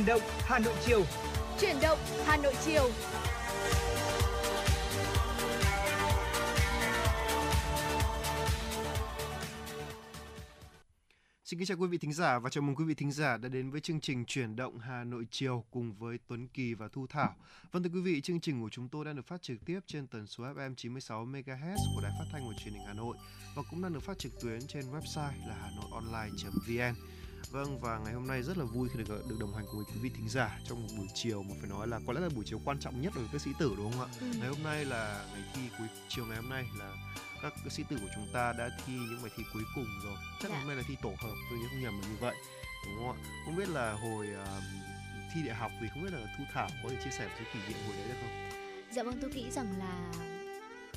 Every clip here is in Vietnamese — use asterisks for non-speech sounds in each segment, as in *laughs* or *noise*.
Chuyển động Hà Nội chiều. Chuyển động Hà Nội chiều. Xin kính chào quý vị thính giả và chào mừng quý vị thính giả đã đến với chương trình Chuyển động Hà Nội chiều cùng với Tuấn Kỳ và Thu Thảo. Vâng thưa quý vị, chương trình của chúng tôi đang được phát trực tiếp trên tần số FM 96 MHz của Đài Phát thanh và Truyền hình Hà Nội và cũng đang được phát trực tuyến trên website là hanoionline.vn. Vâng và ngày hôm nay rất là vui khi được được đồng hành cùng với quý vị thính giả trong một buổi chiều mà phải nói là có lẽ là buổi chiều quan trọng nhất đối với các sĩ tử đúng không ạ? Ừ. Ngày hôm nay là ngày thi cuối chiều ngày hôm nay là các sĩ tử của chúng ta đã thi những bài thi cuối cùng rồi chắc dạ. hôm nay là thi tổ hợp tôi nhớ không nhầm là như vậy đúng không ạ không biết là hồi uh, thi đại học thì không biết là thu thảo có thể chia sẻ một số kỷ niệm hồi đấy được không dạ vâng tôi nghĩ rằng là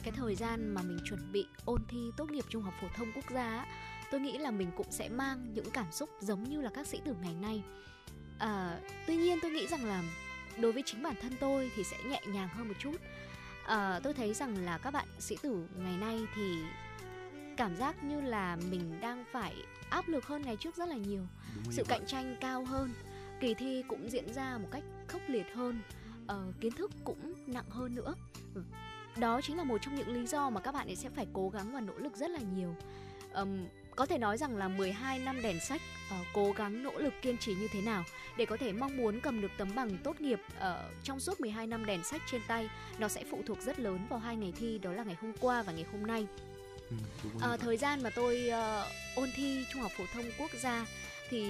cái thời gian mà mình chuẩn bị ôn thi tốt nghiệp trung học phổ thông quốc gia tôi nghĩ là mình cũng sẽ mang những cảm xúc giống như là các sĩ tử ngày nay. À, tuy nhiên tôi nghĩ rằng là đối với chính bản thân tôi thì sẽ nhẹ nhàng hơn một chút. À, tôi thấy rằng là các bạn sĩ tử ngày nay thì cảm giác như là mình đang phải áp lực hơn ngày trước rất là nhiều. Sự cạnh tranh cao hơn kỳ thi cũng diễn ra một cách khốc liệt hơn uh, kiến thức cũng nặng hơn nữa. Đó chính là một trong những lý do mà các bạn ấy sẽ phải cố gắng và nỗ lực rất là nhiều. Um, có thể nói rằng là 12 năm đèn sách uh, cố gắng nỗ lực kiên trì như thế nào để có thể mong muốn cầm được tấm bằng tốt nghiệp ở uh, trong suốt 12 năm đèn sách trên tay nó sẽ phụ thuộc rất lớn vào hai ngày thi đó là ngày hôm qua và ngày hôm nay. Ừ, uh, thời gian mà tôi uh, ôn thi trung học phổ thông quốc gia thì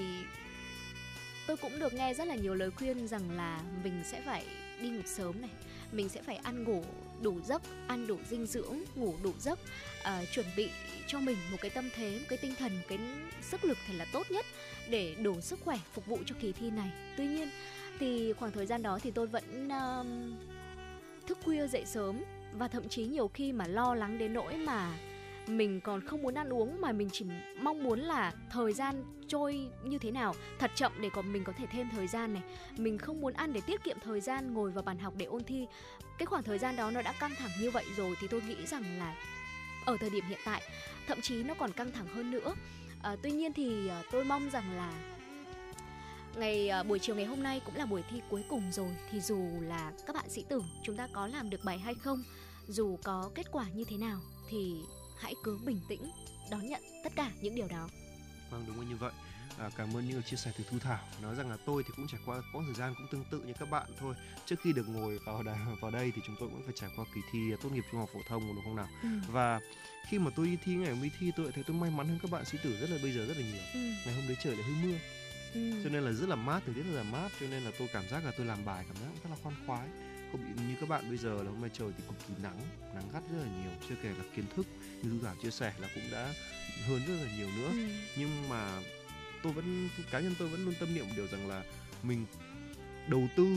tôi cũng được nghe rất là nhiều lời khuyên rằng là mình sẽ phải đi ngủ sớm này mình sẽ phải ăn ngủ đủ giấc ăn đủ dinh dưỡng ngủ đủ giấc uh, chuẩn bị cho mình một cái tâm thế một cái tinh thần một cái sức lực thật là tốt nhất để đủ sức khỏe phục vụ cho kỳ thi này. Tuy nhiên thì khoảng thời gian đó thì tôi vẫn uh, thức khuya dậy sớm và thậm chí nhiều khi mà lo lắng đến nỗi mà mình còn không muốn ăn uống mà mình chỉ mong muốn là thời gian trôi như thế nào thật chậm để còn mình có thể thêm thời gian này. Mình không muốn ăn để tiết kiệm thời gian ngồi vào bàn học để ôn thi. Cái khoảng thời gian đó nó đã căng thẳng như vậy rồi thì tôi nghĩ rằng là ở thời điểm hiện tại thậm chí nó còn căng thẳng hơn nữa. À, tuy nhiên thì à, tôi mong rằng là ngày à, buổi chiều ngày hôm nay cũng là buổi thi cuối cùng rồi. Thì dù là các bạn sĩ tử chúng ta có làm được bài hay không dù có kết quả như thế nào thì hãy cứ bình tĩnh đón nhận tất cả những điều đó. Vâng đúng như vậy à, cảm ơn những chia sẻ từ thu thảo nói rằng là tôi thì cũng trải qua quãng thời gian cũng tương tự như các bạn thôi trước khi được ngồi vào đà, *laughs* vào đây thì chúng tôi cũng phải trải qua kỳ thi tốt nghiệp trung học phổ thông đúng không nào ừ. và khi mà tôi đi thi ngày mới thi tôi thấy tôi may mắn hơn các bạn sĩ tử rất là bây giờ rất là nhiều ừ. ngày hôm đấy trời lại hơi mưa ừ. cho nên là rất là mát thời tiết rất là mát cho nên là tôi cảm giác là tôi làm bài cảm giác rất là khoan khoái không bị như các bạn bây giờ là hôm nay trời thì cực kỳ nắng nắng gắt rất là nhiều chưa kể là kiến thức như thu thảo chia sẻ là cũng đã hơn rất là nhiều nữa ừ. nhưng mà tôi vẫn cá nhân tôi vẫn luôn tâm niệm một điều rằng là mình đầu tư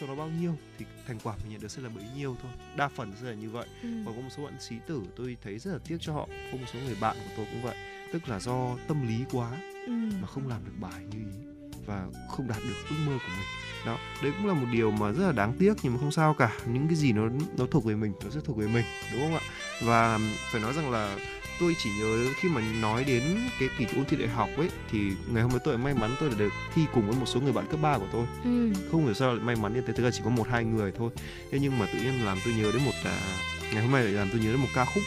cho nó bao nhiêu thì thành quả mình nhận được sẽ là bấy nhiêu thôi. Đa phần sẽ là như vậy. Ừ. còn có một số bạn sĩ tử tôi thấy rất là tiếc cho họ có một số người bạn của tôi cũng vậy. Tức là do tâm lý quá ừ. mà không làm được bài như ý và không đạt được ước mơ của mình. Đó đấy cũng là một điều mà rất là đáng tiếc nhưng mà không sao cả. Những cái gì nó nó thuộc về mình nó rất thuộc về mình đúng không ạ? Và phải nói rằng là tôi chỉ nhớ khi mà nói đến cái kỳ ôn thi đại học ấy thì ngày hôm nay tôi may mắn tôi được thi cùng với một số người bạn cấp 3 của tôi. Ừ. không hiểu sao lại may mắn như thế thực ra chỉ có một hai người thôi. Thế nhưng mà tự nhiên làm tôi nhớ đến một à, ngày hôm nay lại làm tôi nhớ đến một ca khúc.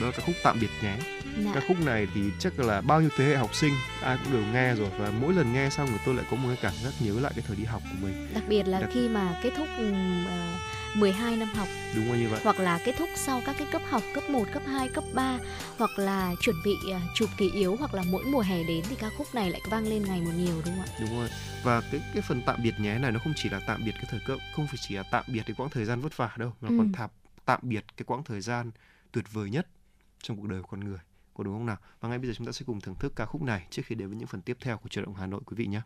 Đó là ca khúc tạm biệt nhé. Dạ. ca khúc này thì chắc là bao nhiêu thế hệ học sinh ai cũng đều nghe rồi và mỗi lần nghe xong thì tôi lại có một cái cảm giác nhớ lại cái thời đi học của mình. Đặc biệt là Đặc... khi mà kết thúc uh, 12 năm học. Đúng rồi như vậy. Hoặc là kết thúc sau các cái cấp học cấp 1, cấp 2, cấp 3 hoặc là chuẩn bị uh, chụp kỳ yếu hoặc là mỗi mùa hè đến thì ca khúc này lại vang lên ngày một nhiều đúng không ạ? Đúng rồi. Và cái cái phần tạm biệt nhé này nó không chỉ là tạm biệt cái thời cấp, không phải chỉ là tạm biệt cái quãng thời gian vất vả đâu, mà ừ. còn tạm tạm biệt cái quãng thời gian tuyệt vời nhất trong cuộc đời của con người. Có đúng không nào? Và ngay bây giờ chúng ta sẽ cùng thưởng thức ca khúc này trước khi đến với những phần tiếp theo của truyền động Hà Nội quý vị nhé.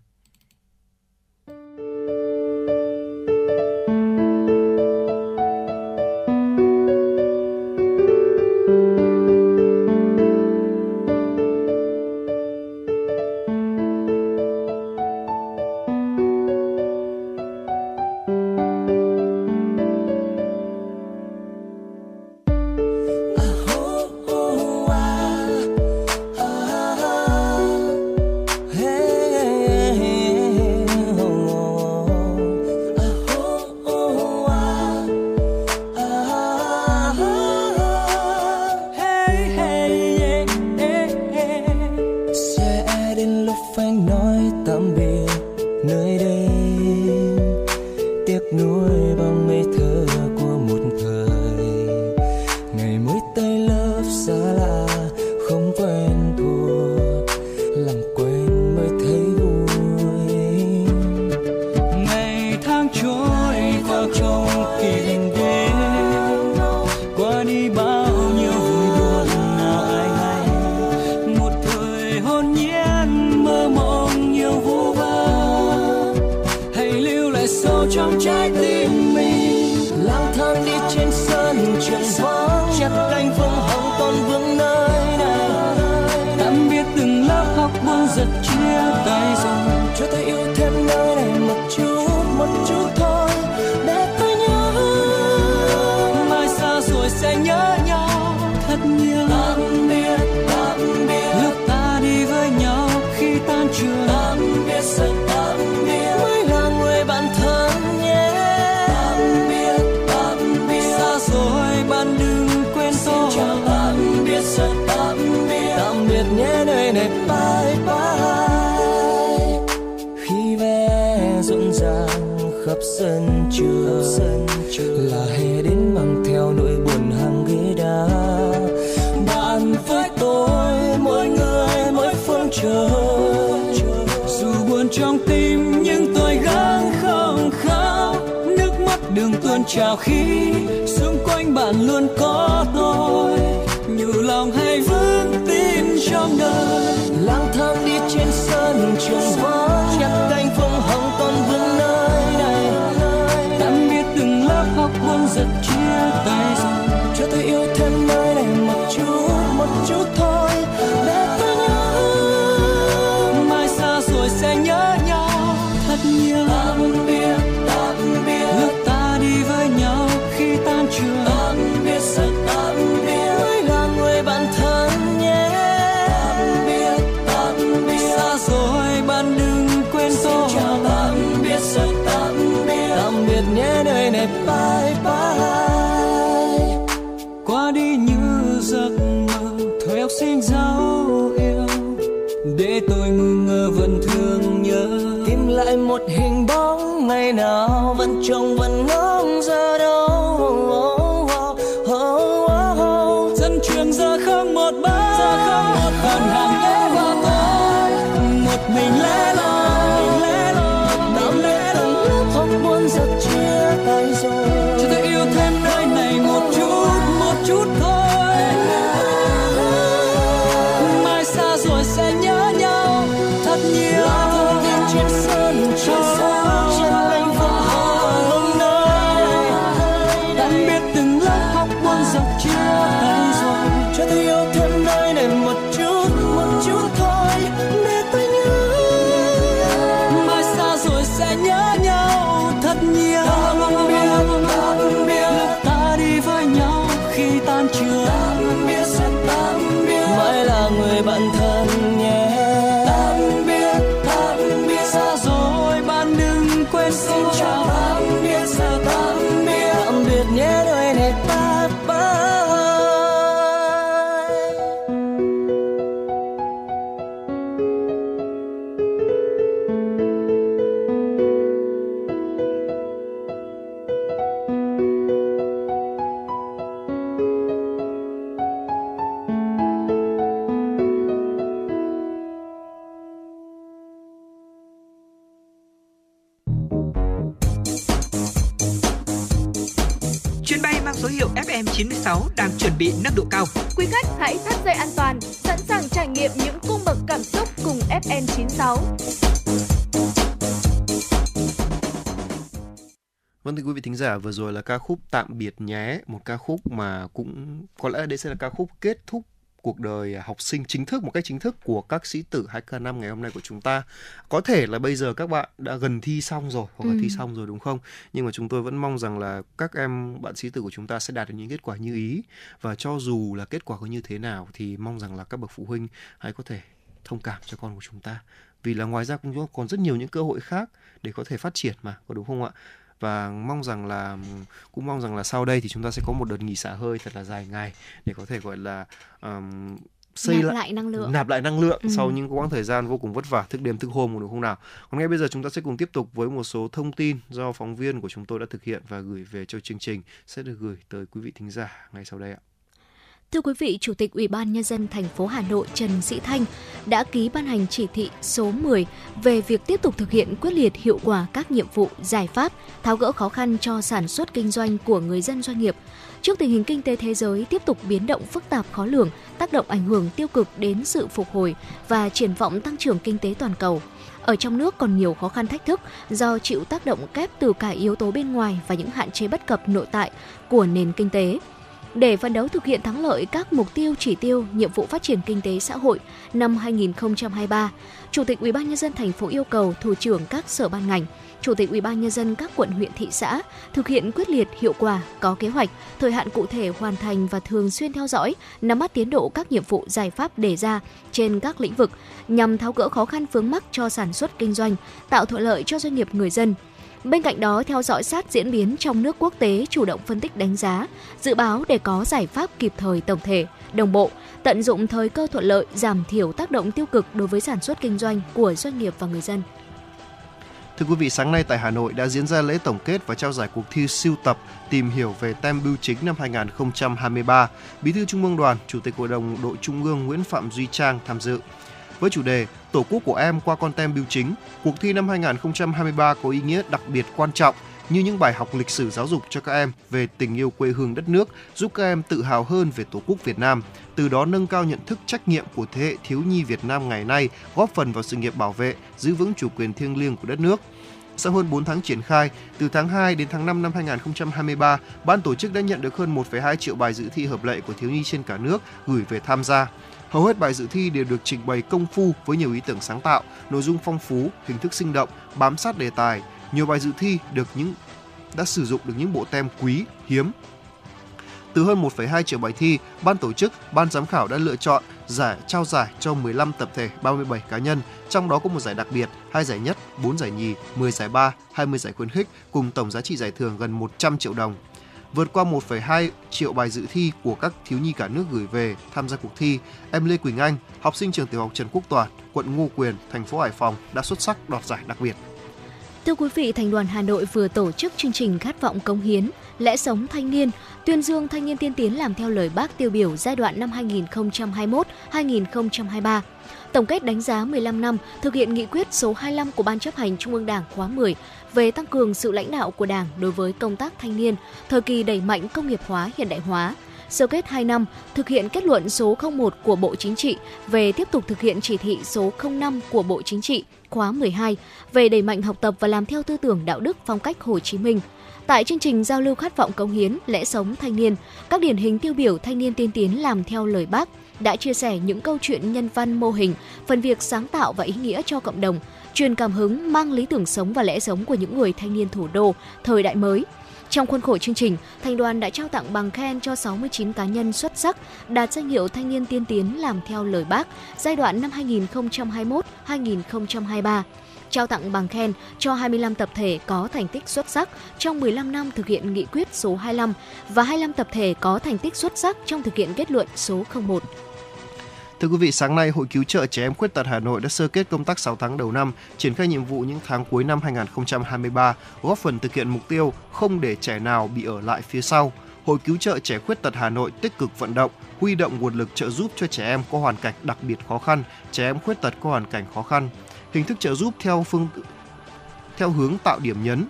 Nào vẫn trông vẫn ngỡ Vâng thưa quý vị thính giả, vừa rồi là ca khúc Tạm biệt nhé, một ca khúc mà cũng có lẽ đây sẽ là ca khúc kết thúc cuộc đời học sinh chính thức một cách chính thức của các sĩ tử 2K5 ngày hôm nay của chúng ta. Có thể là bây giờ các bạn đã gần thi xong rồi hoặc là Ừ. thi xong rồi đúng không? Nhưng mà chúng tôi vẫn mong rằng là các em bạn sĩ tử của chúng ta sẽ đạt được những kết quả như ý và cho dù là kết quả có như thế nào thì mong rằng là các bậc phụ huynh hãy có thể thông cảm cho con của chúng ta. Vì là ngoài ra cũng có- còn rất nhiều những cơ hội khác để có thể phát triển mà, có đúng không ạ? Và mong rằng là cũng mong rằng là sau đây thì chúng ta sẽ có một đợt nghỉ xả hơi thật là dài ngày để có thể gọi là um, xây Nạp lại lại năng lượng. nạp lại năng lượng Ừ. sau những quãng thời gian vô cùng vất vả thức đêm thức hôm đúng không nào còn ngay bây giờ chúng ta sẽ cùng tiếp tục với một số thông tin do phóng viên của chúng tôi đã thực hiện và gửi về cho chương trình sẽ được gửi tới quý vị thính giả ngay sau đây ạ Thưa quý vị, Chủ tịch Ủy ban Nhân dân thành phố Hà Nội Trần Sĩ Thanh đã ký ban hành chỉ thị số 10 về việc tiếp tục thực hiện quyết liệt hiệu quả các nhiệm vụ, giải pháp, tháo gỡ khó khăn cho sản xuất kinh doanh của người dân doanh nghiệp. Trước tình hình kinh tế thế giới tiếp tục biến động phức tạp khó lường, tác động ảnh hưởng tiêu cực đến sự phục hồi và triển vọng tăng trưởng kinh tế toàn cầu. Ở trong nước còn nhiều khó khăn thách thức do chịu tác động kép từ cả yếu tố bên ngoài và những hạn chế bất cập nội tại của nền kinh tế. Để phấn đấu thực hiện thắng lợi các mục tiêu chỉ tiêu, nhiệm vụ phát triển kinh tế xã hội năm 2023, Chủ tịch UBND thành phố yêu cầu thủ trưởng các sở ban ngành, Chủ tịch UBND các quận huyện thị xã thực hiện quyết liệt, hiệu quả, có kế hoạch, thời hạn cụ thể hoàn thành và thường xuyên theo dõi, nắm bắt tiến độ các nhiệm vụ giải pháp đề ra trên các lĩnh vực nhằm tháo gỡ khó khăn vướng mắc cho sản xuất kinh doanh, tạo thuận lợi cho doanh nghiệp người dân, Bên cạnh đó, theo dõi sát diễn biến trong nước quốc tế, chủ động phân tích đánh giá, dự báo để có giải pháp kịp thời tổng thể, đồng bộ, tận dụng thời cơ thuận lợi, giảm thiểu tác động tiêu cực đối với sản xuất kinh doanh của doanh nghiệp và người dân. Thưa quý vị, sáng nay tại Hà Nội đã diễn ra lễ tổng kết và trao giải cuộc thi siêu tập tìm hiểu về tem bưu chính năm 2023. Bí thư Trung ương Đoàn, Chủ tịch Hội đồng đội Trung ương Nguyễn Phạm Duy Trang tham dự. Với chủ đề Tổ quốc của em qua con tem bưu chính, cuộc thi năm 2023 có ý nghĩa đặc biệt quan trọng như những bài học lịch sử giáo dục cho các em về tình yêu quê hương đất nước, giúp các em tự hào hơn về Tổ quốc Việt Nam, từ đó nâng cao nhận thức trách nhiệm của thế hệ thiếu nhi Việt Nam ngày nay, góp phần vào sự nghiệp bảo vệ, giữ vững chủ quyền thiêng liêng của đất nước. Sau hơn 4 tháng triển khai, từ tháng 2 đến tháng 5 năm 2023, ban tổ chức đã nhận được hơn 1,2 triệu bài dự thi hợp lệ của thiếu nhi trên cả nước gửi về tham gia. Hầu hết bài dự thi đều được trình bày công phu với nhiều ý tưởng sáng tạo, nội dung phong phú, hình thức sinh động, bám sát đề tài. Nhiều bài dự thi được những đã sử dụng được những bộ tem quý, hiếm. Từ hơn 1,2 triệu bài thi, ban tổ chức, ban giám khảo đã lựa chọn giải trao giải cho 15 tập thể, 37 cá nhân, trong đó có một giải đặc biệt, hai giải nhất, 4 giải nhì, 10 giải ba, 20 giải khuyến khích cùng tổng giá trị giải thưởng gần 100 triệu đồng vượt qua 1,2 triệu bài dự thi của các thiếu nhi cả nước gửi về tham gia cuộc thi, em Lê Quỳnh Anh, học sinh trường tiểu học Trần Quốc Toản, quận Ngô Quyền, thành phố Hải Phòng đã xuất sắc đoạt giải đặc biệt. Thưa quý vị, Thành đoàn Hà Nội vừa tổ chức chương trình Khát vọng công hiến, lẽ sống thanh niên, tuyên dương thanh niên tiên tiến làm theo lời Bác tiêu biểu giai đoạn năm 2021-2023 tổng kết đánh giá 15 năm thực hiện nghị quyết số 25 của Ban chấp hành Trung ương Đảng khóa 10 về tăng cường sự lãnh đạo của Đảng đối với công tác thanh niên, thời kỳ đẩy mạnh công nghiệp hóa hiện đại hóa, sơ kết 2 năm thực hiện kết luận số 01 của Bộ Chính trị về tiếp tục thực hiện chỉ thị số 05 của Bộ Chính trị khóa 12 về đẩy mạnh học tập và làm theo tư tưởng đạo đức phong cách Hồ Chí Minh. Tại chương trình giao lưu khát vọng công hiến, lẽ sống thanh niên, các điển hình tiêu biểu thanh niên tiên tiến làm theo lời Bác đã chia sẻ những câu chuyện nhân văn mô hình, phần việc sáng tạo và ý nghĩa cho cộng đồng, truyền cảm hứng mang lý tưởng sống và lẽ sống của những người thanh niên thủ đô thời đại mới. Trong khuôn khổ chương trình, thành đoàn đã trao tặng bằng khen cho 69 cá nhân xuất sắc đạt danh hiệu thanh niên tiên tiến làm theo lời Bác giai đoạn năm 2021-2023 trao tặng bằng khen cho 25 tập thể có thành tích xuất sắc trong 15 năm thực hiện nghị quyết số 25 và 25 tập thể có thành tích xuất sắc trong thực hiện kết luận số 01. Thưa quý vị, sáng nay Hội Cứu trợ Trẻ Em Khuyết tật Hà Nội đã sơ kết công tác 6 tháng đầu năm, triển khai nhiệm vụ những tháng cuối năm 2023, góp phần thực hiện mục tiêu không để trẻ nào bị ở lại phía sau. Hội Cứu trợ Trẻ Khuyết tật Hà Nội tích cực vận động, huy động nguồn lực trợ giúp cho trẻ em có hoàn cảnh đặc biệt khó khăn, trẻ em khuyết tật có hoàn cảnh khó khăn. Hình thức trợ giúp theo phương theo hướng tạo điểm nhấn,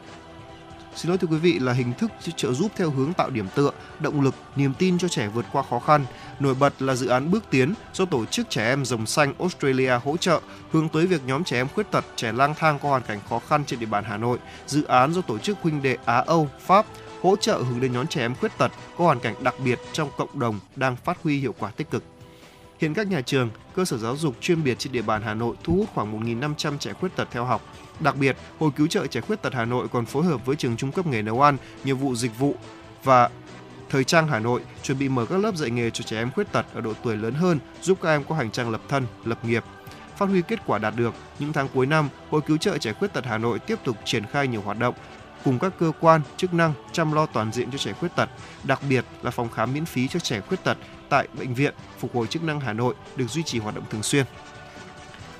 Xin lỗi thưa quý vị là hình thức trợ giúp theo hướng tạo điểm tựa, động lực, niềm tin cho trẻ vượt qua khó khăn. Nổi bật là dự án Bước Tiến do Tổ chức Trẻ Em Rồng Xanh Australia hỗ trợ hướng tới việc nhóm trẻ em khuyết tật, trẻ lang thang có hoàn cảnh khó khăn trên địa bàn Hà Nội. Dự án do Tổ chức Huynh đệ Á Âu, Pháp hỗ trợ hướng đến nhóm trẻ em khuyết tật có hoàn cảnh đặc biệt trong cộng đồng đang phát huy hiệu quả tích cực. Hiện các nhà trường, cơ sở giáo dục chuyên biệt trên địa bàn Hà Nội thu hút khoảng 1.500 trẻ khuyết tật theo học. Đặc biệt, Hội Cứu trợ Trẻ Khuyết tật Hà Nội còn phối hợp với trường trung cấp nghề nấu ăn, nhiệm vụ dịch vụ và Thời trang Hà Nội chuẩn bị mở các lớp dạy nghề cho trẻ em khuyết tật ở độ tuổi lớn hơn, giúp các em có hành trang lập thân, lập nghiệp. Phát huy kết quả đạt được, những tháng cuối năm, Hội Cứu trợ Trẻ Khuyết tật Hà Nội tiếp tục triển khai nhiều hoạt động cùng các cơ quan, chức năng chăm lo toàn diện cho trẻ khuyết tật, đặc biệt là phòng khám miễn phí cho trẻ khuyết tật tại Bệnh viện Phục hồi chức năng Hà Nội được duy trì hoạt động thường xuyên.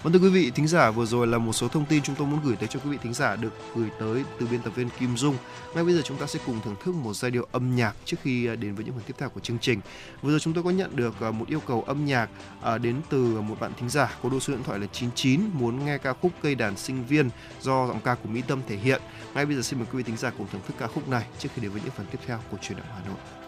Vâng thưa quý vị, thính giả vừa rồi là một số thông tin chúng tôi muốn gửi tới cho quý vị thính giả được gửi tới từ biên tập viên Kim Dung. Ngay bây giờ chúng ta sẽ cùng thưởng thức một giai điệu âm nhạc trước khi à, đến với những phần tiếp theo của chương trình. Vừa rồi chúng tôi có nhận được à, một yêu cầu âm nhạc à, đến từ một bạn thính giả có độ số điện thoại là 99 muốn nghe ca khúc Cây đàn sinh viên do giọng ca của Mỹ Tâm thể hiện. Ngay bây giờ xin mời quý vị thính giả cùng thưởng thức ca khúc này trước khi đến với những phần tiếp theo của truyền động Hà Nội.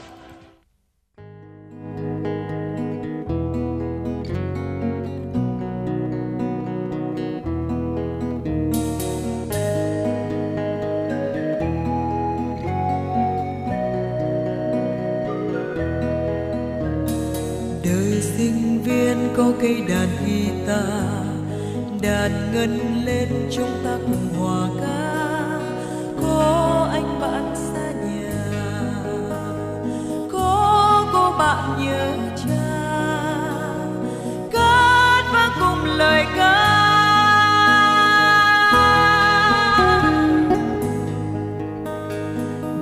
Cây đàn guitar, đàn ngân lên chúng ta cùng hòa ca. Có anh bạn xa nhà, có cô bạn nhớ cha. Cất vang cùng lời ca.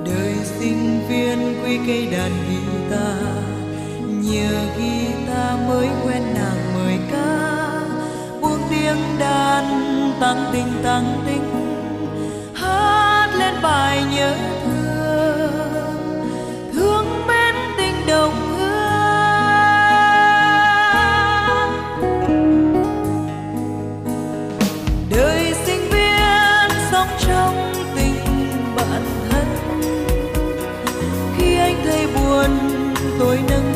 Đời sinh viên quy cây đàn guitar, nhờ guitar mới quen tăng tình tăng tình hát lên bài nhớ thương thương mến tình đồng hương. Đời sinh viên sống trong tình bạn thân, khi anh thấy buồn tôi nâng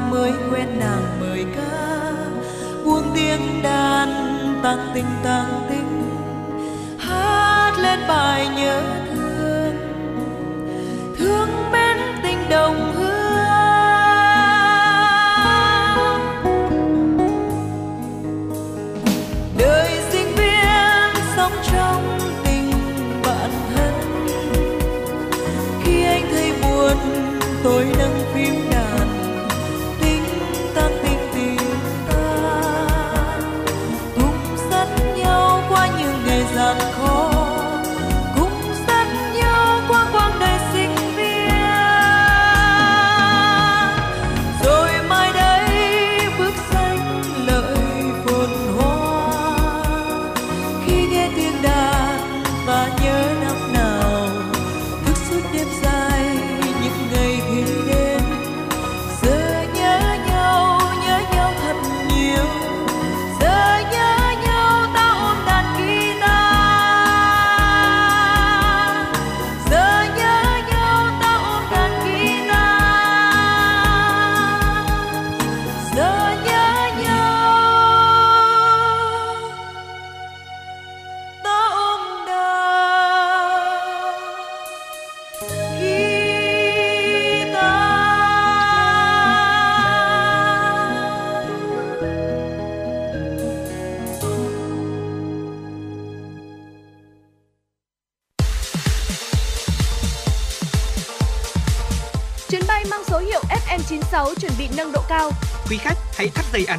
mới quen nàng mời ca. Buông tiếng đàn tăng tình tăng tình. Hát lên bài nhớ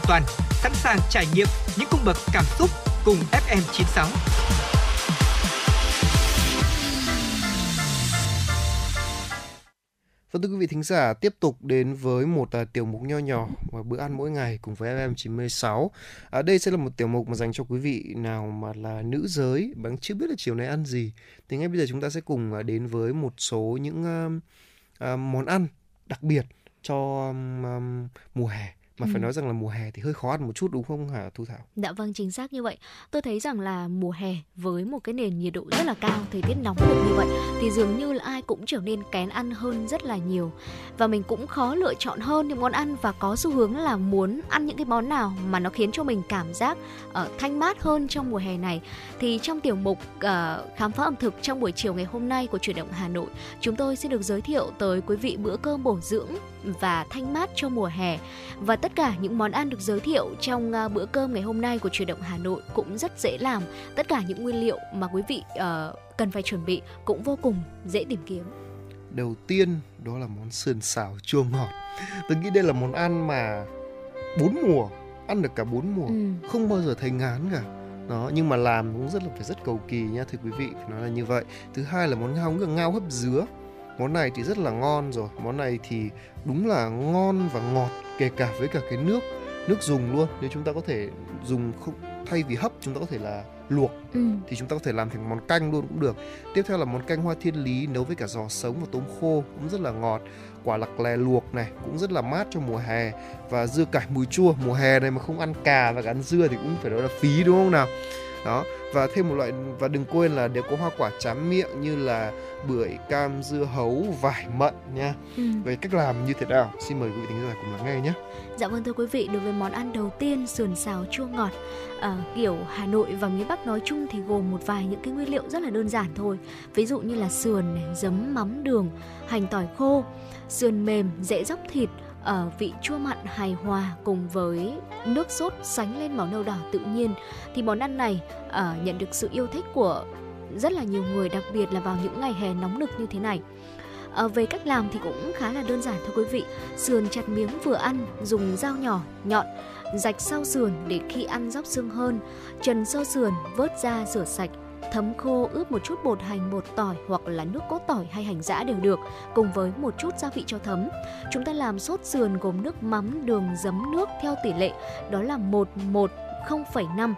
toàn, sẵn sàng trải nghiệm những cung bậc cảm xúc cùng FM96. Vâng thưa quý vị thính giả, tiếp tục đến với một à, tiểu mục nho nhỏ và bữa ăn mỗi ngày cùng với FM 96. À, đây sẽ là một tiểu mục mà dành cho quý vị nào mà là nữ giới bạn chưa biết là chiều nay ăn gì. Thì ngay bây giờ chúng ta sẽ cùng à, đến với một số những à, à, món ăn đặc biệt cho um, mùa hè mà ừ. phải nói rằng là mùa hè thì hơi khó ăn một chút đúng không hả Thu Thảo? Dạ vâng chính xác như vậy. Tôi thấy rằng là mùa hè với một cái nền nhiệt độ rất là cao, thời tiết nóng được như vậy thì dường như là ai cũng trở nên kén ăn hơn rất là nhiều và mình cũng khó lựa chọn hơn những món ăn và có xu hướng là muốn ăn những cái món nào mà nó khiến cho mình cảm giác uh, thanh mát hơn trong mùa hè này. Thì trong tiểu mục uh, khám phá ẩm thực trong buổi chiều ngày hôm nay của chuyển động Hà Nội, chúng tôi sẽ được giới thiệu tới quý vị bữa cơm bổ dưỡng và thanh mát cho mùa hè. Và tất cả những món ăn được giới thiệu trong uh, bữa cơm ngày hôm nay của truyền động Hà Nội cũng rất dễ làm. Tất cả những nguyên liệu mà quý vị uh, cần phải chuẩn bị cũng vô cùng dễ tìm kiếm. Đầu tiên đó là món sườn xào chua ngọt. Tôi nghĩ đây là món ăn mà bốn mùa ăn được cả bốn mùa ừ. không bao giờ thấy ngán cả. Đó nhưng mà làm cũng rất là phải rất cầu kỳ nha thưa quý vị phải nói là như vậy. Thứ hai là món ngao ngao hấp dứa món này thì rất là ngon rồi. Món này thì đúng là ngon và ngọt kể cả với cả cái nước nước dùng luôn. Nếu chúng ta có thể dùng không thay vì hấp chúng ta có thể là luộc. Ừ. thì chúng ta có thể làm thành món canh luôn cũng được. Tiếp theo là món canh hoa thiên lý nấu với cả giò sống và tôm khô cũng rất là ngọt. Quả lạc lè luộc này cũng rất là mát cho mùa hè. Và dưa cải mùi chua mùa hè này mà không ăn cà và ăn dưa thì cũng phải nói là phí đúng không nào? Đó và thêm một loại và đừng quên là đều có hoa quả tráng miệng như là bưởi cam dưa hấu vải mận nha. Ừ. về cách làm như thế nào? Xin mời quý vị thính giả cùng lắng nghe nhé. Dạ vâng thưa quý vị đối với món ăn đầu tiên sườn xào chua ngọt à, kiểu Hà Nội và miền Bắc nói chung thì gồm một vài những cái nguyên liệu rất là đơn giản thôi. Ví dụ như là sườn này, giấm mắm đường hành tỏi khô sườn mềm dễ dóc thịt ở vị chua mặn hài hòa cùng với nước sốt sánh lên màu nâu đỏ tự nhiên thì món ăn này uh, nhận được sự yêu thích của rất là nhiều người đặc biệt là vào những ngày hè nóng nực như thế này. À, về cách làm thì cũng khá là đơn giản thưa quý vị. Sườn chặt miếng vừa ăn dùng dao nhỏ nhọn rạch sau sườn để khi ăn dóc xương hơn. Trần sơ sườn vớt ra rửa sạch thấm khô ướp một chút bột hành bột tỏi hoặc là nước cốt tỏi hay hành giã đều được cùng với một chút gia vị cho thấm. Chúng ta làm sốt sườn gồm nước mắm đường giấm nước theo tỷ lệ đó là 1 1 0,5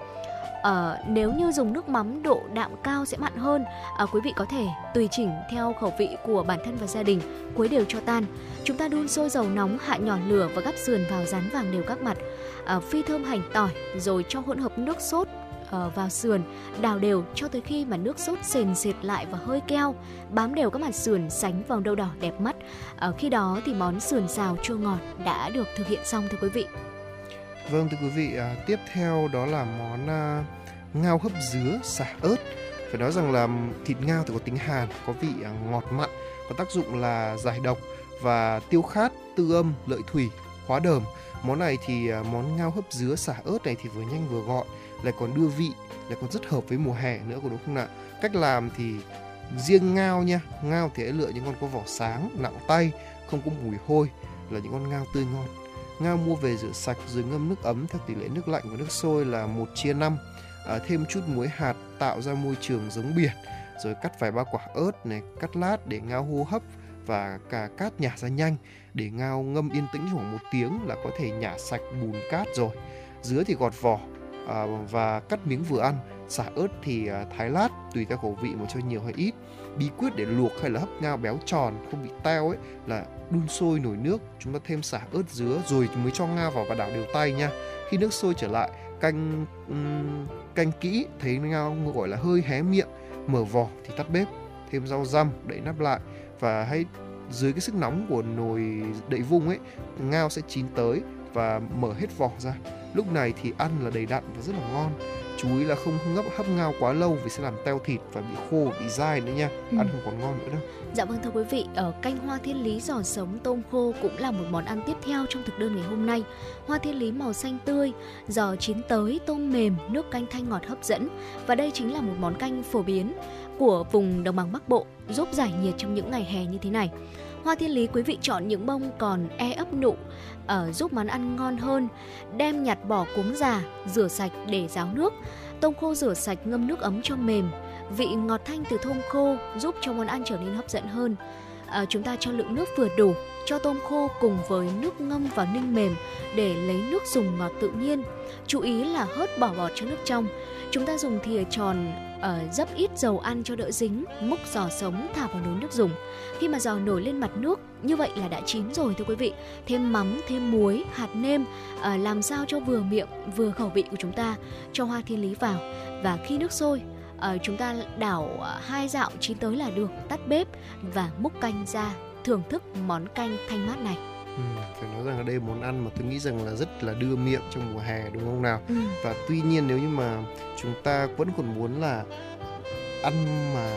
À, nếu như dùng nước mắm độ đạm cao sẽ mặn hơn. À, quý vị có thể tùy chỉnh theo khẩu vị của bản thân và gia đình quấy đều cho tan. Chúng ta đun sôi dầu nóng hạ nhỏ lửa và gắp sườn vào rán vàng đều các mặt. À, phi thơm hành tỏi rồi cho hỗn hợp nước sốt uh, vào sườn, đào đều cho tới khi mà nước sốt sền sệt lại và hơi keo, bám đều các mặt sườn sánh vòng đâu đỏ đẹp mắt. Uh, khi đó thì món sườn xào chua ngọt đã được thực hiện xong thưa quý vị. Vâng thưa quý vị, à, tiếp theo đó là món à, ngao hấp dứa xả ớt. Phải nói rằng là thịt ngao thì có tính hàn, có vị à, ngọt mặn, có tác dụng là giải độc và tiêu khát, tư âm, lợi thủy, hóa đờm. Món này thì à, món ngao hấp dứa xả ớt này thì vừa nhanh vừa gọn, lại còn đưa vị, lại còn rất hợp với mùa hè nữa có đúng không ạ? Cách làm thì riêng ngao nha, ngao thì hãy lựa những con có vỏ sáng, nặng tay, không có mùi hôi là những con ngao tươi ngon Ngao mua về rửa sạch rồi ngâm nước ấm theo tỷ lệ nước lạnh và nước sôi là 1 chia 5. À, thêm chút muối hạt tạo ra môi trường giống biển. Rồi cắt vài ba quả ớt này, cắt lát để ngao hô hấp và cả cát nhả ra nhanh. Để ngao ngâm yên tĩnh khoảng một tiếng là có thể nhả sạch bùn cát rồi. Dứa thì gọt vỏ à, và cắt miếng vừa ăn. Xả ớt thì à, thái lát tùy theo khẩu vị mà cho nhiều hay ít. Bí quyết để luộc hay là hấp ngao béo tròn không bị teo ấy là đun sôi nồi nước chúng ta thêm xả ớt dứa rồi mới cho ngao vào và đảo đều tay nha. Khi nước sôi trở lại canh um, canh kỹ thấy ngao gọi là hơi hé miệng mở vỏ thì tắt bếp thêm rau răm đậy nắp lại. Và hãy dưới cái sức nóng của nồi đậy vung ấy ngao sẽ chín tới và mở hết vỏ ra lúc này thì ăn là đầy đặn và rất là ngon. Chú ý là không ngấp hấp ngao quá lâu vì sẽ làm teo thịt và bị khô bị dai nữa nha. Ừ. ăn không còn ngon nữa đâu. Dạ vâng thưa quý vị ở canh hoa thiên lý giò sống tôm khô cũng là một món ăn tiếp theo trong thực đơn ngày hôm nay. Hoa thiên lý màu xanh tươi giò chín tới tôm mềm nước canh thanh ngọt hấp dẫn. Và đây chính là một món canh phổ biến của vùng đồng bằng bắc bộ giúp giải nhiệt trong những ngày hè như thế này. Hoa thiên lý quý vị chọn những bông còn e ấp nụ ở giúp món ăn ngon hơn. Đem nhặt bỏ cuống già, rửa sạch để ráo nước. Tôm khô rửa sạch ngâm nước ấm cho mềm. Vị ngọt thanh từ tôm khô giúp cho món ăn trở nên hấp dẫn hơn. À, chúng ta cho lượng nước vừa đủ, cho tôm khô cùng với nước ngâm vào ninh mềm để lấy nước dùng ngọt tự nhiên. Chú ý là hớt bỏ bọt cho nước trong. Chúng ta dùng thìa tròn uh, dấp ít dầu ăn cho đỡ dính, múc giò sống thả vào nồi nước dùng. Khi mà giò nổi lên mặt nước, như vậy là đã chín rồi thưa quý vị. Thêm mắm, thêm muối, hạt nêm, uh, làm sao cho vừa miệng, vừa khẩu vị của chúng ta. Cho hoa thiên lý vào và khi nước sôi, uh, chúng ta đảo uh, hai dạo chín tới là được, tắt bếp và múc canh ra thưởng thức món canh thanh mát này. Ừ, phải nói rằng là đây là món ăn mà tôi nghĩ rằng là rất là đưa miệng trong mùa hè đúng không nào? Ừ. và tuy nhiên nếu như mà chúng ta vẫn còn muốn là ăn mà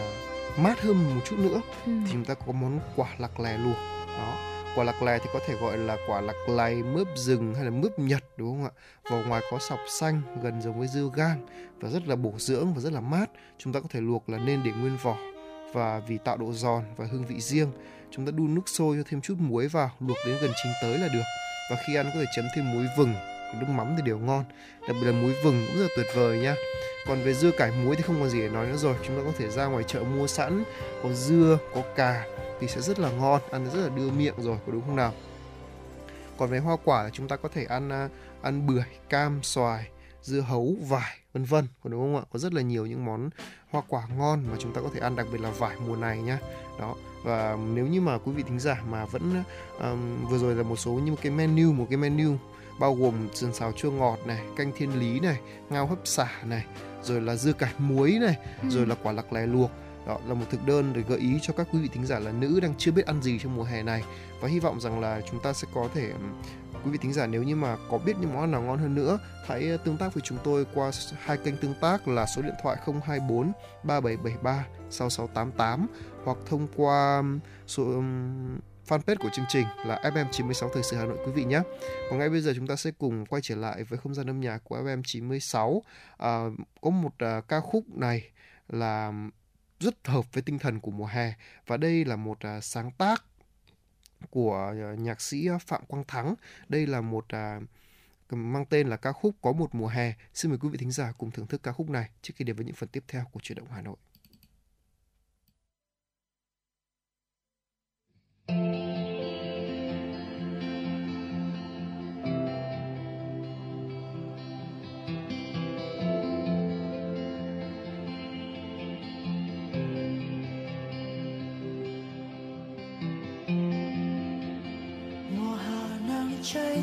mát hơn một chút nữa Ừ. thì chúng ta có món quả lạc lè luộc. Đó quả lạc lè thì có thể gọi là quả lạc lày mướp rừng hay là mướp nhật đúng không ạ? Vỏ ngoài có sọc xanh gần giống với dưa gang và rất là bổ dưỡng và rất là mát. Chúng ta có thể luộc là nên để nguyên vỏ và vì tạo độ giòn và hương vị riêng chúng ta đun nước sôi cho thêm chút muối vào, luộc đến gần chín tới là được. Và khi ăn có thể chấm thêm muối vừng, nước mắm thì đều ngon. Đặc biệt là muối vừng cũng rất là tuyệt vời nha. Còn về dưa cải muối thì không còn gì để nói nữa rồi. Chúng ta có thể ra ngoài chợ mua sẵn, có dưa, có cà thì sẽ rất là ngon. Ăn rất là đưa miệng rồi, có đúng không nào? Còn về hoa quả thì chúng ta có thể ăn à, ăn bưởi, cam, xoài, dưa hấu, vải, vân vân, có đúng không ạ? Có rất là nhiều những món hoa quả ngon mà chúng ta có thể ăn, đặc biệt là vải mùa này nhá đó và nếu như mà quý vị thính giả mà vẫn um, vừa rồi là một số những cái menu một cái menu bao gồm sườn xào chua ngọt này canh thiên lý này ngao hấp xả này rồi là dưa cải muối này Ừ. rồi là quả lạc lè luộc. Đó là một thực đơn để gợi ý cho các quý vị thính giả là nữ đang chưa biết ăn gì trong mùa hè này. Và hy vọng rằng là chúng ta sẽ có thể quý vị thính giả nếu như mà có biết những món ăn nào ngon hơn nữa hãy tương tác với chúng tôi qua hai kênh tương tác là số điện thoại 024 3773 6688 hoặc thông qua số fanpage của chương trình là FM96 Thời sự Hà Nội quý vị nhé. Còn ngay bây giờ chúng ta sẽ cùng quay trở lại với không gian âm nhạc của FM96. À, có một à, ca khúc này là rất hợp với tinh thần của mùa hè và đây là một à, sáng tác của à, nhạc sĩ Phạm Quang Thắng. Đây là một à, mang tên là ca khúc Có một mùa hè. Xin mời quý vị thính giả cùng thưởng thức ca khúc này trước khi đến với những phần tiếp theo của chuyển động Hà Nội. Mùa hạ nắng cháy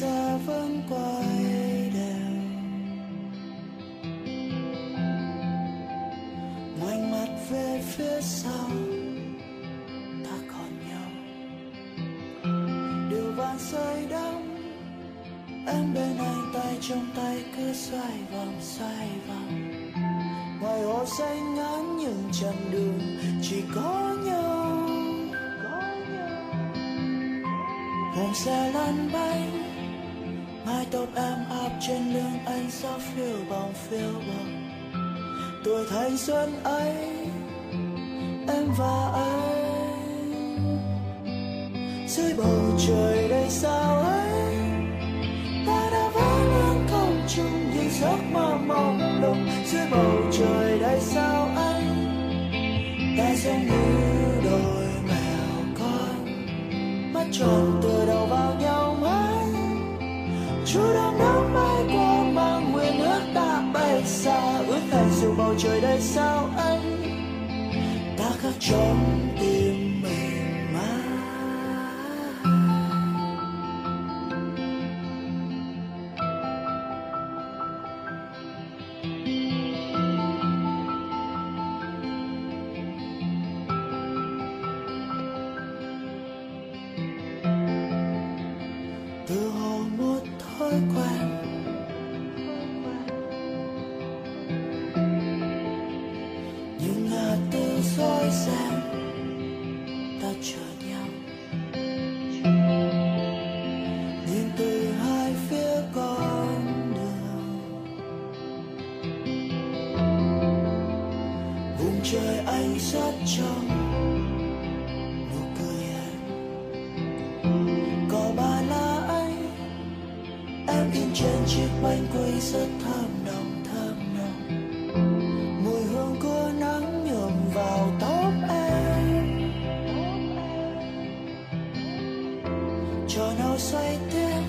xa vẫn quay đều ngoảnh mặt về phía sau, ta còn nhau. Điều vạn rơi đắm, em bên anh, tay trong tay cứ xoay vòng xoay vòng. Ngoài hồ xanh ngắn những chặng đường chỉ có nhau. Vòng xe lăn bánh mái tóc em áp trên lưng anh gió phiêu bồng phiêu bồng. Tuổi thanh xuân ấy, em và anh. Dưới bầu trời đầy sao ấy, ta đã vỡ lên không trung những giấc mơ mong lung dưới bầu trời đầy sao ấy, ta giống như đôi mèo con. Mắt tròn từ đầu vào nhau chúa đã nắm bay qua mang nguyện ước ta bay xa. Ước thành dù bầu trời đầy sao anh? Ta khắc trong tim trong nụ cười em có ba lá anh, em in trên chiếc bánh quay rất thơm nồng thơm nồng. Mùi hương của nắng nhuộm vào tóc em. Chờ nào xoay tiếp,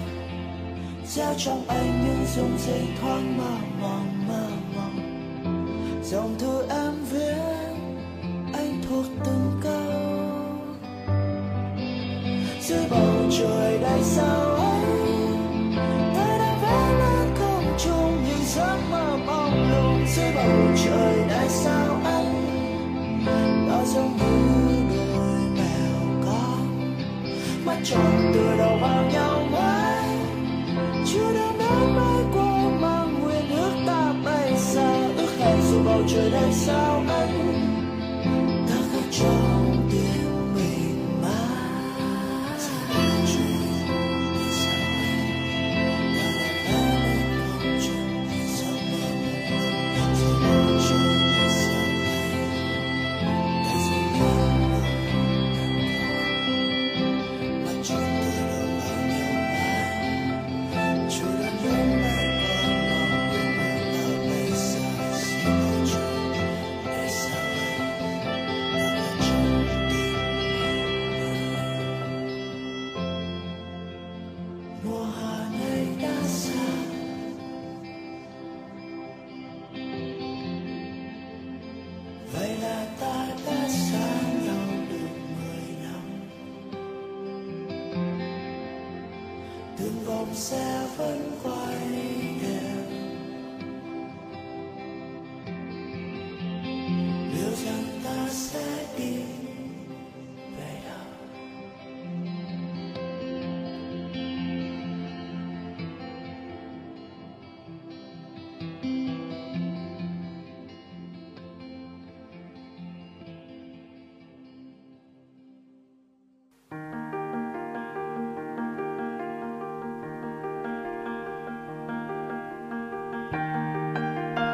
gieo trong anh những dung giây thoáng màu. Mắt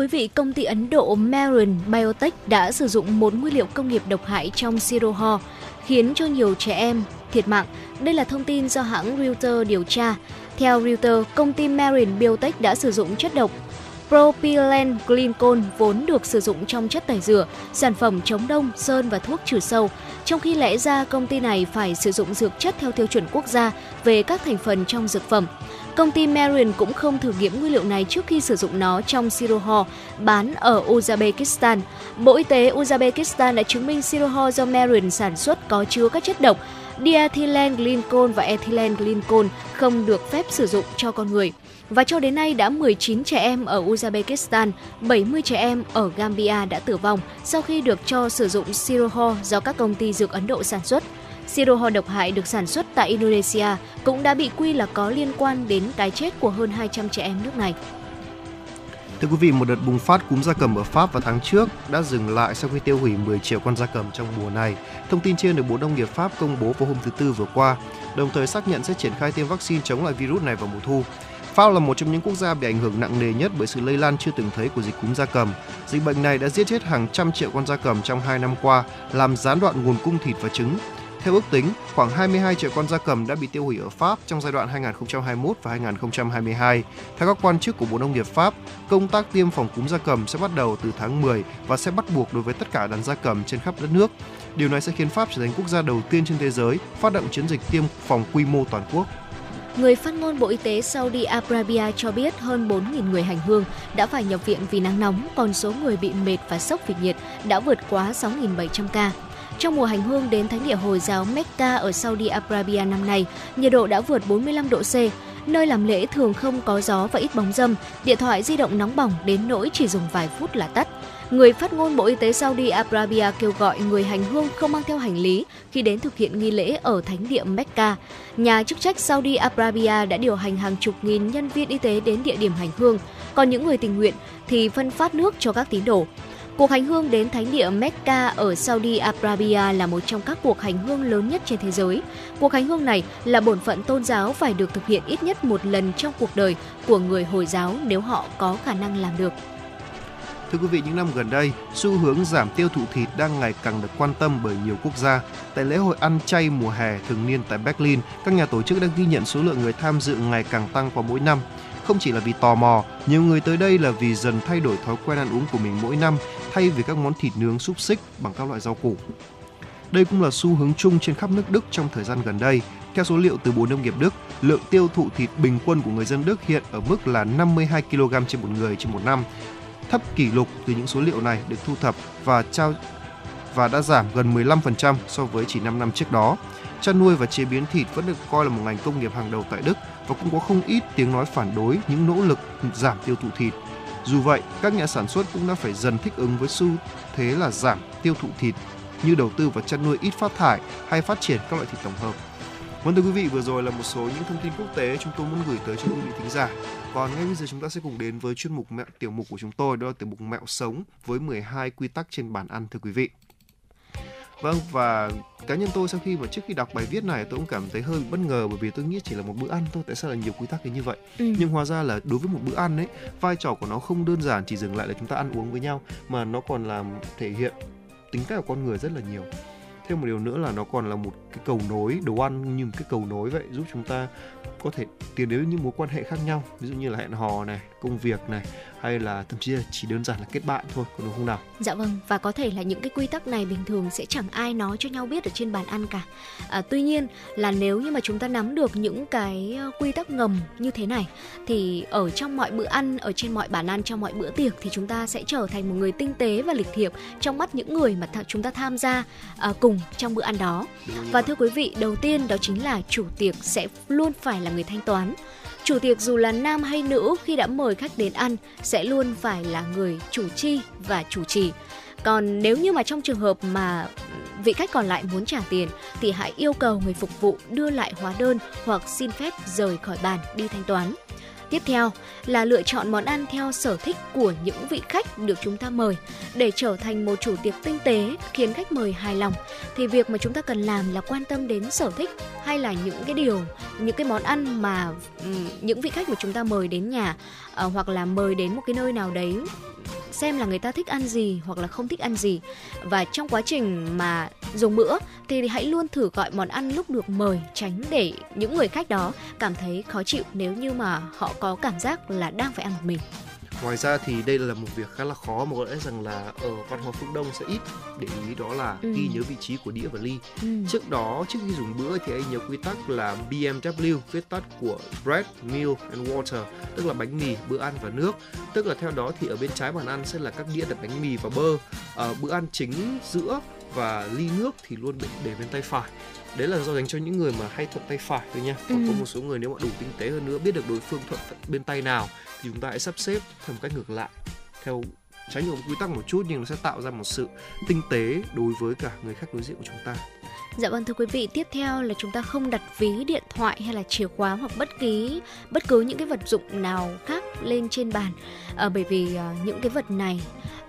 Quý vị, công ty Ấn Độ Marin Biotech đã sử dụng một nguyên liệu công nghiệp độc hại trong siro ho, khiến cho nhiều trẻ em thiệt mạng. Đây là thông tin do hãng Reuters điều tra. Theo Reuters, công ty Marin Biotech đã sử dụng chất độc propylene glycol vốn được sử dụng trong chất tẩy rửa, sản phẩm chống đông, sơn và thuốc trừ sâu, trong khi lẽ ra công ty này phải sử dụng dược chất theo tiêu chuẩn quốc gia về các thành phần trong dược phẩm. Công ty Marin cũng không thử nghiệm nguyên liệu này trước khi sử dụng nó trong siro ho bán ở Uzbekistan. Bộ Y tế Uzbekistan đã chứng minh siro ho do Marin sản xuất có chứa các chất độc diethylene glycol và ethylene glycol không được phép sử dụng cho con người. Và cho đến nay đã 19 trẻ em ở Uzbekistan, 70 trẻ em ở Gambia đã tử vong sau khi được cho sử dụng Siroho do các công ty dược Ấn Độ sản xuất. Siro ho độc hại được sản xuất tại Indonesia cũng đã bị quy là có liên quan đến cái chết của hơn 200 trẻ em nước này. Thưa quý vị, một đợt bùng phát cúm gia cầm ở Pháp vào tháng trước đã dừng lại sau khi tiêu hủy 10 triệu con gia cầm trong mùa này. Thông tin trên được Bộ Nông nghiệp Pháp công bố vào hôm thứ Tư vừa qua, đồng thời xác nhận sẽ triển khai tiêm vaccine chống lại virus này vào mùa thu. Pháp là một trong những quốc gia bị ảnh hưởng nặng nề nhất bởi sự lây lan chưa từng thấy của dịch cúm gia cầm. Dịch bệnh này đã giết chết hàng trăm triệu con gia cầm trong hai năm qua, làm gián đoạn nguồn cung thịt và trứng. Theo ước tính, khoảng 22 triệu con gia cầm đã bị tiêu hủy ở Pháp trong giai đoạn 2021 và 2022. Theo các quan chức của Bộ Nông nghiệp Pháp, công tác tiêm phòng cúm gia cầm sẽ bắt đầu từ tháng 10 và sẽ bắt buộc đối với tất cả đàn gia cầm trên khắp đất nước. Điều này sẽ khiến Pháp trở thành quốc gia đầu tiên trên thế giới phát động chiến dịch tiêm phòng quy mô toàn quốc. Người phát ngôn Bộ Y tế Saudi Arabia cho biết hơn 4.000 người hành hương đã phải nhập viện vì nắng nóng, còn số người bị mệt và sốc vì nhiệt đã vượt quá 6.700 ca. Trong mùa hành hương đến thánh địa Hồi giáo Mecca ở Saudi Arabia năm nay, nhiệt độ đã vượt 45 độ C. Nơi làm lễ thường không có gió và ít bóng dâm, điện thoại di động nóng bỏng đến nỗi chỉ dùng vài phút là tắt. Người phát ngôn Bộ Y tế Saudi Arabia kêu gọi người hành hương không mang theo hành lý khi đến thực hiện nghi lễ ở thánh địa Mecca. Nhà chức trách Saudi Arabia đã điều hành hàng chục nghìn nhân viên y tế đến địa điểm hành hương, còn những người tình nguyện thì phân phát nước cho các tín đồ. Cuộc hành hương đến thánh địa Mecca ở Saudi Arabia là một trong các cuộc hành hương lớn nhất trên thế giới. Cuộc hành hương này là bổn phận tôn giáo phải được thực hiện ít nhất một lần trong cuộc đời của người Hồi giáo nếu họ có khả năng làm được. Thưa quý vị, những năm gần đây, xu hướng giảm tiêu thụ thịt đang ngày càng được quan tâm bởi nhiều quốc gia. Tại lễ hội ăn chay mùa hè thường niên tại Berlin, các nhà tổ chức đang ghi nhận số lượng người tham dự ngày càng tăng qua mỗi năm. Không chỉ là vì tò mò, nhiều người tới đây là vì dần thay đổi thói quen ăn uống của mình mỗi năm thay vì các món thịt nướng xúc xích bằng các loại rau củ. Đây cũng là xu hướng chung trên khắp nước Đức trong thời gian gần đây. Theo số liệu từ Bộ Nông nghiệp Đức, lượng tiêu thụ thịt bình quân của người dân Đức hiện ở mức là 52 kg trên một người trên một năm, thấp kỷ lục từ những số liệu này được thu thập và trao và đã giảm gần 15% so với chỉ 5 năm trước đó. Chăn nuôi và chế biến thịt vẫn được coi là một ngành công nghiệp hàng đầu tại Đức và cũng có không ít tiếng nói phản đối những nỗ lực giảm tiêu thụ thịt. Dù vậy, các nhà sản xuất cũng đã phải dần thích ứng với xu thế là giảm tiêu thụ thịt như đầu tư vào chăn nuôi ít phát thải hay phát triển các loại thịt tổng hợp. Vâng thưa quý vị, vừa rồi là một số những thông tin quốc tế chúng tôi muốn gửi tới cho quý vị thính giả. Còn ngay bây giờ chúng ta sẽ cùng đến với chuyên mục mẹo tiểu mục của chúng tôi, đó là tiểu mục mẹo sống với 12 quy tắc trên bàn ăn thưa quý vị. Vâng và cá nhân tôi sau khi mà trước khi đọc bài viết này tôi cũng cảm thấy hơi bất ngờ bởi vì tôi nghĩ chỉ là một bữa ăn thôi tại sao là nhiều quy tắc đến như vậy ừ. nhưng hóa ra là đối với một bữa ăn ấy vai trò của nó không đơn giản chỉ dừng lại là chúng ta ăn uống với nhau mà nó còn làm thể hiện tính cách của con người rất là nhiều thêm một điều nữa là nó còn là một cái cầu nối đồ ăn như một cái cầu nối vậy giúp chúng ta có thể tiến đến những mối quan hệ khác nhau. Ví dụ như là hẹn hò này công việc này hay là thậm chí là chỉ đơn giản là kết bạn thôi có đúng không nào? Dạ vâng và có thể là những cái quy tắc này bình thường sẽ chẳng ai nói cho nhau biết ở trên bàn ăn cả. À, tuy nhiên là nếu như mà chúng ta nắm được những cái ờ, quy tắc ngầm như thế này thì ở trong mọi bữa ăn ở trên mọi bàn ăn trong mọi bữa tiệc thì chúng ta sẽ trở thành một người tinh tế và lịch thiệp trong mắt những người mà th- chúng ta tham gia à, cùng trong bữa ăn đó và thưa quý vị đầu tiên đó chính là chủ tiệc sẽ luôn phải là người thanh toán Chủ tiệc dù là nam hay nữ khi đã mời khách đến ăn sẽ luôn phải là người chủ chi và chủ trì. Còn nếu như mà trong trường hợp mà vị khách còn lại muốn trả tiền thì hãy yêu cầu người phục vụ đưa lại hóa đơn hoặc xin phép rời khỏi bàn đi thanh toán. Tiếp theo là lựa chọn món ăn theo sở thích của những vị khách được chúng ta mời. Để trở thành một chủ tiệc tinh tế khiến khách mời hài lòng thì việc mà chúng ta cần làm là quan tâm đến sở thích hay là những cái điều, những cái món ăn mà những vị khách mà chúng ta mời đến nhà uh, hoặc là mời đến một cái nơi nào đấy xem là người ta thích ăn gì hoặc là không thích ăn gì. Và trong quá trình mà dùng bữa thì hãy luôn thử gọi món ăn lúc được mời tránh để những người khách đó cảm thấy khó chịu nếu như mà họ có cảm giác là đang phải ăn một mình ngoài ra thì đây là một việc khá là khó mà có lẽ rằng là ở văn hóa phương đông sẽ ít để ý đó là ừ. ghi nhớ vị trí của đĩa và ly ừ. trước đó trước khi dùng bữa thì hãy nhớ quy tắc là BMW viết tắt của bread meal and water tức là bánh mì bữa ăn và nước tức là theo đó thì ở bên trái bàn ăn sẽ là các đĩa đặt bánh mì và bơ ở bữa ăn chính giữa và ly nước thì luôn để bên tay phải đấy là do dành cho những người mà hay thuận tay phải thôi nha còn ừ. có một số người nếu mà đủ tinh tế hơn nữa biết được đối phương thuận bên tay nào thì chúng ta hãy sắp xếp theo một cách ngược lại theo tránh ngược quy tắc một chút nhưng nó sẽ tạo ra một sự tinh tế đối với cả người khách đối diện của chúng ta Dạ vâng thưa quý vị, tiếp theo là chúng ta không đặt ví điện thoại hay là chìa khóa hoặc bất kỳ bất cứ những cái vật dụng nào khác lên trên bàn. À, bởi vì à, những cái vật này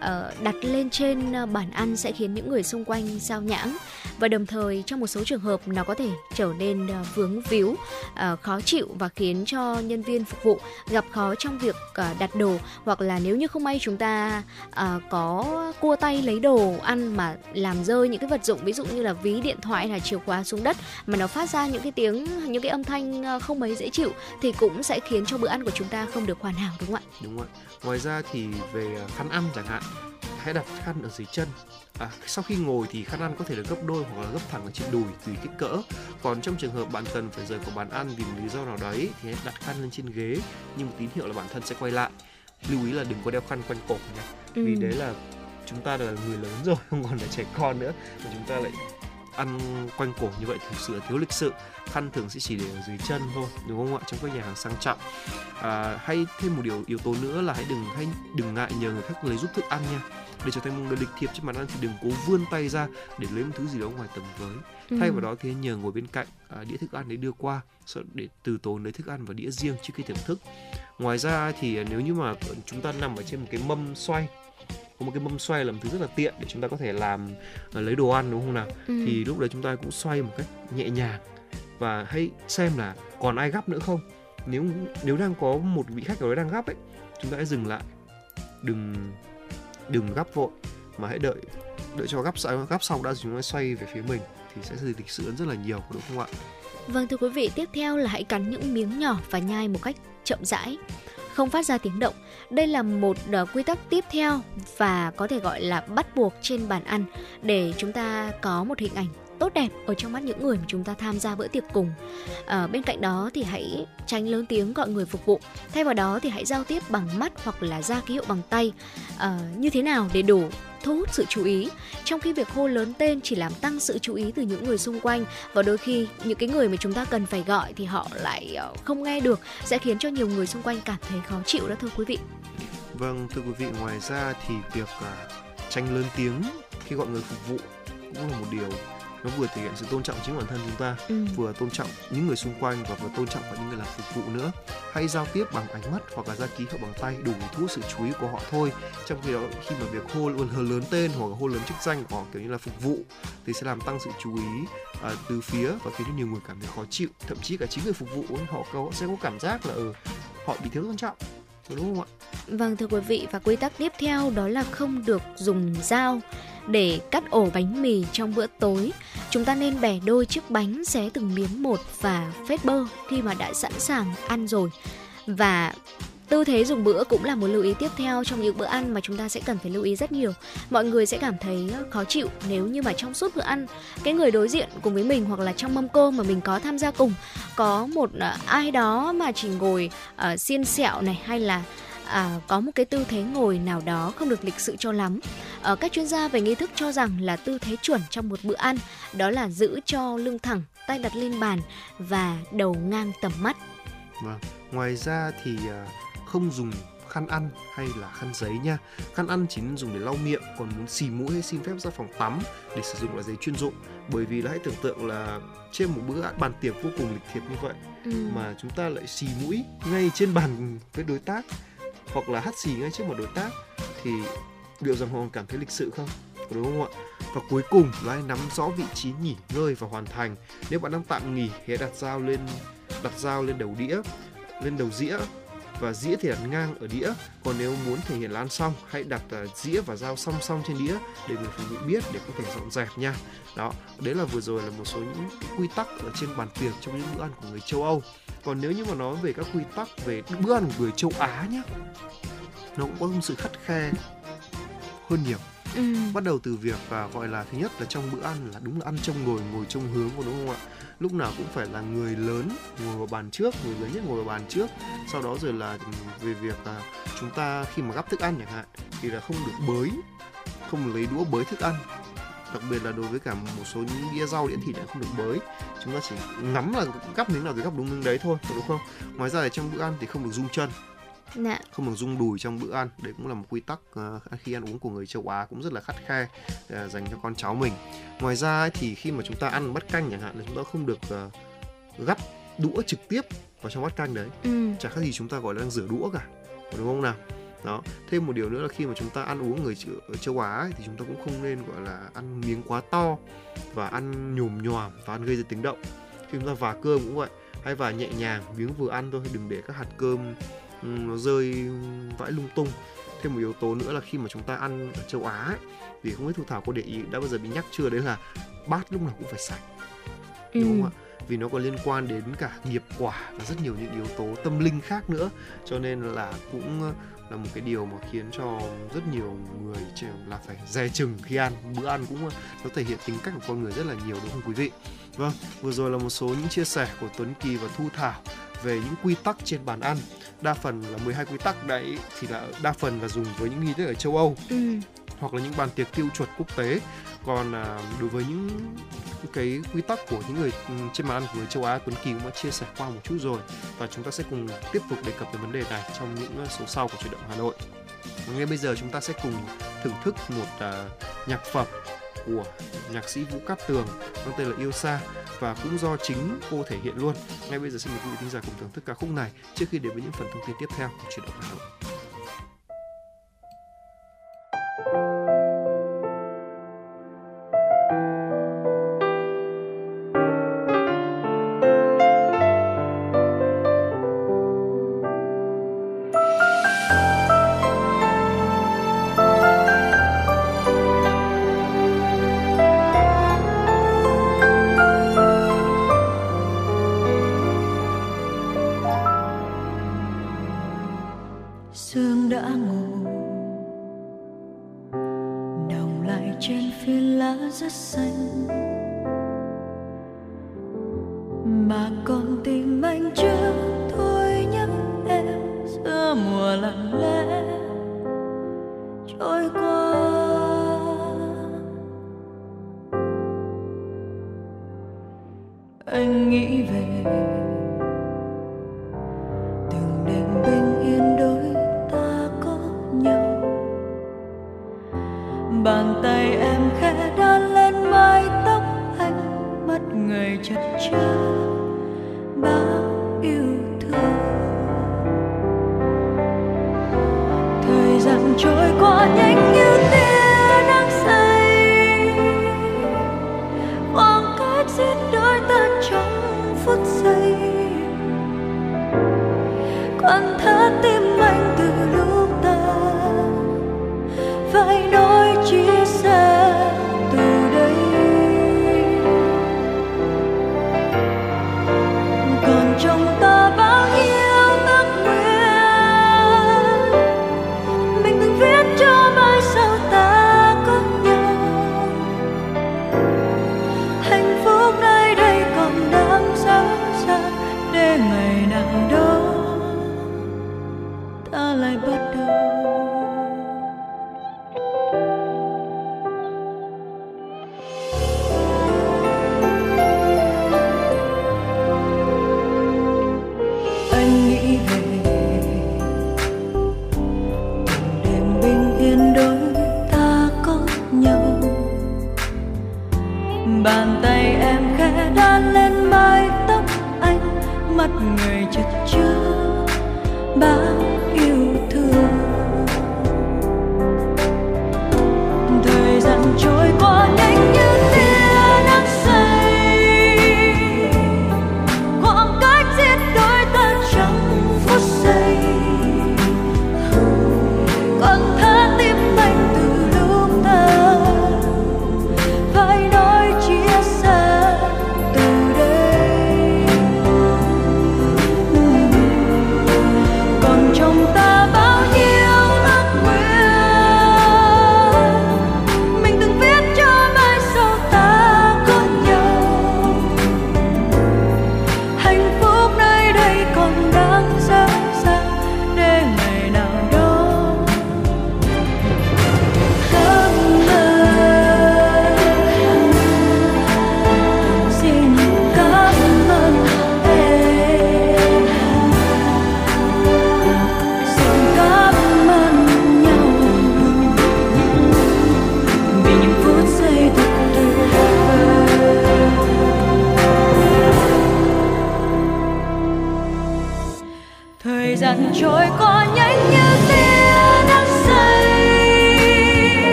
uh, đặt lên trên ờ, bàn ăn sẽ khiến những người xung quanh sao nhãng và đồng thời trong một số trường hợp nó có thể trở nên uh, vướng víu uh, khó chịu và khiến cho nhân viên phục vụ gặp khó trong việc uh, đặt đồ hoặc là nếu như không may chúng ta uh, có cua tay lấy đồ ăn mà làm rơi những cái vật dụng ví dụ như là ví điện thoại hay là chìa khóa xuống đất mà nó phát ra những cái tiếng những cái âm thanh không mấy dễ chịu thì cũng sẽ khiến cho bữa ăn của chúng ta không được hoàn hảo đúng không ạ? Đúng ạ. Ngoài ra thì về khăn ăn chẳng hạn hãy đặt khăn ở dưới chân. À, sau khi ngồi thì khăn ăn có thể được gấp đôi hoặc là gấp thẳng ở trên đùi tùy kích cỡ. Còn trong trường hợp bạn cần phải rời khỏi bàn ăn vì một lý do nào đấy thì hãy đặt khăn lên trên ghế như một tín hiệu là bản thân sẽ quay lại. Lưu ý là đừng có đeo khăn quanh cổ nhé ừ. vì đấy là chúng ta là người lớn rồi *laughs* không còn là trẻ con nữa mà chúng ta lại ăn quanh cổ như vậy thực sự là thiếu lịch sự. Khăn thường sẽ chỉ để ở dưới chân thôi đúng không ạ? Trong các nhà hàng sang trọng. À, hay thêm một điều yếu tố nữa là hãy đừng hay đừng ngại nhờ người khác lấy giúp thức ăn nha. Để trở thành một người lịch thiệp trên bàn ăn thì đừng cố vươn tay ra để lấy một thứ gì đó ngoài tầm với. Ừ. thay vào đó thì nhờ ngồi bên cạnh à, đĩa thức ăn để đưa qua để từ tốn lấy thức ăn và đĩa riêng trước khi thưởng thức. Ngoài ra thì à, nếu như mà chúng ta nằm ở trên một cái mâm xoay có một cái mâm xoay là một thứ rất là tiện để chúng ta có thể làm uh, lấy đồ ăn đúng không nào? Ừ. thì lúc đấy chúng ta cũng xoay một cách nhẹ nhàng. Và hãy xem là còn ai gấp nữa không? Nếu nếu đang có một vị khách ở đó đang gấp ấy chúng ta hãy dừng lại. Đừng đừng gấp vội mà hãy đợi đợi cho gấp gấp xong đã chúng ta xoay về phía mình thì sẽ lịch sự rất là nhiều đúng không ạ? Vâng thưa quý vị, tiếp theo là hãy cắn những miếng nhỏ và nhai một cách chậm rãi không phát ra tiếng động. Đây là một uh, quy tắc tiếp theo và có thể gọi là bắt buộc trên bàn ăn để chúng ta có một hình ảnh tốt đẹp ở trong mắt những người mà chúng ta tham gia bữa tiệc cùng. À, bên cạnh đó thì hãy tránh lớn tiếng gọi người phục vụ. Thay vào đó thì hãy giao tiếp bằng mắt hoặc là ra ký hiệu bằng tay. À, như thế nào để đủ thu hút sự chú ý. Trong khi việc hô lớn tên chỉ làm tăng sự chú ý từ những người xung quanh và đôi khi những cái người mà chúng ta cần phải gọi thì họ lại ờ, không nghe được sẽ khiến cho nhiều người xung quanh cảm thấy khó chịu đó thưa quý vị. Vâng thưa quý vị ngoài ra thì việc uh, tranh lớn tiếng khi gọi người phục vụ cũng là một điều nó vừa thể hiện sự tôn trọng chính bản thân chúng ta ừ. vừa tôn trọng những người xung quanh và vừa tôn trọng cả những người làm phục vụ nữa. Hãy giao tiếp bằng ánh mắt hoặc là ra ký hiệu bằng tay đủ thu hút sự chú ý của họ thôi. Trong khi đó khi mà việc hô hô lớn tên hoặc là hô lớn chức danh của họ kiểu như là phục vụ thì sẽ làm tăng sự chú ý uh, từ phía và khiến cho nhiều người cảm thấy khó chịu. Thậm chí cả chính người phục vụ họ có sẽ có cảm giác là ừ, họ bị thiếu tôn trọng. Đúng không ạ? Vâng thưa quý vị và quy tắc tiếp theo đó là không được dùng dao để cắt ổ bánh mì trong bữa tối. Chúng ta nên bẻ đôi chiếc bánh xé từng miếng một và phết bơ khi mà đã sẵn sàng ăn rồi. Và Tư thế dùng bữa cũng là một lưu ý tiếp theo trong những bữa ăn mà chúng ta sẽ cần phải lưu ý rất nhiều. Mọi người sẽ cảm thấy khó chịu nếu như mà trong suốt bữa ăn cái người đối diện cùng với mình hoặc là trong mâm cơm mà mình có tham gia cùng có một à, ai đó mà chỉ ngồi uh, xiên sẹo này hay là à, có một cái tư thế ngồi nào đó không được lịch sự cho lắm. À, các chuyên gia về nghi thức cho rằng là tư thế chuẩn trong một bữa ăn đó là giữ cho lưng thẳng, tay đặt lên bàn và đầu ngang tầm mắt. Vâng. Ngoài ra thì uh không dùng khăn ăn hay là khăn giấy nha khăn ăn chỉ nên dùng để lau miệng còn muốn xì mũi hay xin phép ra phòng tắm để sử dụng là giấy chuyên dụng bởi vì là hãy tưởng tượng là trên một bữa bàn tiệc vô cùng lịch thiệp như vậy ừ. mà chúng ta lại xì mũi ngay trên bàn với đối tác hoặc là hắt xì ngay trước một đối tác, thì liệu rằng họ cảm thấy lịch sự không? Đúng không ạ? Và cuối cùng, là hãy nắm rõ vị trí nghỉ ngơi và hoàn thành. Nếu bạn đang tạm nghỉ, hãy đặt dao lên, đặt dao lên đầu đĩa, lên đầu dĩa và dĩa thì đặt ngang ở đĩa. Còn nếu muốn thể hiện là ăn xong hãy đặt uh, dĩa và dao song song trên đĩa để người phục vụ biết để có thể dọn dẹp nha. Đó đấy là vừa rồi là một số những quy tắc ở trên bàn tiệc trong những bữa ăn của người châu Âu. Còn nếu như mà nói về các quy tắc về bữa ăn của người châu Á nhé nó cũng có một sự khắt khe hơn nhiều. Ừ. bắt đầu từ việc và gọi là thứ nhất là trong bữa ăn là đúng là ăn trông ngồi ngồi trông hướng đúng không ạ lúc nào cũng phải là người lớn, ngồi vào bàn trước, người lớn nhất ngồi vào bàn trước. Sau đó rồi là ừ, về việc là chúng ta khi mà gắp thức ăn chẳng hạn, thì là không được bới, không lấy đũa bới thức ăn. Đặc biệt là đối với cả một số những đĩa rau, đĩa thịt lại không được bới. Chúng ta chỉ ngắm là gắp miếng nào thì gắp đúng miếng đấy thôi đúng không? Ngoài ra thì trong bữa ăn thì không được rung chân. Dạ. không được rung đùi trong bữa ăn. Đấy cũng là một quy tắc uh, khi ăn uống của người châu Á cũng rất là khắt khe uh, dành cho con cháu mình. Ngoài ra thì khi mà chúng ta ăn bát canh chẳng hạn là chúng ta không được uh, gắp đũa trực tiếp vào trong bát canh đấy. Ừ. chả khác gì chúng ta gọi là đang rửa đũa cả đúng không nào? Đó. Thêm một điều nữa là khi mà chúng ta ăn uống người ở châu Á ấy, thì chúng ta cũng không nên gọi là ăn miếng quá to và ăn nhồm nhòm và ăn gây ra tiếng động. Khi chúng ta vả cơm cũng vậy hay vả nhẹ nhàng miếng vừa ăn thôi đừng để các hạt cơm nó rơi vãi lung tung. Thêm một yếu tố nữa là khi mà chúng ta ăn ở châu Á ấy, vì không biết thu thảo có để ý đã bao giờ bị nhắc chưa đấy là bát lúc nào cũng phải sạch ừ. đúng không ạ? Vì nó còn liên quan đến cả nghiệp quả và rất nhiều những yếu tố tâm linh khác nữa cho nên là cũng là một cái điều mà khiến cho rất nhiều người là phải dè chừng khi ăn. Bữa ăn cũng nó thể hiện tính cách của con người rất là nhiều đúng không quý vị vâng vừa rồi là một số những chia sẻ của Tuấn Kỳ và Thu Thảo về những quy tắc trên bàn ăn đa phần là 12 quy tắc đấy thì là đa phần là dùng với những nghi thức ở châu Âu ừ. hoặc là những bàn tiệc tiêu chuẩn quốc tế còn à, đối với những cái quy tắc của những người ừ, trên bàn ăn của người châu Á Tuấn Kỳ cũng đã chia sẻ qua một chút rồi và chúng ta sẽ cùng tiếp tục đề cập về vấn đề này trong những số sau của chuyển động Hà Nội. Và ngay bây giờ chúng ta sẽ cùng thưởng thức một uh, nhạc phẩm của nhạc sĩ Vũ Cát Tường, mang tên là Yêu Xa và cũng do chính cô thể hiện luôn. Ngay bây giờ xin mời quý vị thính giả cùng thưởng thức ca khúc này trước khi đến với những phần thông tin tiếp theo của chuyển động Hà Nội.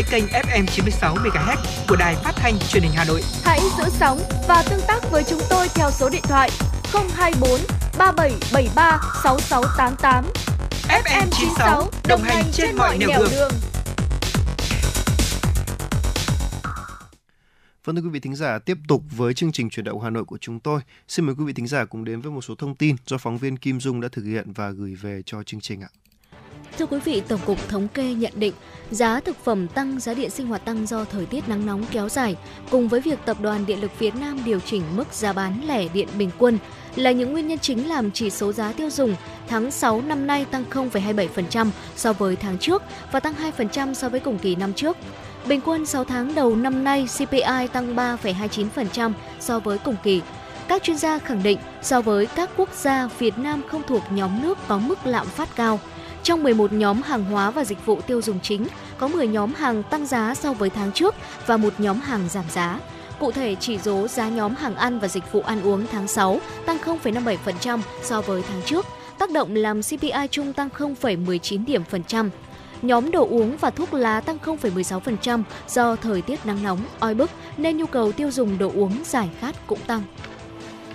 Dõi kênh FM 96 MHz của đài phát thanh truyền hình Hà Nội. Hãy giữ sóng và tương tác với chúng tôi theo số điện thoại 024 3773 6688. FM 96 đồng hành trên mọi nẻo đường. đường. Vâng thưa quý vị thính giả, tiếp tục với chương trình chuyển động Hà Nội của chúng tôi. Xin mời quý vị thính giả cùng đến với một số thông tin do phóng viên Kim Dung đã thực hiện và gửi về cho chương trình ạ. Thưa quý vị, Tổng cục Thống kê nhận định giá thực phẩm tăng, giá điện sinh hoạt tăng do thời tiết nắng nóng kéo dài, cùng với việc Tập đoàn Điện lực Việt Nam điều chỉnh mức giá bán lẻ điện bình quân là những nguyên nhân chính làm chỉ số giá tiêu dùng tháng 6 năm nay tăng 0,27% so với tháng trước và tăng 2% so với cùng kỳ năm trước. Bình quân 6 tháng đầu năm nay, CPI tăng 3,29% so với cùng kỳ. Các chuyên gia khẳng định, so với các quốc gia, Việt Nam không thuộc nhóm nước có mức lạm phát cao. Trong 11 nhóm hàng hóa và dịch vụ tiêu dùng chính, có 10 nhóm hàng tăng giá so với tháng trước và một nhóm hàng giảm giá. Cụ thể, chỉ số giá nhóm hàng ăn và dịch vụ ăn uống tháng 6 tăng 0,57% so với tháng trước, tác động làm CPI chung tăng 0,19 điểm phần trăm. Nhóm đồ uống và thuốc lá tăng 0,16% do thời tiết nắng nóng, oi bức nên nhu cầu tiêu dùng đồ uống giải khát cũng tăng.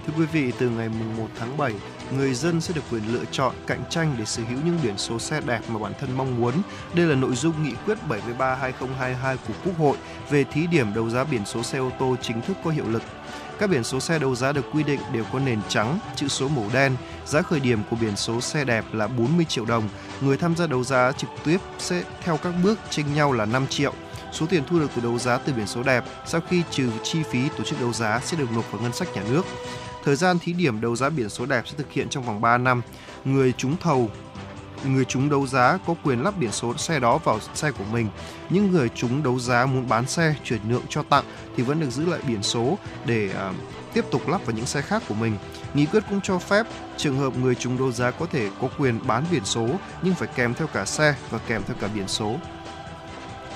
Thưa quý vị, từ ngày 1 tháng 7, người dân sẽ được quyền lựa chọn cạnh tranh để sở hữu những biển số xe đẹp mà bản thân mong muốn. Đây là nội dung nghị quyết 73/2022 của Quốc hội về thí điểm đấu giá biển số xe ô tô chính thức có hiệu lực. Các biển số xe đấu giá được quy định đều có nền trắng, chữ số màu đen. Giá khởi điểm của biển số xe đẹp là 40 triệu đồng. Người tham gia đấu giá trực tiếp sẽ theo các bước chênh nhau là 5 triệu. Số tiền thu được từ đấu giá từ biển số đẹp sau khi trừ chi phí tổ chức đấu giá sẽ được nộp vào ngân sách nhà nước. Thời gian thí điểm đấu giá biển số đẹp sẽ thực hiện trong vòng 3 năm. Người trúng thầu người trúng đấu giá có quyền lắp biển số xe đó vào xe của mình. Những người trúng đấu giá muốn bán xe chuyển nhượng cho tặng thì vẫn được giữ lại biển số để uh, tiếp tục lắp vào những xe khác của mình. Nghị quyết cũng cho phép trường hợp người trúng đấu giá có thể có quyền bán biển số nhưng phải kèm theo cả xe và kèm theo cả biển số.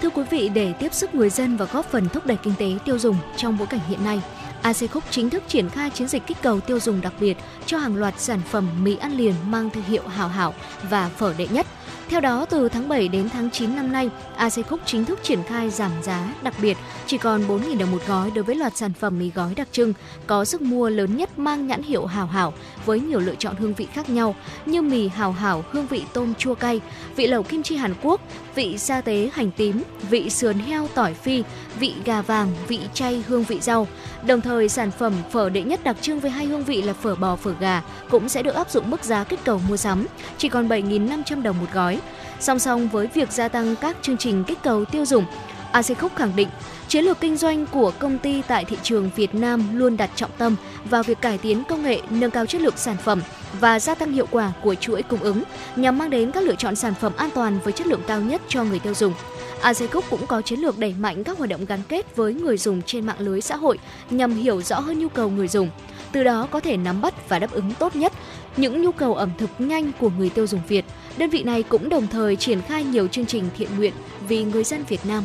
Thưa quý vị, để tiếp sức người dân và góp phần thúc đẩy kinh tế tiêu dùng trong bối cảnh hiện nay, AC chính thức triển khai chiến dịch kích cầu tiêu dùng đặc biệt cho hàng loạt sản phẩm mì ăn liền mang thương hiệu hảo hảo và phở đệ nhất – theo đó, từ tháng 7 đến tháng 9 năm nay, AC chính thức triển khai giảm giá đặc biệt chỉ còn 4.000 đồng một gói đối với loạt sản phẩm mì gói đặc trưng có sức mua lớn nhất mang nhãn hiệu Hảo Hảo với nhiều lựa chọn hương vị khác nhau như mì Hảo Hảo hương vị tôm chua cay, vị lẩu kim chi Hàn Quốc, vị sa tế hành tím, vị sườn heo tỏi phi, vị gà vàng, vị chay hương vị rau. Đồng thời, sản phẩm phở đệ nhất đặc trưng với hai hương vị là phở bò phở gà cũng sẽ được áp dụng mức giá kích cầu mua sắm chỉ còn 7.500 đồng một gói Song song với việc gia tăng các chương trình kích cầu tiêu dùng, Asicook khẳng định chiến lược kinh doanh của công ty tại thị trường Việt Nam luôn đặt trọng tâm vào việc cải tiến công nghệ, nâng cao chất lượng sản phẩm và gia tăng hiệu quả của chuỗi cung ứng nhằm mang đến các lựa chọn sản phẩm an toàn với chất lượng cao nhất cho người tiêu dùng. Asicook cũng có chiến lược đẩy mạnh các hoạt động gắn kết với người dùng trên mạng lưới xã hội nhằm hiểu rõ hơn nhu cầu người dùng, từ đó có thể nắm bắt và đáp ứng tốt nhất những nhu cầu ẩm thực nhanh của người tiêu dùng Việt. Đơn vị này cũng đồng thời triển khai nhiều chương trình thiện nguyện vì người dân Việt Nam.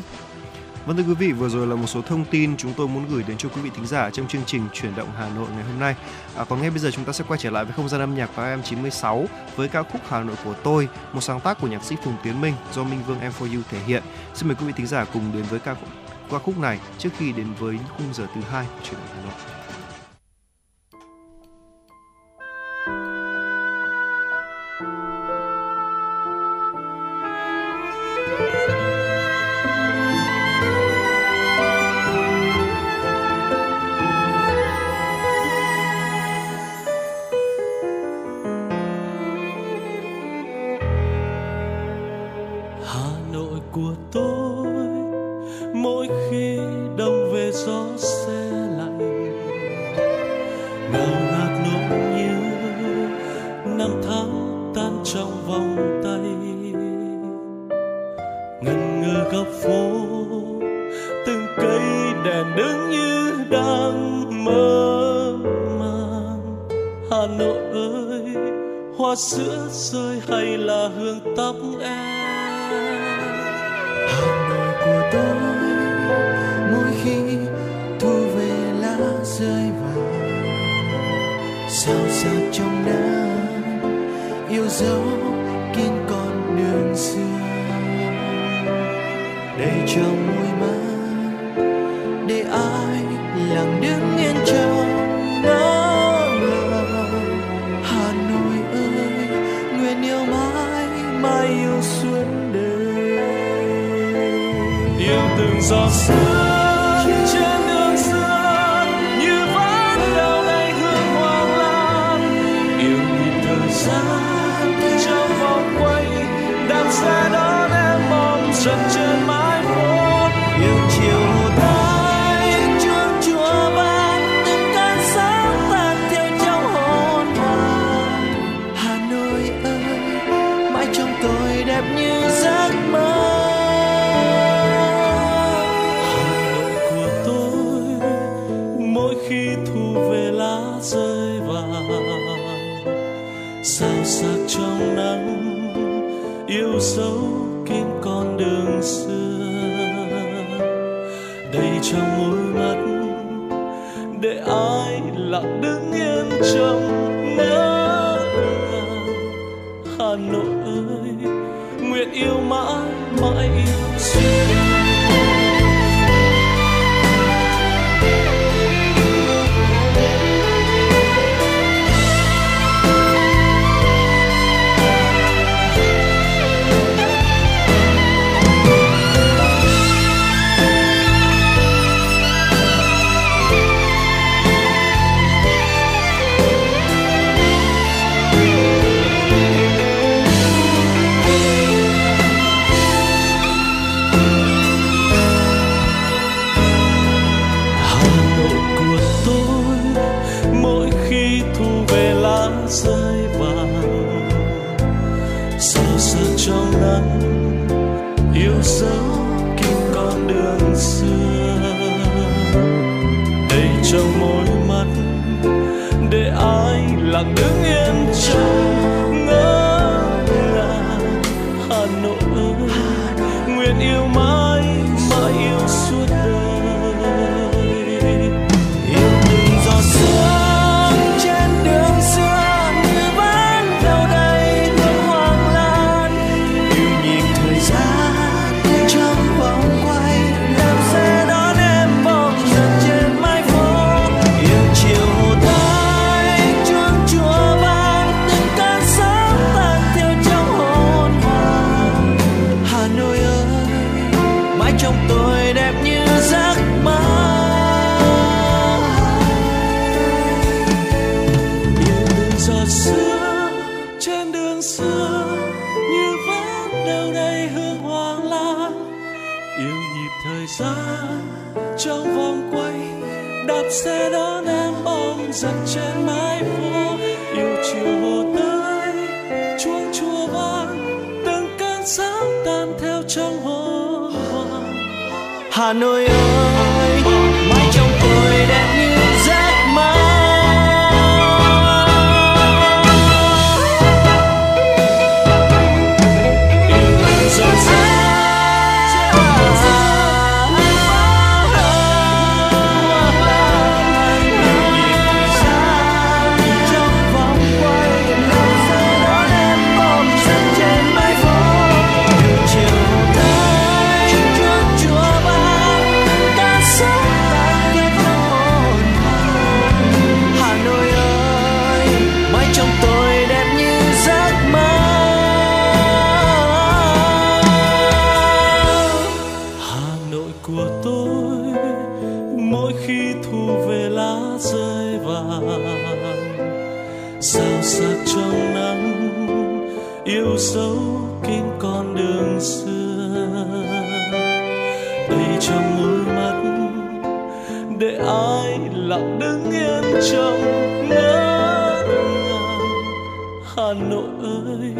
Vâng thưa quý vị, vừa rồi là một số thông tin chúng tôi muốn gửi đến cho quý vị thính giả trong chương trình chuyển động Hà Nội ngày hôm nay. À, còn ngay bây giờ chúng ta sẽ quay trở lại với không gian âm nhạc của em 96 với ca khúc Hà Nội của tôi, một sáng tác của nhạc sĩ Phùng Tiến Minh do Minh Vương M4U thể hiện. Xin mời quý vị thính giả cùng đến với ca khúc, ca khúc này trước khi đến với khung giờ thứ hai của chuyển động Hà Nội. xưa thu về lá rơi vàng. Sao sắc trong nắng, yêu dấu kín con đường xưa. Đây trong môi mắt, để ai lặng đứng yên trong ngỡ ngàng hà nội ơi,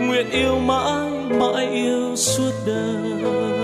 nguyện yêu mãi mãi yêu suốt đời.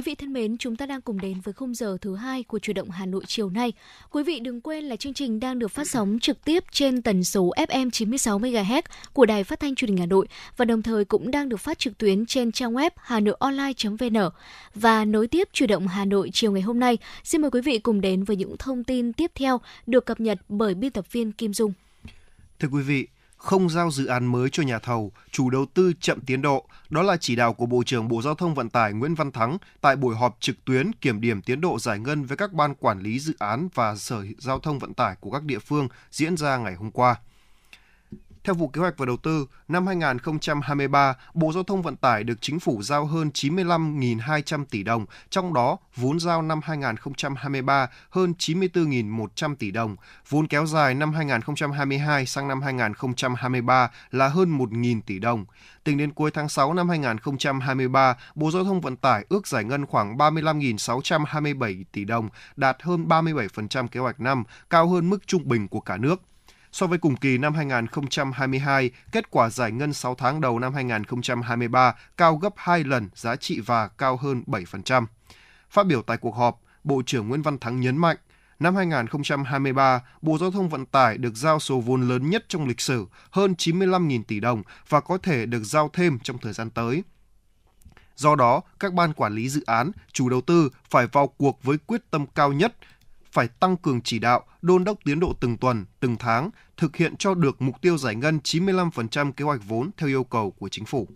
Quý vị thân mến, chúng ta đang cùng đến với khung giờ thứ hai của chủ động Hà Nội chiều nay. Quý vị đừng quên là chương trình đang được phát sóng trực tiếp trên tần số FM 96 MHz của Đài Phát thanh Truyền hình Hà Nội và đồng thời cũng đang được phát trực tuyến trên trang web hanoionline.vn. Và nối tiếp chủ động Hà Nội chiều ngày hôm nay, xin mời quý vị cùng đến với những thông tin tiếp theo được cập nhật bởi biên tập viên Kim Dung. Thưa quý vị, không giao dự án mới cho nhà thầu, chủ đầu tư chậm tiến độ. Đó là chỉ đạo của Bộ trưởng Bộ Giao thông Vận tải Nguyễn Văn Thắng tại buổi họp trực tuyến kiểm điểm tiến độ giải ngân với các ban quản lý dự án và Sở Giao thông Vận tải của các địa phương diễn ra ngày hôm qua. Theo Vụ Kế hoạch và Đầu tư, năm 2023, Bộ Giao thông Vận tải được chính phủ giao hơn 95.200 tỷ đồng, trong đó vốn giao năm 2023 hơn 94.100 tỷ đồng, vốn kéo dài năm 2022 sang năm 2023 là hơn 1.000 tỷ đồng. Tính đến cuối tháng 6 năm 2023, Bộ Giao thông Vận tải ước giải ngân khoảng 35.627 tỷ đồng, đạt hơn 37% kế hoạch năm, cao hơn mức trung bình của cả nước. So với cùng kỳ năm 2022, kết quả giải ngân 6 tháng đầu năm 2023 cao gấp 2 lần giá trị và cao hơn 7%. Phát biểu tại cuộc họp, Bộ trưởng Nguyễn Văn Thắng nhấn mạnh, năm 2023, Bộ Giao thông Vận tải được giao số vốn lớn nhất trong lịch sử, hơn 95.000 tỷ đồng và có thể được giao thêm trong thời gian tới. Do đó, các ban quản lý dự án, chủ đầu tư phải vào cuộc với quyết tâm cao nhất, phải tăng cường chỉ đạo, đôn đốc tiến độ từng tuần, từng tháng, thực hiện cho được mục tiêu giải ngân 95% kế hoạch vốn theo yêu cầu của chính phủ.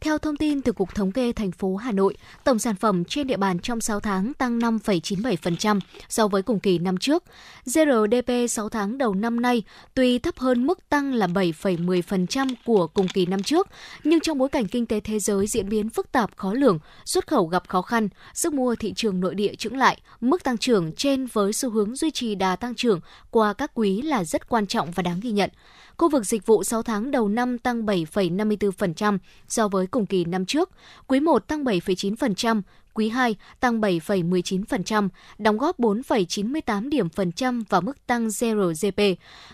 Theo thông tin từ Cục Thống kê thành phố Hà Nội, tổng sản phẩm trên địa bàn trong 6 tháng tăng 5,97% so với cùng kỳ năm trước. GRDP 6 tháng đầu năm nay tuy thấp hơn mức tăng là 7,10% của cùng kỳ năm trước, nhưng trong bối cảnh kinh tế thế giới diễn biến phức tạp khó lường, xuất khẩu gặp khó khăn, sức mua thị trường nội địa chững lại, mức tăng trưởng trên với xu hướng duy trì đà tăng trưởng qua các quý là rất quan trọng và đáng ghi nhận. Khu vực dịch vụ 6 tháng đầu năm tăng 7,54% so với cùng kỳ năm trước, quý 1 tăng 7,9%, quý 2 tăng 7,19%, đóng góp 4,98 điểm phần trăm vào mức tăng 0 GP.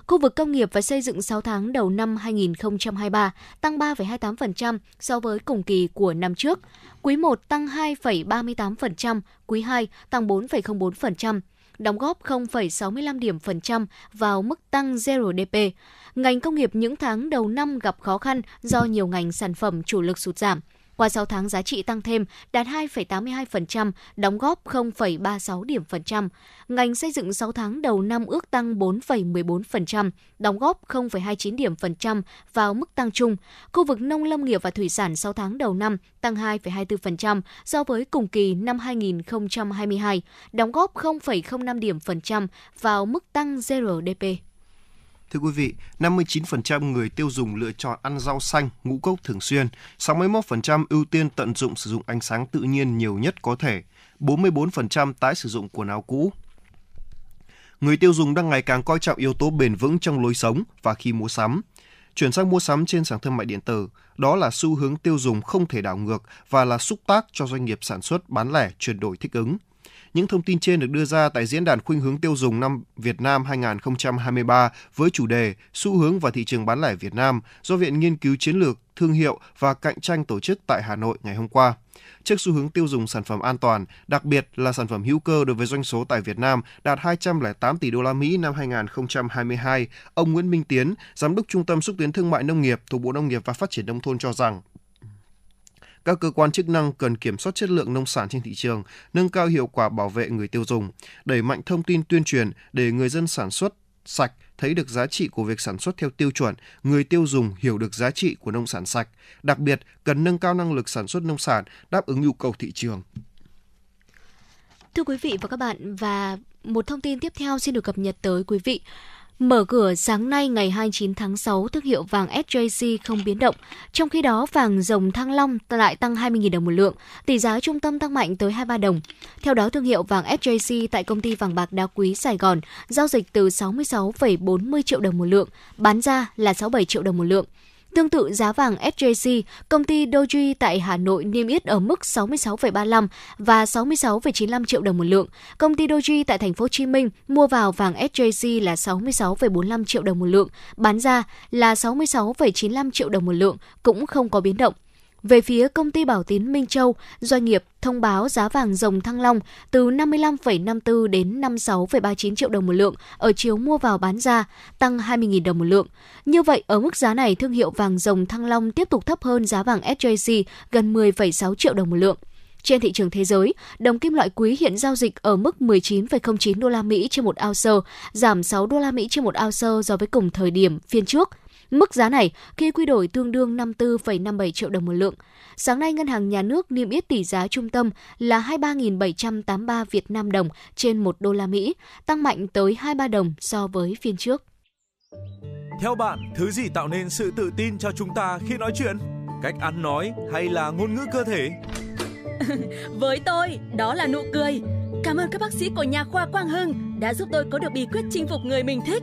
Khu vực công nghiệp và xây dựng 6 tháng đầu năm 2023 tăng 3,28% so với cùng kỳ của năm trước. Quý 1 tăng 2,38%, quý 2 tăng 4,04%, đóng góp 0,65 điểm phần trăm vào mức tăng GDP. Ngành công nghiệp những tháng đầu năm gặp khó khăn do nhiều ngành sản phẩm chủ lực sụt giảm. Qua 6 tháng giá trị tăng thêm đạt 2,82%, đóng góp 0,36 điểm phần trăm. Ngành xây dựng 6 tháng đầu năm ước tăng 4,14%, đóng góp 0,29 điểm phần trăm vào mức tăng chung. Khu vực nông lâm nghiệp và thủy sản 6 tháng đầu năm tăng 2,24% so với cùng kỳ năm 2022, đóng góp 0,05 điểm phần trăm vào mức tăng GRDP. Thưa quý vị, 59% người tiêu dùng lựa chọn ăn rau xanh, ngũ cốc thường xuyên, 61% ưu tiên tận dụng sử dụng ánh sáng tự nhiên nhiều nhất có thể, 44% tái sử dụng quần áo cũ. Người tiêu dùng đang ngày càng coi trọng yếu tố bền vững trong lối sống và khi mua sắm. Chuyển sang mua sắm trên sàn thương mại điện tử, đó là xu hướng tiêu dùng không thể đảo ngược và là xúc tác cho doanh nghiệp sản xuất bán lẻ chuyển đổi thích ứng. Những thông tin trên được đưa ra tại Diễn đàn Khuynh hướng tiêu dùng năm Việt Nam 2023 với chủ đề Xu hướng và thị trường bán lẻ Việt Nam do Viện Nghiên cứu Chiến lược, Thương hiệu và Cạnh tranh tổ chức tại Hà Nội ngày hôm qua. Trước xu hướng tiêu dùng sản phẩm an toàn, đặc biệt là sản phẩm hữu cơ đối với doanh số tại Việt Nam đạt 208 tỷ đô la Mỹ năm 2022, ông Nguyễn Minh Tiến, giám đốc Trung tâm xúc tiến thương mại nông nghiệp thuộc Bộ Nông nghiệp và Phát triển nông thôn cho rằng các cơ quan chức năng cần kiểm soát chất lượng nông sản trên thị trường, nâng cao hiệu quả bảo vệ người tiêu dùng, đẩy mạnh thông tin tuyên truyền để người dân sản xuất sạch thấy được giá trị của việc sản xuất theo tiêu chuẩn, người tiêu dùng hiểu được giá trị của nông sản sạch. Đặc biệt, cần nâng cao năng lực sản xuất nông sản đáp ứng nhu cầu thị trường. Thưa quý vị và các bạn, và một thông tin tiếp theo xin được cập nhật tới quý vị. Mở cửa sáng nay ngày 29 tháng 6, thương hiệu vàng SJC không biến động. Trong khi đó, vàng dòng Thăng Long lại tăng 20.000 đồng một lượng, tỷ giá trung tâm tăng mạnh tới 23 đồng. Theo đó, thương hiệu vàng SJC tại công ty vàng bạc đá quý Sài Gòn giao dịch từ 66,40 triệu đồng một lượng, bán ra là 67 triệu đồng một lượng. Tương tự giá vàng SJC, công ty Doji tại Hà Nội niêm yết ở mức 66,35 và 66,95 triệu đồng một lượng. Công ty Doji tại thành phố Hồ Chí Minh mua vào vàng SJC là 66,45 triệu đồng một lượng, bán ra là 66,95 triệu đồng một lượng, cũng không có biến động. Về phía công ty Bảo Tín Minh Châu, doanh nghiệp thông báo giá vàng dòng thăng long từ 55,54 đến 56,39 triệu đồng một lượng ở chiều mua vào bán ra, tăng 20.000 đồng một lượng. Như vậy, ở mức giá này, thương hiệu vàng dòng thăng long tiếp tục thấp hơn giá vàng SJC gần 10,6 triệu đồng một lượng. Trên thị trường thế giới, đồng kim loại quý hiện giao dịch ở mức 19,09 đô la Mỹ trên một ounce, giảm 6 đô la Mỹ trên một ounce so với cùng thời điểm phiên trước. Mức giá này khi quy đổi tương đương 54,57 triệu đồng một lượng. Sáng nay, Ngân hàng Nhà nước niêm yết tỷ giá trung tâm là 23.783 Việt Nam đồng trên 1 đô la Mỹ, tăng mạnh tới 23 đồng so với phiên trước. Theo bạn, thứ gì tạo nên sự tự tin cho chúng ta khi nói chuyện? Cách ăn nói hay là ngôn ngữ cơ thể? *laughs* Với tôi, đó là nụ cười. Cảm ơn các bác sĩ của nhà khoa Quang Hưng đã giúp tôi có được bí quyết chinh phục người mình thích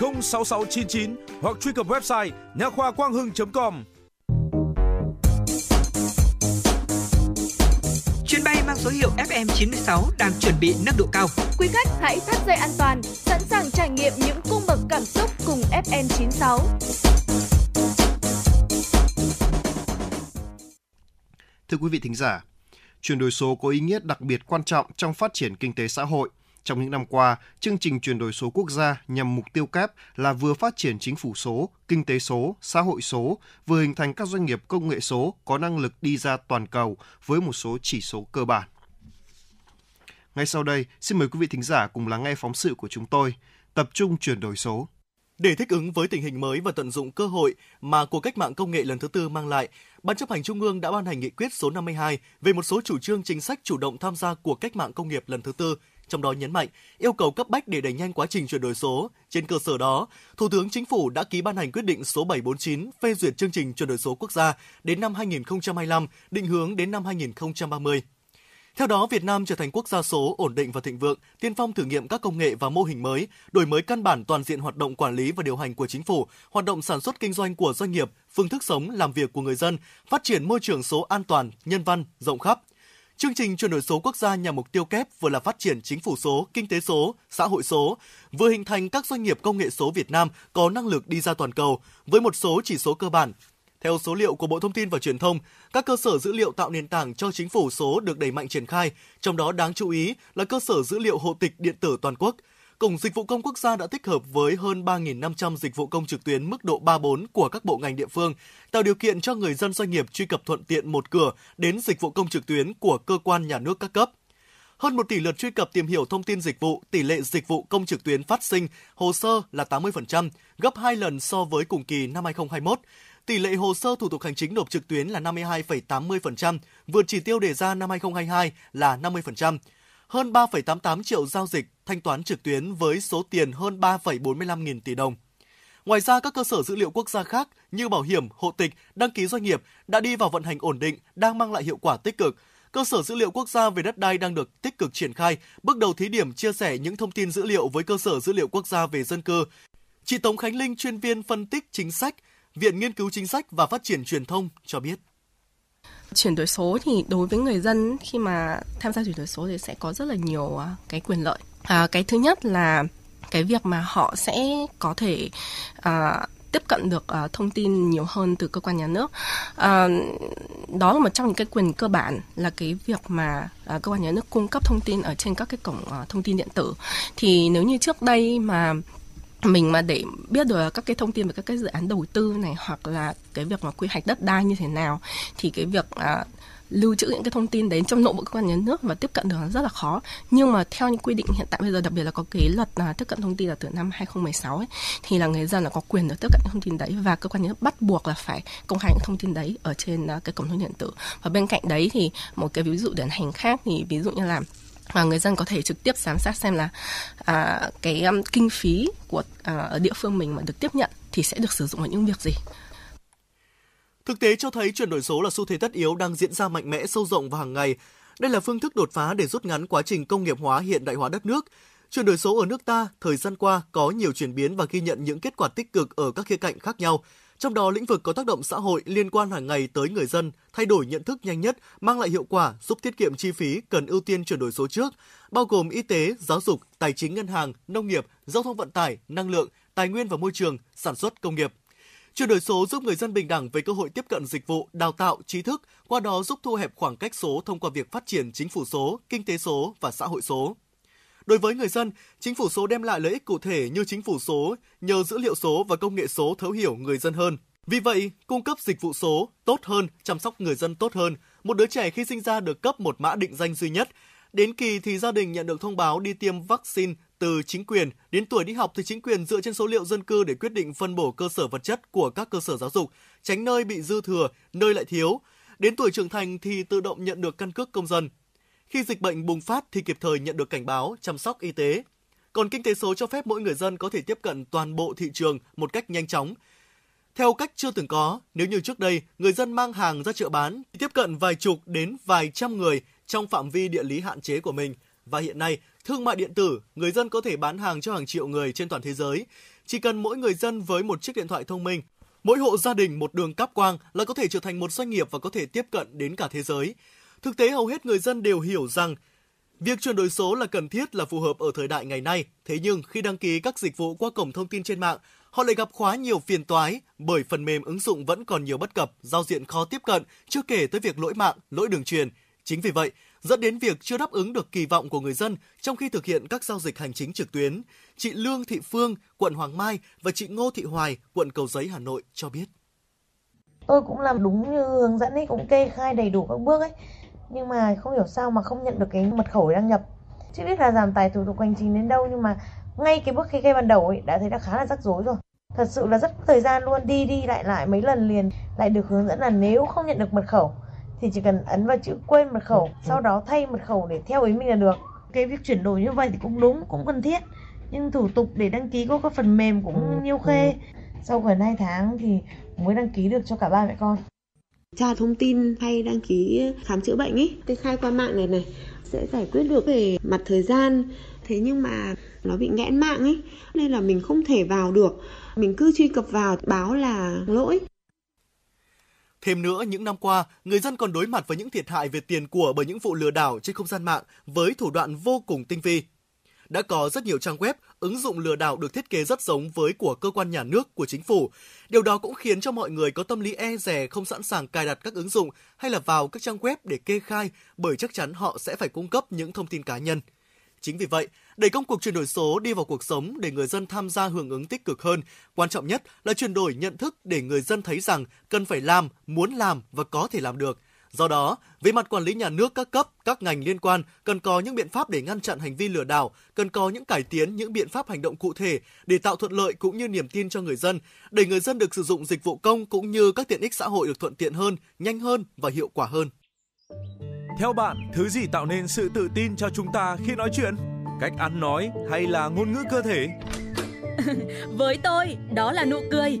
06699 hoặc truy cập website nha khoa quang hưng.com. Chuyến bay mang số hiệu FM96 đang chuẩn bị nâng độ cao. Quý khách hãy thắt dây an toàn, sẵn sàng trải nghiệm những cung bậc cảm xúc cùng FM96. Thưa quý vị thính giả, chuyển đổi số có ý nghĩa đặc biệt quan trọng trong phát triển kinh tế xã hội – trong những năm qua, chương trình chuyển đổi số quốc gia nhằm mục tiêu kép là vừa phát triển chính phủ số, kinh tế số, xã hội số, vừa hình thành các doanh nghiệp công nghệ số có năng lực đi ra toàn cầu với một số chỉ số cơ bản. Ngay sau đây, xin mời quý vị thính giả cùng lắng nghe phóng sự của chúng tôi, tập trung chuyển đổi số. Để thích ứng với tình hình mới và tận dụng cơ hội mà cuộc cách mạng công nghệ lần thứ tư mang lại, Ban chấp hành Trung ương đã ban hành nghị quyết số 52 về một số chủ trương chính sách chủ động tham gia cuộc cách mạng công nghiệp lần thứ tư trong đó nhấn mạnh yêu cầu cấp bách để đẩy nhanh quá trình chuyển đổi số. Trên cơ sở đó, Thủ tướng Chính phủ đã ký ban hành quyết định số 749 phê duyệt chương trình chuyển đổi số quốc gia đến năm 2025, định hướng đến năm 2030. Theo đó, Việt Nam trở thành quốc gia số ổn định và thịnh vượng, tiên phong thử nghiệm các công nghệ và mô hình mới, đổi mới căn bản toàn diện hoạt động quản lý và điều hành của chính phủ, hoạt động sản xuất kinh doanh của doanh nghiệp, phương thức sống, làm việc của người dân, phát triển môi trường số an toàn, nhân văn, rộng khắp, Chương trình chuyển đổi số quốc gia nhằm mục tiêu kép vừa là phát triển chính phủ số, kinh tế số, xã hội số, vừa hình thành các doanh nghiệp công nghệ số Việt Nam có năng lực đi ra toàn cầu với một số chỉ số cơ bản. Theo số liệu của Bộ Thông tin và Truyền thông, các cơ sở dữ liệu tạo nền tảng cho chính phủ số được đẩy mạnh triển khai, trong đó đáng chú ý là cơ sở dữ liệu hộ tịch điện tử toàn quốc – Cổng Dịch vụ Công Quốc gia đã tích hợp với hơn 3.500 dịch vụ công trực tuyến mức độ 3-4 của các bộ ngành địa phương, tạo điều kiện cho người dân doanh nghiệp truy cập thuận tiện một cửa đến dịch vụ công trực tuyến của cơ quan nhà nước các cấp. Hơn 1 tỷ lượt truy cập tìm hiểu thông tin dịch vụ, tỷ lệ dịch vụ công trực tuyến phát sinh, hồ sơ là 80%, gấp 2 lần so với cùng kỳ năm 2021. Tỷ lệ hồ sơ thủ tục hành chính nộp trực tuyến là 52,80%, vượt chỉ tiêu đề ra năm 2022 là 50% hơn 3,88 triệu giao dịch thanh toán trực tuyến với số tiền hơn 3,45 nghìn tỷ đồng. Ngoài ra, các cơ sở dữ liệu quốc gia khác như bảo hiểm, hộ tịch, đăng ký doanh nghiệp đã đi vào vận hành ổn định, đang mang lại hiệu quả tích cực. Cơ sở dữ liệu quốc gia về đất đai đang được tích cực triển khai, bước đầu thí điểm chia sẻ những thông tin dữ liệu với cơ sở dữ liệu quốc gia về dân cư. Chị Tống Khánh Linh, chuyên viên phân tích chính sách, Viện Nghiên cứu Chính sách và Phát triển Truyền thông cho biết. Chuyển đổi số thì đối với người dân khi mà tham gia chuyển đổi số thì sẽ có rất là nhiều à, cái quyền lợi. À, cái thứ nhất là cái việc mà họ sẽ có thể à, tiếp cận được uh, thông tin nhiều hơn từ cơ quan nhà nước uh, đó là một trong những cái quyền cơ bản là cái việc mà uh, cơ quan nhà nước cung cấp thông tin ở trên các cái cổng uh, thông tin điện tử thì nếu như trước đây mà mình mà để biết được các cái thông tin về các cái dự án đầu tư này hoặc là cái việc mà quy hoạch đất đai như thế nào thì cái việc à, lưu trữ những cái thông tin đấy trong nội bộ cơ quan nhà nước và tiếp cận được rất là khó. Nhưng mà theo những quy định hiện tại bây giờ đặc biệt là có cái luật là tiếp cận thông tin là từ năm 2016 ấy, thì là người dân là có quyền được tiếp cận những thông tin đấy và cơ quan nhà nước bắt buộc là phải công khai những thông tin đấy ở trên à, cái cổng thông tin điện tử. Và bên cạnh đấy thì một cái ví dụ điển hình khác thì ví dụ như là và người dân có thể trực tiếp giám sát xem là à, cái um, kinh phí của à, ở địa phương mình mà được tiếp nhận thì sẽ được sử dụng vào những việc gì Thực tế cho thấy chuyển đổi số là xu thế tất yếu đang diễn ra mạnh mẽ sâu rộng và hàng ngày. Đây là phương thức đột phá để rút ngắn quá trình công nghiệp hóa hiện đại hóa đất nước. Chuyển đổi số ở nước ta thời gian qua có nhiều chuyển biến và ghi nhận những kết quả tích cực ở các khía cạnh khác nhau. Trong đó, lĩnh vực có tác động xã hội liên quan hàng ngày tới người dân, thay đổi nhận thức nhanh nhất, mang lại hiệu quả, giúp tiết kiệm chi phí cần ưu tiên chuyển đổi số trước, bao gồm y tế, giáo dục, tài chính ngân hàng, nông nghiệp, giao thông vận tải, năng lượng, tài nguyên và môi trường, sản xuất công nghiệp. Chuyển đổi số giúp người dân bình đẳng về cơ hội tiếp cận dịch vụ, đào tạo, trí thức, qua đó giúp thu hẹp khoảng cách số thông qua việc phát triển chính phủ số, kinh tế số và xã hội số. Đối với người dân, chính phủ số đem lại lợi ích cụ thể như chính phủ số nhờ dữ liệu số và công nghệ số thấu hiểu người dân hơn. Vì vậy, cung cấp dịch vụ số tốt hơn, chăm sóc người dân tốt hơn. Một đứa trẻ khi sinh ra được cấp một mã định danh duy nhất. Đến kỳ thì gia đình nhận được thông báo đi tiêm vaccine từ chính quyền, đến tuổi đi học thì chính quyền dựa trên số liệu dân cư để quyết định phân bổ cơ sở vật chất của các cơ sở giáo dục, tránh nơi bị dư thừa, nơi lại thiếu. Đến tuổi trưởng thành thì tự động nhận được căn cước công dân. Khi dịch bệnh bùng phát thì kịp thời nhận được cảnh báo, chăm sóc y tế. Còn kinh tế số cho phép mỗi người dân có thể tiếp cận toàn bộ thị trường một cách nhanh chóng. Theo cách chưa từng có, nếu như trước đây người dân mang hàng ra chợ bán, tiếp cận vài chục đến vài trăm người trong phạm vi địa lý hạn chế của mình, và hiện nay Thương mại điện tử, người dân có thể bán hàng cho hàng triệu người trên toàn thế giới. Chỉ cần mỗi người dân với một chiếc điện thoại thông minh, mỗi hộ gia đình một đường cáp quang là có thể trở thành một doanh nghiệp và có thể tiếp cận đến cả thế giới. Thực tế hầu hết người dân đều hiểu rằng Việc chuyển đổi số là cần thiết là phù hợp ở thời đại ngày nay, thế nhưng khi đăng ký các dịch vụ qua cổng thông tin trên mạng, họ lại gặp khá nhiều phiền toái bởi phần mềm ứng dụng vẫn còn nhiều bất cập, giao diện khó tiếp cận, chưa kể tới việc lỗi mạng, lỗi đường truyền. Chính vì vậy, dẫn đến việc chưa đáp ứng được kỳ vọng của người dân trong khi thực hiện các giao dịch hành chính trực tuyến. Chị Lương Thị Phương, quận Hoàng Mai và chị Ngô Thị Hoài, quận Cầu Giấy, Hà Nội cho biết. Tôi cũng làm đúng như hướng dẫn ấy, cũng kê khai đầy đủ các bước ấy. Nhưng mà không hiểu sao mà không nhận được cái mật khẩu đăng nhập. Chưa biết là giảm tài thủ tục hành chính đến đâu nhưng mà ngay cái bước kê khai ban đầu ấy đã thấy là khá là rắc rối rồi. Thật sự là rất thời gian luôn đi đi lại lại mấy lần liền lại được hướng dẫn là nếu không nhận được mật khẩu thì chỉ cần ấn vào chữ quên mật khẩu sau đó thay mật khẩu để theo ý mình là được. Cái việc chuyển đổi như vậy thì cũng đúng cũng cần thiết. Nhưng thủ tục để đăng ký có các phần mềm cũng nhiều khê. Sau gần 2 tháng thì mới đăng ký được cho cả ba mẹ con tra thông tin hay đăng ký khám chữa bệnh ấy kê khai qua mạng này này sẽ giải quyết được về mặt thời gian. Thế nhưng mà nó bị nghẽn mạng ấy nên là mình không thể vào được. Mình cứ truy cập vào báo là lỗi. Thêm nữa, những năm qua, người dân còn đối mặt với những thiệt hại về tiền của bởi những vụ lừa đảo trên không gian mạng với thủ đoạn vô cùng tinh vi. Đã có rất nhiều trang web, ứng dụng lừa đảo được thiết kế rất giống với của cơ quan nhà nước, của chính phủ. Điều đó cũng khiến cho mọi người có tâm lý e rè không sẵn sàng cài đặt các ứng dụng hay là vào các trang web để kê khai bởi chắc chắn họ sẽ phải cung cấp những thông tin cá nhân. Chính vì vậy, để công cuộc chuyển đổi số đi vào cuộc sống để người dân tham gia hưởng ứng tích cực hơn, quan trọng nhất là chuyển đổi nhận thức để người dân thấy rằng cần phải làm, muốn làm và có thể làm được. Do đó, về mặt quản lý nhà nước các cấp, các ngành liên quan cần có những biện pháp để ngăn chặn hành vi lừa đảo, cần có những cải tiến, những biện pháp hành động cụ thể để tạo thuận lợi cũng như niềm tin cho người dân, để người dân được sử dụng dịch vụ công cũng như các tiện ích xã hội được thuận tiện hơn, nhanh hơn và hiệu quả hơn. Theo bạn, thứ gì tạo nên sự tự tin cho chúng ta khi nói chuyện? Cách ăn nói hay là ngôn ngữ cơ thể? *laughs* Với tôi, đó là nụ cười.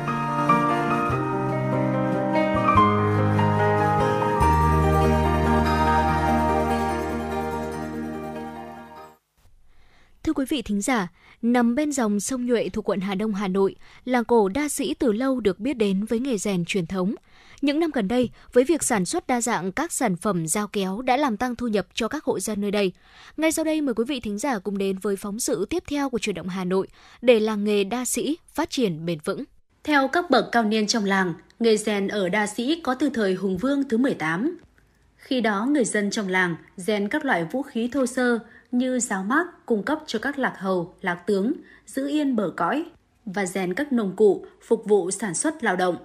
quý vị thính giả, nằm bên dòng sông Nhuệ thuộc quận Hà Đông, Hà Nội, làng cổ đa sĩ từ lâu được biết đến với nghề rèn truyền thống. Những năm gần đây, với việc sản xuất đa dạng các sản phẩm dao kéo đã làm tăng thu nhập cho các hộ dân nơi đây. Ngay sau đây mời quý vị thính giả cùng đến với phóng sự tiếp theo của truyền động Hà Nội để làng nghề đa sĩ phát triển bền vững. Theo các bậc cao niên trong làng, nghề rèn ở đa sĩ có từ thời Hùng Vương thứ 18. Khi đó, người dân trong làng rèn các loại vũ khí thô sơ như giáo mác cung cấp cho các lạc hầu, lạc tướng, giữ yên bờ cõi và rèn các nông cụ phục vụ sản xuất lao động.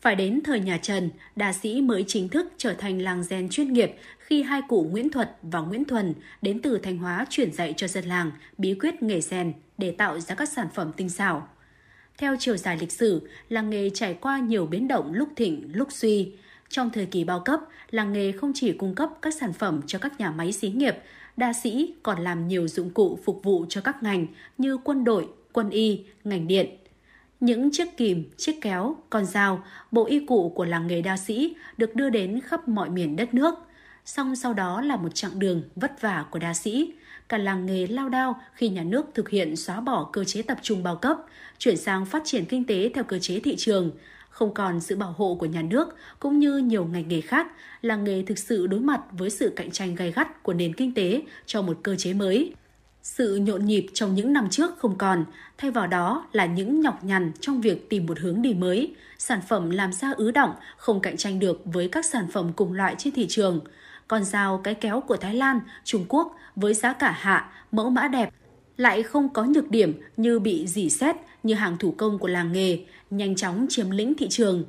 Phải đến thời nhà Trần, đà sĩ mới chính thức trở thành làng rèn chuyên nghiệp khi hai cụ Nguyễn Thuật và Nguyễn Thuần đến từ Thanh Hóa chuyển dạy cho dân làng bí quyết nghề rèn để tạo ra các sản phẩm tinh xảo. Theo chiều dài lịch sử, làng nghề trải qua nhiều biến động lúc thịnh, lúc suy. Trong thời kỳ bao cấp, làng nghề không chỉ cung cấp các sản phẩm cho các nhà máy xí nghiệp, đa sĩ còn làm nhiều dụng cụ phục vụ cho các ngành như quân đội, quân y, ngành điện. Những chiếc kìm, chiếc kéo, con dao, bộ y cụ của làng nghề đa sĩ được đưa đến khắp mọi miền đất nước. Song sau đó là một chặng đường vất vả của đa sĩ. Cả làng nghề lao đao khi nhà nước thực hiện xóa bỏ cơ chế tập trung bao cấp, chuyển sang phát triển kinh tế theo cơ chế thị trường, không còn sự bảo hộ của nhà nước cũng như nhiều ngành nghề khác, làng nghề thực sự đối mặt với sự cạnh tranh gay gắt của nền kinh tế cho một cơ chế mới. Sự nhộn nhịp trong những năm trước không còn, thay vào đó là những nhọc nhằn trong việc tìm một hướng đi mới, sản phẩm làm ra ứ động, không cạnh tranh được với các sản phẩm cùng loại trên thị trường. còn dao cái kéo của Thái Lan, Trung Quốc với giá cả hạ, mẫu mã đẹp, lại không có nhược điểm như bị dỉ xét như hàng thủ công của làng nghề, nhanh chóng chiếm lĩnh thị trường.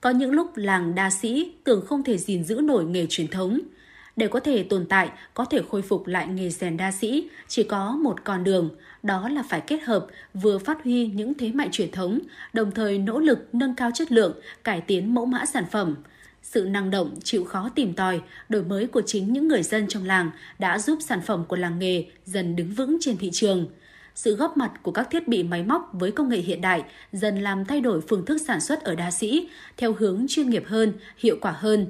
Có những lúc làng đa sĩ tưởng không thể gìn giữ nổi nghề truyền thống. Để có thể tồn tại, có thể khôi phục lại nghề rèn đa sĩ, chỉ có một con đường, đó là phải kết hợp vừa phát huy những thế mạnh truyền thống, đồng thời nỗ lực nâng cao chất lượng, cải tiến mẫu mã sản phẩm. Sự năng động, chịu khó tìm tòi, đổi mới của chính những người dân trong làng đã giúp sản phẩm của làng nghề dần đứng vững trên thị trường – sự góp mặt của các thiết bị máy móc với công nghệ hiện đại dần làm thay đổi phương thức sản xuất ở đa sĩ theo hướng chuyên nghiệp hơn, hiệu quả hơn.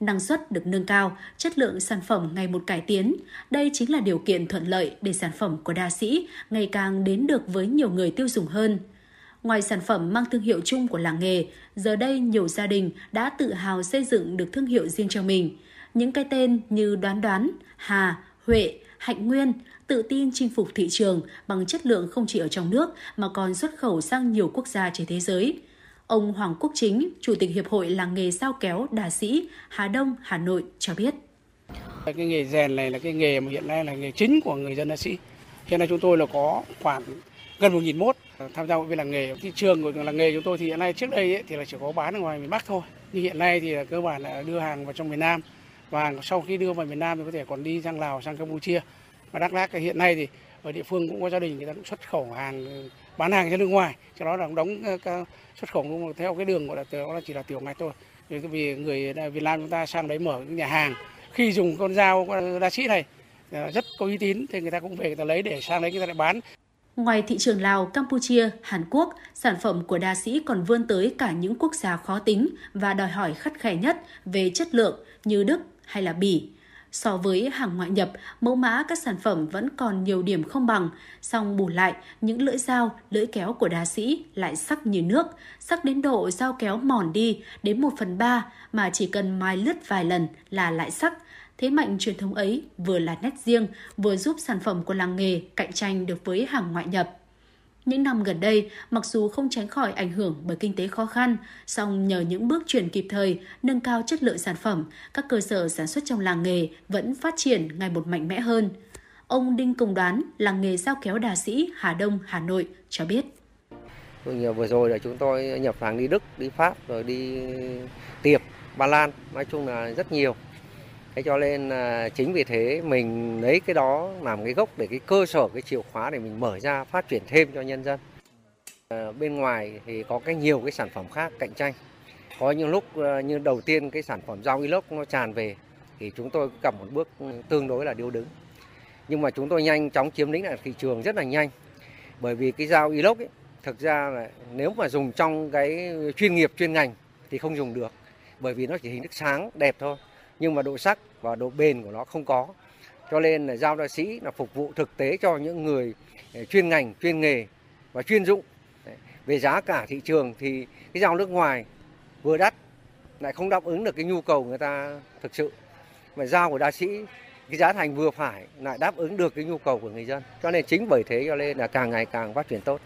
Năng suất được nâng cao, chất lượng sản phẩm ngày một cải tiến. Đây chính là điều kiện thuận lợi để sản phẩm của đa sĩ ngày càng đến được với nhiều người tiêu dùng hơn. Ngoài sản phẩm mang thương hiệu chung của làng nghề, giờ đây nhiều gia đình đã tự hào xây dựng được thương hiệu riêng cho mình. Những cái tên như Đoán Đoán, Hà, Huệ, Hạnh Nguyên tự tin chinh phục thị trường bằng chất lượng không chỉ ở trong nước mà còn xuất khẩu sang nhiều quốc gia trên thế giới. Ông Hoàng Quốc Chính, Chủ tịch Hiệp hội Làng nghề sao kéo Đà Sĩ, Hà Đông, Hà Nội cho biết. Cái nghề rèn này là cái nghề mà hiện nay là nghề chính của người dân Đà Sĩ. Hiện nay chúng tôi là có khoảng gần 1.000 mốt tham gia hội viên làng nghề. Thị trường của làng nghề chúng tôi thì hiện nay trước đây ấy, thì là chỉ có bán ở ngoài miền Bắc thôi. Nhưng hiện nay thì cơ bản là đưa hàng vào trong miền Nam. Và sau khi đưa vào miền Nam thì có thể còn đi sang Lào, sang Campuchia. Và Đắk Lắk hiện nay thì ở địa phương cũng có gia đình người ta cũng xuất khẩu hàng bán hàng ra nước ngoài. Cho đó là đóng ờ, xuất khẩu theo cái đường gọi là đó là chỉ là tiểu ngạch thôi. Vì người Việt Nam chúng ta sang đấy mở những nhà hàng khi dùng con dao đa sĩ này ờ, rất có uy tín thì người ta cũng về người ta lấy để sang đấy người ta lại bán. Ngoài thị trường Lào, Campuchia, Hàn Quốc, sản phẩm của đa sĩ còn vươn tới cả những quốc gia khó tính và đòi hỏi khắt khe nhất về chất lượng như Đức hay là Bỉ. So với hàng ngoại nhập, mẫu mã các sản phẩm vẫn còn nhiều điểm không bằng, song bù lại, những lưỡi dao, lưỡi kéo của đá sĩ lại sắc như nước, sắc đến độ dao kéo mòn đi đến 1 phần 3 mà chỉ cần mài lướt vài lần là lại sắc, Thế mạnh truyền thống ấy vừa là nét riêng, vừa giúp sản phẩm của làng nghề cạnh tranh được với hàng ngoại nhập. Những năm gần đây, mặc dù không tránh khỏi ảnh hưởng bởi kinh tế khó khăn, song nhờ những bước chuyển kịp thời, nâng cao chất lượng sản phẩm, các cơ sở sản xuất trong làng nghề vẫn phát triển ngày một mạnh mẽ hơn. Ông Đinh Công Đoán, làng nghề giao kéo đà sĩ Hà Đông, Hà Nội cho biết. Vừa rồi là chúng tôi nhập hàng đi Đức, đi Pháp, rồi đi Tiệp, Ba Lan, nói chung là rất nhiều. Thế cho nên là chính vì thế mình lấy cái đó làm cái gốc để cái cơ sở cái chìa khóa để mình mở ra phát triển thêm cho nhân dân. À, bên ngoài thì có cái nhiều cái sản phẩm khác cạnh tranh. Có những lúc à, như đầu tiên cái sản phẩm rau inox nó tràn về thì chúng tôi gặp một bước tương đối là điêu đứng. Nhưng mà chúng tôi nhanh chóng chiếm lĩnh lại thị trường rất là nhanh. Bởi vì cái dao inox ấy, thực ra là nếu mà dùng trong cái chuyên nghiệp chuyên ngành thì không dùng được bởi vì nó chỉ hình thức sáng đẹp thôi nhưng mà độ sắc và độ bền của nó không có. Cho nên là dao đa sĩ là phục vụ thực tế cho những người ờ, chuyên ngành, chuyên nghề và chuyên dụng. Về giá cả thị trường thì cái dao nước ngoài vừa đắt lại không đáp ứng được cái nhu cầu người ta thực sự. Mà dao của đa sĩ, cái giá thành vừa phải lại đáp ứng được cái nhu cầu của người dân. Cho nên chính bởi thế cho nên là càng ngày càng phát triển tốt.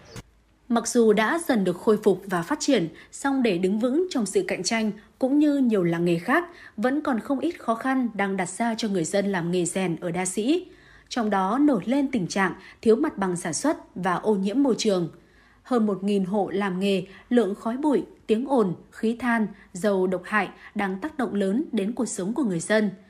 Mặc dù đã dần được khôi phục và phát triển, song để đứng vững trong sự cạnh tranh cũng như nhiều làng nghề khác, vẫn còn không ít khó khăn đang đặt ra cho người dân làm nghề rèn ở Đa Sĩ. Trong đó nổi lên tình trạng thiếu mặt bằng sản xuất và ô nhiễm môi trường. Hơn 1.000 hộ làm nghề, lượng khói bụi, tiếng ồn, khí than, dầu độc hại đang tác động lớn đến cuộc sống của người dân –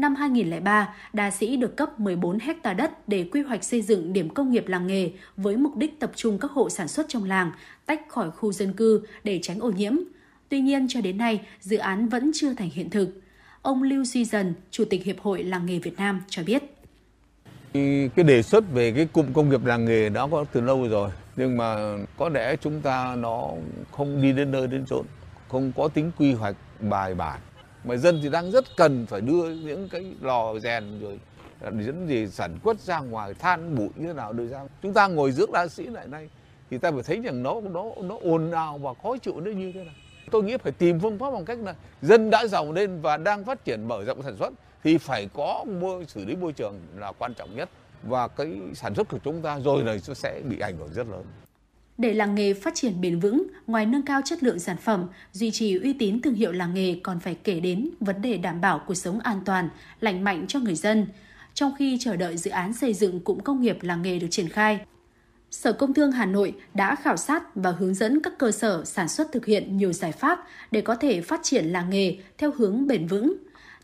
năm 2003, đà Sĩ được cấp 14 hecta đất để quy hoạch xây dựng điểm công nghiệp làng nghề với mục đích tập trung các hộ sản xuất trong làng, tách khỏi khu dân cư để tránh ô nhiễm. Tuy nhiên, cho đến nay, dự án vẫn chưa thành hiện thực. Ông Lưu Duy Dần, Chủ tịch Hiệp hội Làng nghề Việt Nam cho biết. Ừ, cái đề xuất về cái cụm công nghiệp làng nghề đó có từ lâu rồi, nhưng mà có lẽ chúng ta nó không đi đến nơi đến chốn, không có tính quy hoạch bài bản mà dân thì đang rất cần phải đưa những cái lò rèn rồi những gì sản xuất ra ngoài than bụi như thế nào đưa ra. Chúng ta ngồi dưỡng đa sĩ lại nay thì ta phải thấy rằng nó nó nó ồn ào và khó chịu nó như thế nào tôi nghĩ phải tìm phương pháp bằng cách là dân đã giàu lên và đang phát triển mở rộng sản xuất thì phải có môi, xử lý môi trường là quan trọng nhất. Và cái sản xuất của chúng ta rồi này sẽ bị ảnh hưởng rất lớn để làng nghề phát triển bền vững, ngoài nâng cao chất lượng sản phẩm, duy trì uy tín thương hiệu làng nghề còn phải kể đến vấn đề đảm bảo cuộc sống an toàn, lành mạnh cho người dân. Trong khi chờ đợi dự án xây dựng cụm công nghiệp làng nghề được triển khai, Sở Công Thương Hà Nội đã khảo sát và hướng dẫn các cơ sở sản xuất thực hiện nhiều giải pháp để có thể phát triển làng nghề theo hướng bền vững.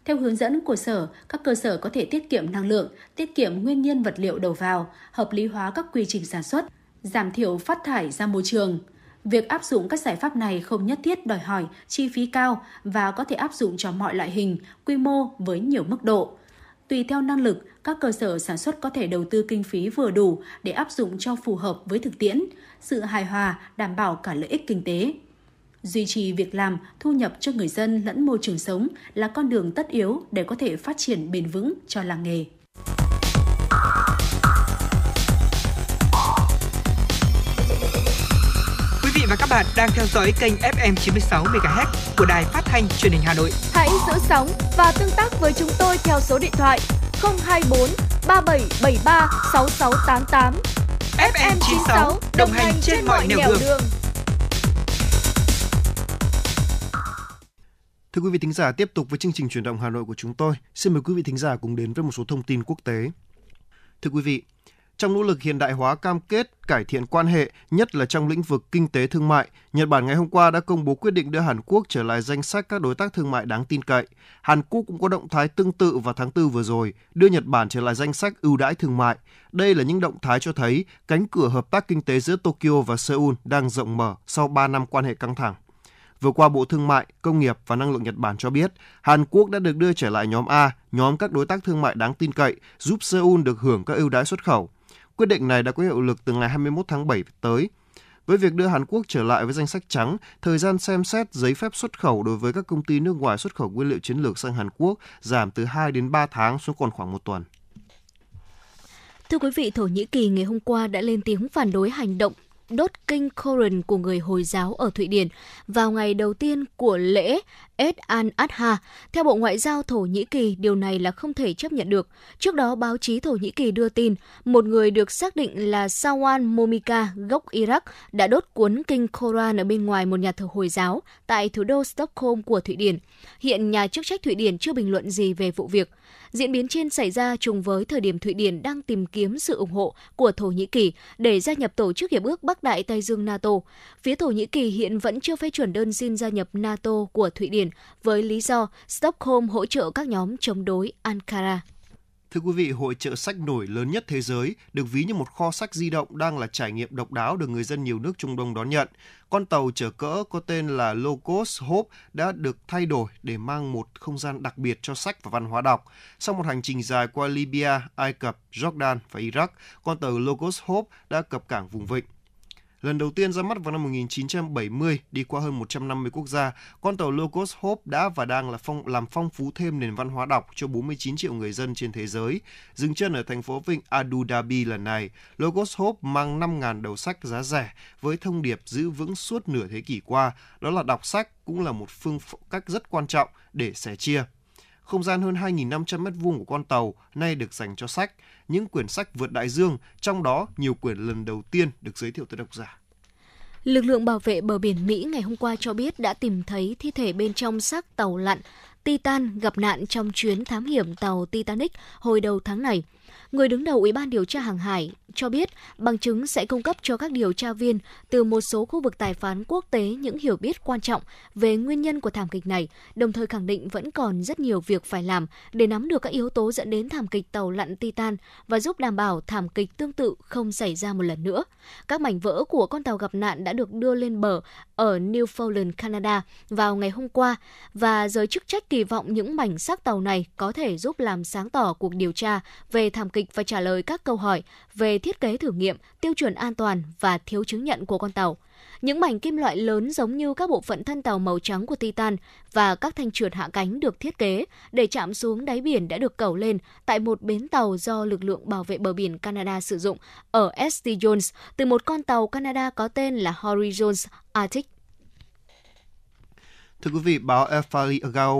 Theo hướng dẫn của Sở, các cơ sở có thể tiết kiệm năng lượng, tiết kiệm nguyên nhiên vật liệu đầu vào, hợp lý hóa các quy trình sản xuất, giảm thiểu phát thải ra môi trường. Việc áp dụng các giải pháp này không nhất thiết đòi hỏi chi phí cao và có thể áp dụng cho mọi loại hình, quy mô với nhiều mức độ. Tùy theo năng lực, các cơ sở sản xuất có thể đầu tư kinh phí vừa đủ để áp dụng cho phù hợp với thực tiễn, sự hài hòa đảm bảo cả lợi ích kinh tế. Duy trì việc làm, thu nhập cho người dân lẫn môi trường sống là con đường tất yếu để có thể phát triển bền vững cho làng nghề. Và các bạn đang theo dõi kênh FM 96 MHz của đài phát thanh truyền hình Hà Nội. Hãy giữ sóng và tương tác với chúng tôi theo số điện thoại 024 3773 6688. FM 96 đồng hành trên mọi nẻo đường. đường. Thưa quý vị thính giả, tiếp tục với chương trình truyền động Hà Nội của chúng tôi. Xin mời quý vị thính giả cùng đến với một số thông tin quốc tế. Thưa quý vị, trong nỗ lực hiện đại hóa cam kết cải thiện quan hệ, nhất là trong lĩnh vực kinh tế thương mại, Nhật Bản ngày hôm qua đã công bố quyết định đưa Hàn Quốc trở lại danh sách các đối tác thương mại đáng tin cậy. Hàn Quốc cũng có động thái tương tự vào tháng 4 vừa rồi, đưa Nhật Bản trở lại danh sách ưu đãi thương mại. Đây là những động thái cho thấy cánh cửa hợp tác kinh tế giữa Tokyo và Seoul đang rộng mở sau 3 năm quan hệ căng thẳng. Vừa qua, Bộ Thương mại, Công nghiệp và Năng lượng Nhật Bản cho biết Hàn Quốc đã được đưa trở lại nhóm A, nhóm các đối tác thương mại đáng tin cậy, giúp Seoul được hưởng các ưu đãi xuất khẩu. Quyết định này đã có hiệu lực từ ngày 21 tháng 7 tới. Với việc đưa Hàn Quốc trở lại với danh sách trắng, thời gian xem xét giấy phép xuất khẩu đối với các công ty nước ngoài xuất khẩu nguyên liệu chiến lược sang Hàn Quốc giảm từ 2 đến 3 tháng xuống còn khoảng một tuần. Thưa quý vị, Thổ Nhĩ Kỳ ngày hôm qua đã lên tiếng phản đối hành động đốt kinh Koran của người Hồi giáo ở Thụy Điển vào ngày đầu tiên của lễ Eid al-Adha. Theo Bộ Ngoại giao Thổ Nhĩ Kỳ, điều này là không thể chấp nhận được. Trước đó, báo chí Thổ Nhĩ Kỳ đưa tin một người được xác định là Sawan Momika, gốc Iraq, đã đốt cuốn kinh Koran ở bên ngoài một nhà thờ Hồi giáo tại thủ đô Stockholm của Thụy Điển. Hiện nhà chức trách Thụy Điển chưa bình luận gì về vụ việc. Diễn biến trên xảy ra trùng với thời điểm Thụy Điển đang tìm kiếm sự ủng hộ của Thổ Nhĩ Kỳ để gia nhập Tổ chức Hiệp ước Bắc Đại Tây Dương NATO. Phía Thổ Nhĩ Kỳ hiện vẫn chưa phê chuẩn đơn xin gia nhập NATO của Thụy Điển với lý do Stockholm hỗ trợ các nhóm chống đối Ankara. Thưa quý vị, hội trợ sách nổi lớn nhất thế giới được ví như một kho sách di động đang là trải nghiệm độc đáo được người dân nhiều nước Trung Đông đón nhận. Con tàu chở cỡ có tên là Logos Hope đã được thay đổi để mang một không gian đặc biệt cho sách và văn hóa đọc. Sau một hành trình dài qua Libya, Ai Cập, Jordan và Iraq, con tàu Logos Hope đã cập cảng vùng vịnh. Lần đầu tiên ra mắt vào năm 1970, đi qua hơn 150 quốc gia, con tàu Locos Hope đã và đang là phong, làm phong phú thêm nền văn hóa đọc cho 49 triệu người dân trên thế giới. Dừng chân ở thành phố vịnh Abu Dhabi lần này, Locos Hope mang 5.000 đầu sách giá rẻ với thông điệp giữ vững suốt nửa thế kỷ qua, đó là đọc sách cũng là một phương cách rất quan trọng để sẻ chia. Không gian hơn 2.500 m2 của con tàu nay được dành cho sách, những quyển sách vượt đại dương, trong đó nhiều quyển lần đầu tiên được giới thiệu tới độc giả. Lực lượng bảo vệ bờ biển Mỹ ngày hôm qua cho biết đã tìm thấy thi thể bên trong xác tàu lặn Titan gặp nạn trong chuyến thám hiểm tàu Titanic hồi đầu tháng này. Người đứng đầu Ủy ban điều tra hàng hải cho biết bằng chứng sẽ cung cấp cho các điều tra viên từ một số khu vực tài phán quốc tế những hiểu biết quan trọng về nguyên nhân của thảm kịch này, đồng thời khẳng định vẫn còn rất nhiều việc phải làm để nắm được các yếu tố dẫn đến thảm kịch tàu lặn Titan và giúp đảm bảo thảm kịch tương tự không xảy ra một lần nữa. Các mảnh vỡ của con tàu gặp nạn đã được đưa lên bờ ở Newfoundland, Canada vào ngày hôm qua và giới chức trách kỳ vọng những mảnh xác tàu này có thể giúp làm sáng tỏ cuộc điều tra về thảm kịch và trả lời các câu hỏi về thiết kế thử nghiệm, tiêu chuẩn an toàn và thiếu chứng nhận của con tàu. Những mảnh kim loại lớn giống như các bộ phận thân tàu màu trắng của Titan và các thanh trượt hạ cánh được thiết kế để chạm xuống đáy biển đã được cẩu lên tại một bến tàu do lực lượng bảo vệ bờ biển Canada sử dụng ở St. John's từ một con tàu Canada có tên là Horizons Arctic. Thưa quý vị, báo El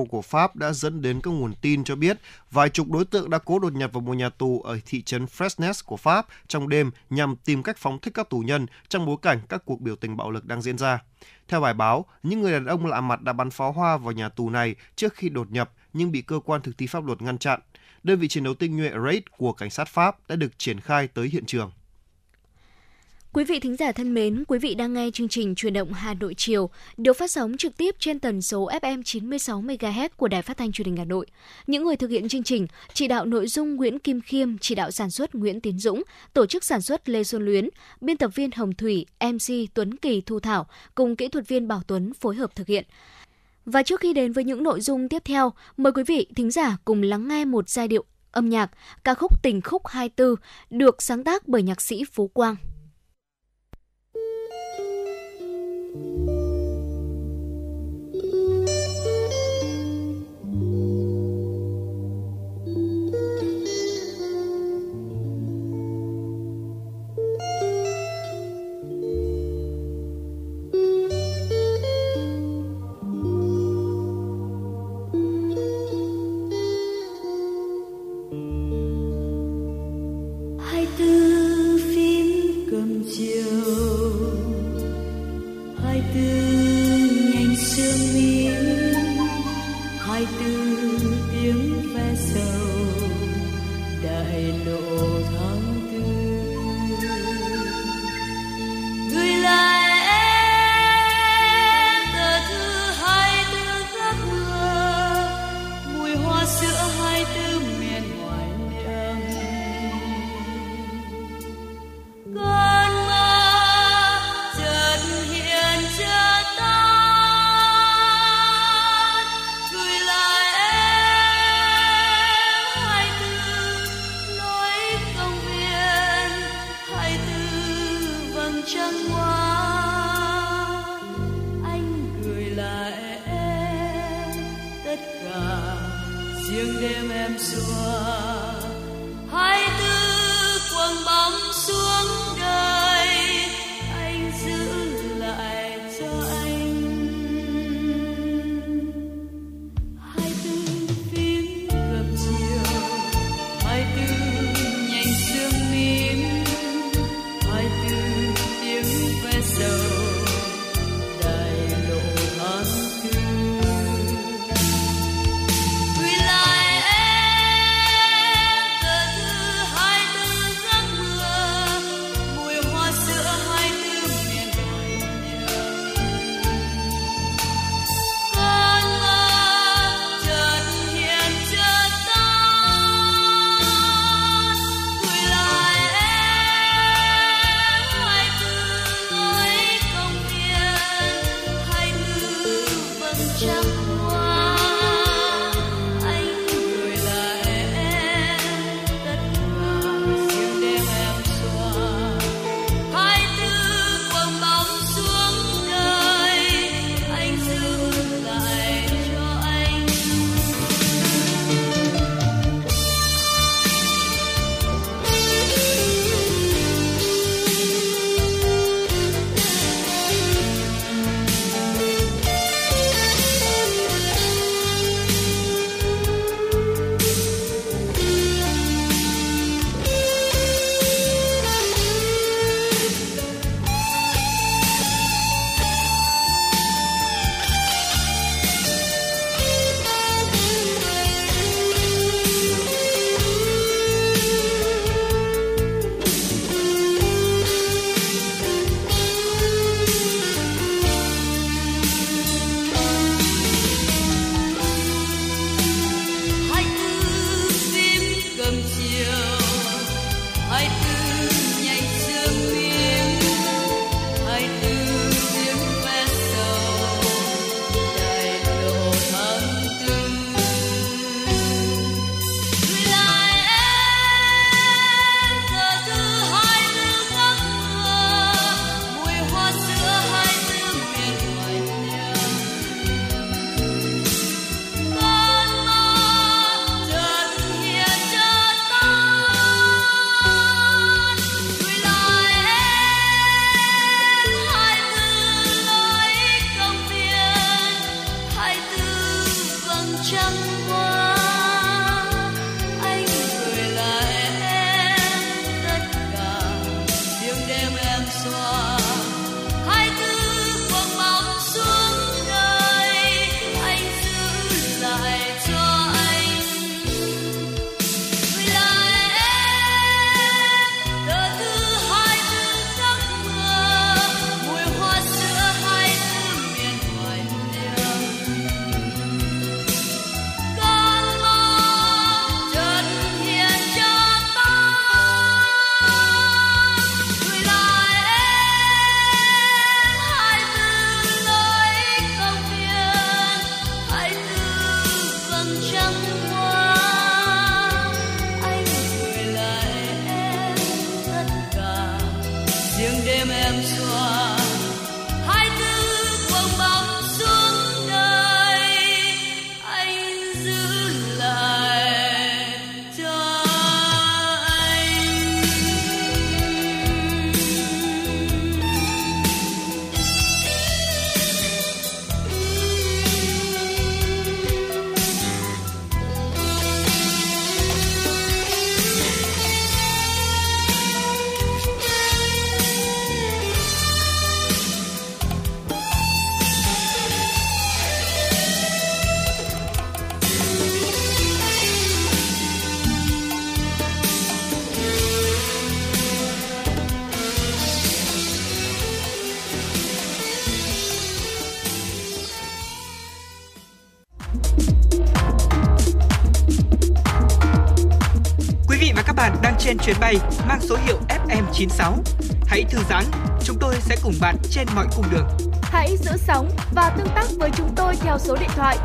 của Pháp đã dẫn đến các nguồn tin cho biết vài chục đối tượng đã cố đột nhập vào một nhà tù ở thị trấn Fresnes của Pháp trong đêm nhằm tìm cách phóng thích các tù nhân trong bối cảnh các cuộc biểu tình bạo lực đang diễn ra. Theo bài báo, những người đàn ông lạ mặt đã bắn pháo hoa vào nhà tù này trước khi đột nhập nhưng bị cơ quan thực thi pháp luật ngăn chặn. Đơn vị chiến đấu tinh nhuệ Raid của cảnh sát Pháp đã được triển khai tới hiện trường. Quý vị thính giả thân mến, quý vị đang nghe chương trình Truyền động Hà Nội chiều, được phát sóng trực tiếp trên tần số FM 96 MHz của Đài Phát thanh Truyền hình Hà Nội. Những người thực hiện chương trình, chỉ đạo nội dung Nguyễn Kim Khiêm, chỉ đạo sản xuất Nguyễn Tiến Dũng, tổ chức sản xuất Lê Xuân Luyến, biên tập viên Hồng Thủy, MC Tuấn Kỳ Thu Thảo cùng kỹ thuật viên Bảo Tuấn phối hợp thực hiện. Và trước khi đến với những nội dung tiếp theo, mời quý vị thính giả cùng lắng nghe một giai điệu âm nhạc ca khúc Tình khúc 24 được sáng tác bởi nhạc sĩ Phú Quang. oh. Chuyến bay mang số hiệu FM96. Hãy thư giãn, chúng tôi sẽ cùng bạn trên mọi cung đường. Hãy giữ sóng và tương tác với chúng tôi theo số điện thoại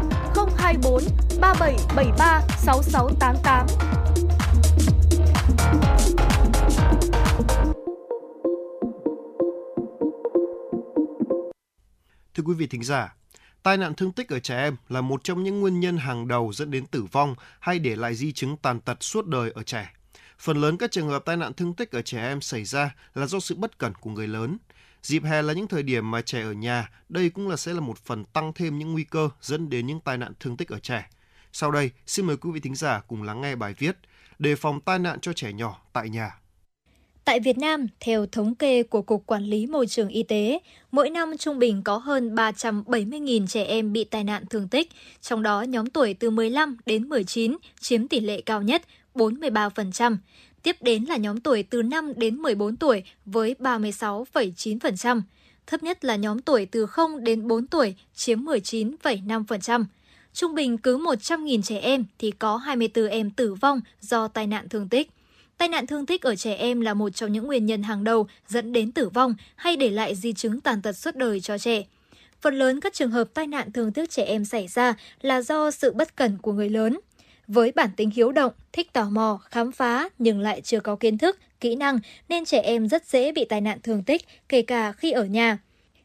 024 3773 6688. Thưa quý vị thính giả, tai nạn thương tích ở trẻ em là một trong những nguyên nhân hàng đầu dẫn đến tử vong hay để lại di chứng tàn tật suốt đời ở trẻ. Phần lớn các trường hợp tai nạn thương tích ở trẻ em xảy ra là do sự bất cẩn của người lớn. Dịp hè là những thời điểm mà trẻ ở nhà, đây cũng là sẽ là một phần tăng thêm những nguy cơ dẫn đến những tai nạn thương tích ở trẻ. Sau đây, xin mời quý vị thính giả cùng lắng nghe bài viết Đề phòng tai nạn cho trẻ nhỏ tại nhà. Tại Việt Nam, theo thống kê của Cục Quản lý Môi trường Y tế, mỗi năm trung bình có hơn 370.000 trẻ em bị tai nạn thương tích, trong đó nhóm tuổi từ 15 đến 19 chiếm tỷ lệ cao nhất, 43%. Tiếp đến là nhóm tuổi từ 5 đến 14 tuổi với 36,9%. Thấp nhất là nhóm tuổi từ 0 đến 4 tuổi chiếm 19,5%. Trung bình cứ 100.000 trẻ em thì có 24 em tử vong do tai nạn thương tích. Tai nạn thương tích ở trẻ em là một trong những nguyên nhân hàng đầu dẫn đến tử vong hay để lại di chứng tàn tật suốt đời cho trẻ. Phần lớn các trường hợp tai nạn thương tích trẻ em xảy ra là do sự bất cẩn của người lớn. Với bản tính hiếu động, thích tò mò, khám phá nhưng lại chưa có kiến thức, kỹ năng nên trẻ em rất dễ bị tai nạn thương tích kể cả khi ở nhà.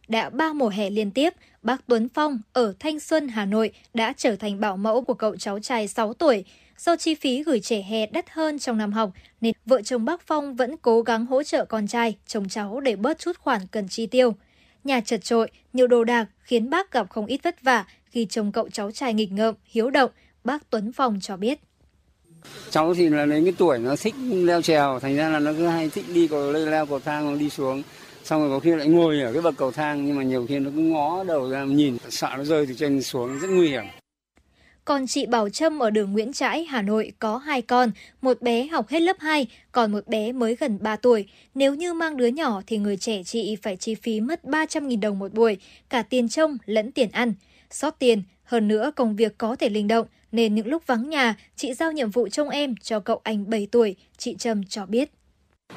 Đã ba mùa hè liên tiếp, bác Tuấn Phong ở Thanh Xuân, Hà Nội đã trở thành bảo mẫu của cậu cháu trai 6 tuổi. Do chi phí gửi trẻ hè đắt hơn trong năm học, nên vợ chồng bác Phong vẫn cố gắng hỗ trợ con trai, chồng cháu để bớt chút khoản cần chi tiêu. Nhà chật trội, nhiều đồ đạc khiến bác gặp không ít vất vả khi trông cậu cháu trai nghịch ngợm, hiếu động, bác Tuấn Phong cho biết. cháu thì là đến cái tuổi nó thích leo trèo thành ra là nó cứ hay thích đi cầu leo, leo cầu thang đi xuống xong rồi có khi lại ngồi ở cái bậc cầu thang nhưng mà nhiều khi nó cứ ngó đầu ra nhìn sợ nó rơi từ trên xuống rất nguy hiểm Còn chị Bảo Trâm ở đường Nguyễn Trãi, Hà Nội có hai con, một bé học hết lớp 2, còn một bé mới gần 3 tuổi. Nếu như mang đứa nhỏ thì người trẻ chị phải chi phí mất 300.000 đồng một buổi, cả tiền trông lẫn tiền ăn. Sót tiền, hơn nữa công việc có thể linh động, nên những lúc vắng nhà, chị giao nhiệm vụ trông em cho cậu anh 7 tuổi, chị Trâm cho biết.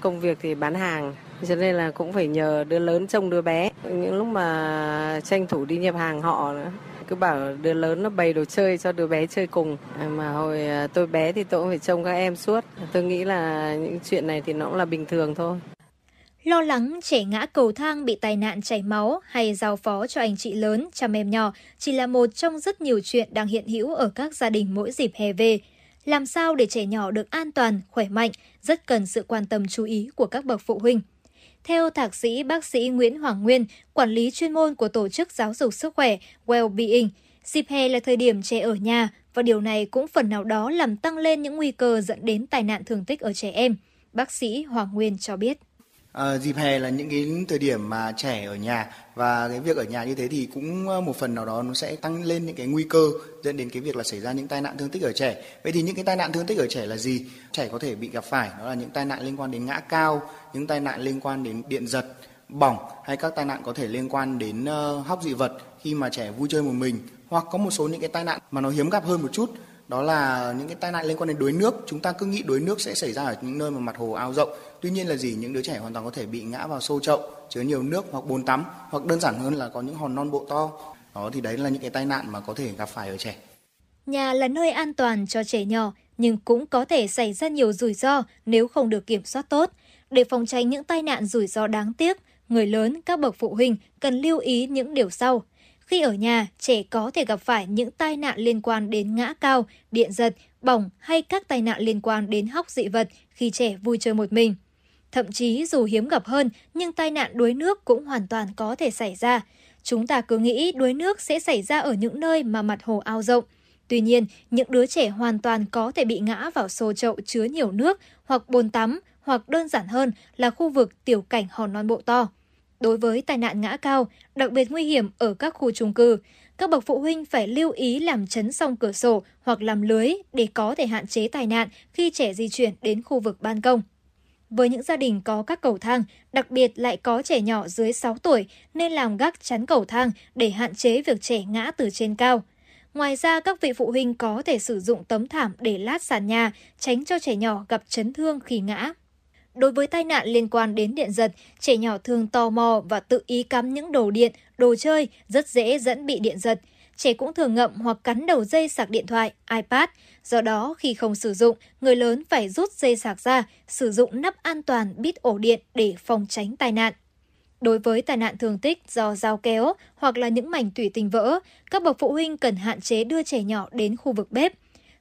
Công việc thì bán hàng, cho nên là cũng phải nhờ đứa lớn trông đứa bé. Những lúc mà tranh thủ đi nhập hàng họ nữa. Cứ bảo đứa lớn nó bày đồ chơi cho đứa bé chơi cùng. Mà hồi à, tôi bé thì tôi cũng phải trông các em suốt. Tôi nghĩ là những chuyện này thì nó cũng là bình thường thôi. Lo lắng trẻ ngã cầu thang bị tai nạn chảy máu hay giao phó cho anh chị lớn chăm em nhỏ chỉ là một trong rất nhiều chuyện đang hiện hữu ở các gia đình mỗi dịp hè về. Làm sao để trẻ nhỏ được an toàn, khỏe mạnh rất cần sự quan tâm chú ý của các bậc phụ huynh. Theo thạc sĩ bác sĩ Nguyễn Hoàng Nguyên, quản lý chuyên môn của Tổ chức Giáo dục Sức khỏe Wellbeing, dịp hè là thời điểm trẻ ở nhà và điều này cũng phần nào đó làm tăng lên những nguy cơ dẫn đến tai nạn thương tích ở trẻ em. Bác sĩ Hoàng Nguyên cho biết. À, dịp hè là những cái thời điểm mà trẻ ở nhà và cái việc ở nhà như thế thì cũng ờ, một phần nào đó nó sẽ tăng lên những cái nguy cơ dẫn đến cái việc là xảy ra những tai nạn thương tích ở trẻ. Vậy thì những cái tai nạn thương tích ở trẻ là gì? Trẻ có thể bị gặp phải đó là những tai nạn liên quan đến ngã cao, những tai nạn liên quan đến điện giật, bỏng hay các tai nạn có thể liên quan đến uh, hóc dị vật khi mà trẻ vui chơi một mình hoặc có một số những cái tai nạn mà nó hiếm gặp hơn một chút đó là những cái tai nạn liên quan đến đuối nước. Chúng ta cứ nghĩ đuối nước sẽ xảy ra ở những nơi mà mặt hồ ao rộng. Tuy nhiên là gì? Những đứa trẻ hoàn toàn có thể bị ngã vào xô chậu, chứa nhiều nước hoặc bồn tắm, hoặc đơn giản hơn là có những hòn non bộ to. Đó, thì đấy là những cái tai nạn mà có thể gặp phải ở trẻ. Nhà là nơi an toàn cho trẻ nhỏ, nhưng cũng có thể xảy ra nhiều rủi ro nếu không được kiểm soát tốt. Để phòng tránh những tai nạn rủi ro đáng tiếc, người lớn, các bậc phụ huynh cần lưu ý những điều sau khi ở nhà, trẻ có thể gặp phải những tai nạn liên quan đến ngã cao, điện giật, bỏng hay các tai nạn liên quan đến hóc dị vật khi trẻ vui chơi một mình. Thậm chí dù hiếm gặp hơn, nhưng tai nạn đuối nước cũng hoàn toàn có thể xảy ra. Chúng ta cứ nghĩ đuối nước sẽ xảy ra ở những nơi mà mặt hồ ao rộng. Tuy nhiên, những đứa trẻ hoàn toàn có thể bị ngã vào xô chậu chứa nhiều nước hoặc bồn tắm hoặc đơn giản hơn là khu vực tiểu cảnh hòn non bộ to. Đối với tai nạn ngã cao, đặc biệt nguy hiểm ở các khu chung cư, các bậc phụ huynh phải lưu ý làm chấn song cửa sổ hoặc làm lưới để có thể hạn chế tai nạn khi trẻ di chuyển đến khu vực ban công. Với những gia đình có các cầu thang, đặc biệt lại có trẻ nhỏ dưới 6 tuổi nên làm gác chắn cầu thang để hạn chế việc trẻ ngã từ trên cao. Ngoài ra, các vị phụ huynh có thể sử dụng tấm thảm để lát sàn nhà, tránh cho trẻ nhỏ gặp chấn thương khi ngã. Đối với tai nạn liên quan đến điện giật, trẻ nhỏ thường tò mò và tự ý cắm những đồ điện, đồ chơi rất dễ dẫn bị điện giật. Trẻ cũng thường ngậm hoặc cắn đầu dây sạc điện thoại, iPad. Do đó, khi không sử dụng, người lớn phải rút dây sạc ra, sử dụng nắp an toàn bít ổ điện để phòng tránh tai nạn. Đối với tai nạn thương tích do dao kéo hoặc là những mảnh thủy tinh vỡ, các bậc phụ huynh cần hạn chế đưa trẻ nhỏ đến khu vực bếp.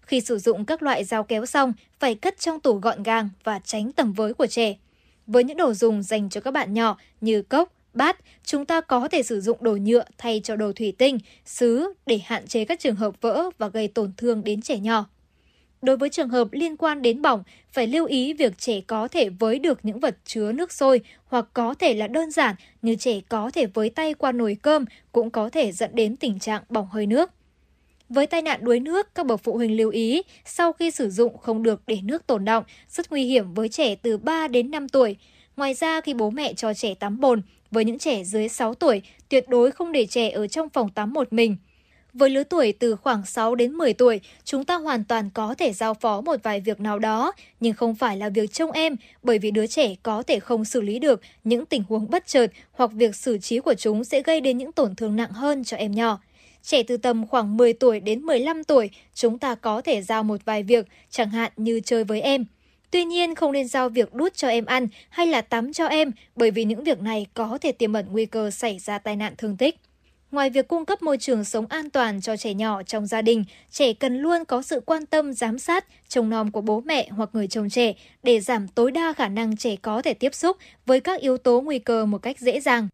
Khi sử dụng các loại dao kéo xong, phải cất trong tủ gọn gàng và tránh tầm với của trẻ. Với những đồ dùng dành cho các bạn nhỏ như cốc, bát, chúng ta có thể sử dụng đồ nhựa thay cho đồ thủy tinh, sứ để hạn chế các trường hợp vỡ và gây tổn thương đến trẻ nhỏ. Đối với trường hợp liên quan đến bỏng, phải lưu ý việc trẻ có thể với được những vật chứa nước sôi hoặc có thể là đơn giản như trẻ có thể với tay qua nồi cơm cũng có thể dẫn đến tình trạng bỏng hơi nước. Với tai nạn đuối nước, các bậc phụ huynh lưu ý, sau khi sử dụng không được để nước tồn động, rất nguy hiểm với trẻ từ 3 đến 5 tuổi. Ngoài ra, khi bố mẹ cho trẻ tắm bồn, với những trẻ dưới 6 tuổi, tuyệt đối không để trẻ ở trong phòng tắm một mình. Với lứa tuổi từ khoảng 6 đến 10 tuổi, chúng ta hoàn toàn có thể giao phó một vài việc nào đó, nhưng không phải là việc trông em, bởi vì đứa trẻ có thể không xử lý được những tình huống bất chợt hoặc việc xử trí của chúng sẽ gây đến những tổn thương nặng hơn cho em nhỏ. Trẻ từ tầm khoảng 10 tuổi đến 15 tuổi, chúng ta có thể giao một vài việc, chẳng hạn như chơi với em. Tuy nhiên không nên giao việc đút cho em ăn hay là tắm cho em bởi vì những việc này có thể tiềm ẩn nguy cơ xảy ra tai nạn thương tích. Ngoài việc cung cấp môi trường sống an toàn cho trẻ nhỏ trong gia đình, trẻ cần luôn có sự quan tâm giám sát, trông nom của bố mẹ hoặc người chồng trẻ để giảm tối đa khả năng trẻ có thể tiếp xúc với các yếu tố nguy cơ một cách dễ dàng.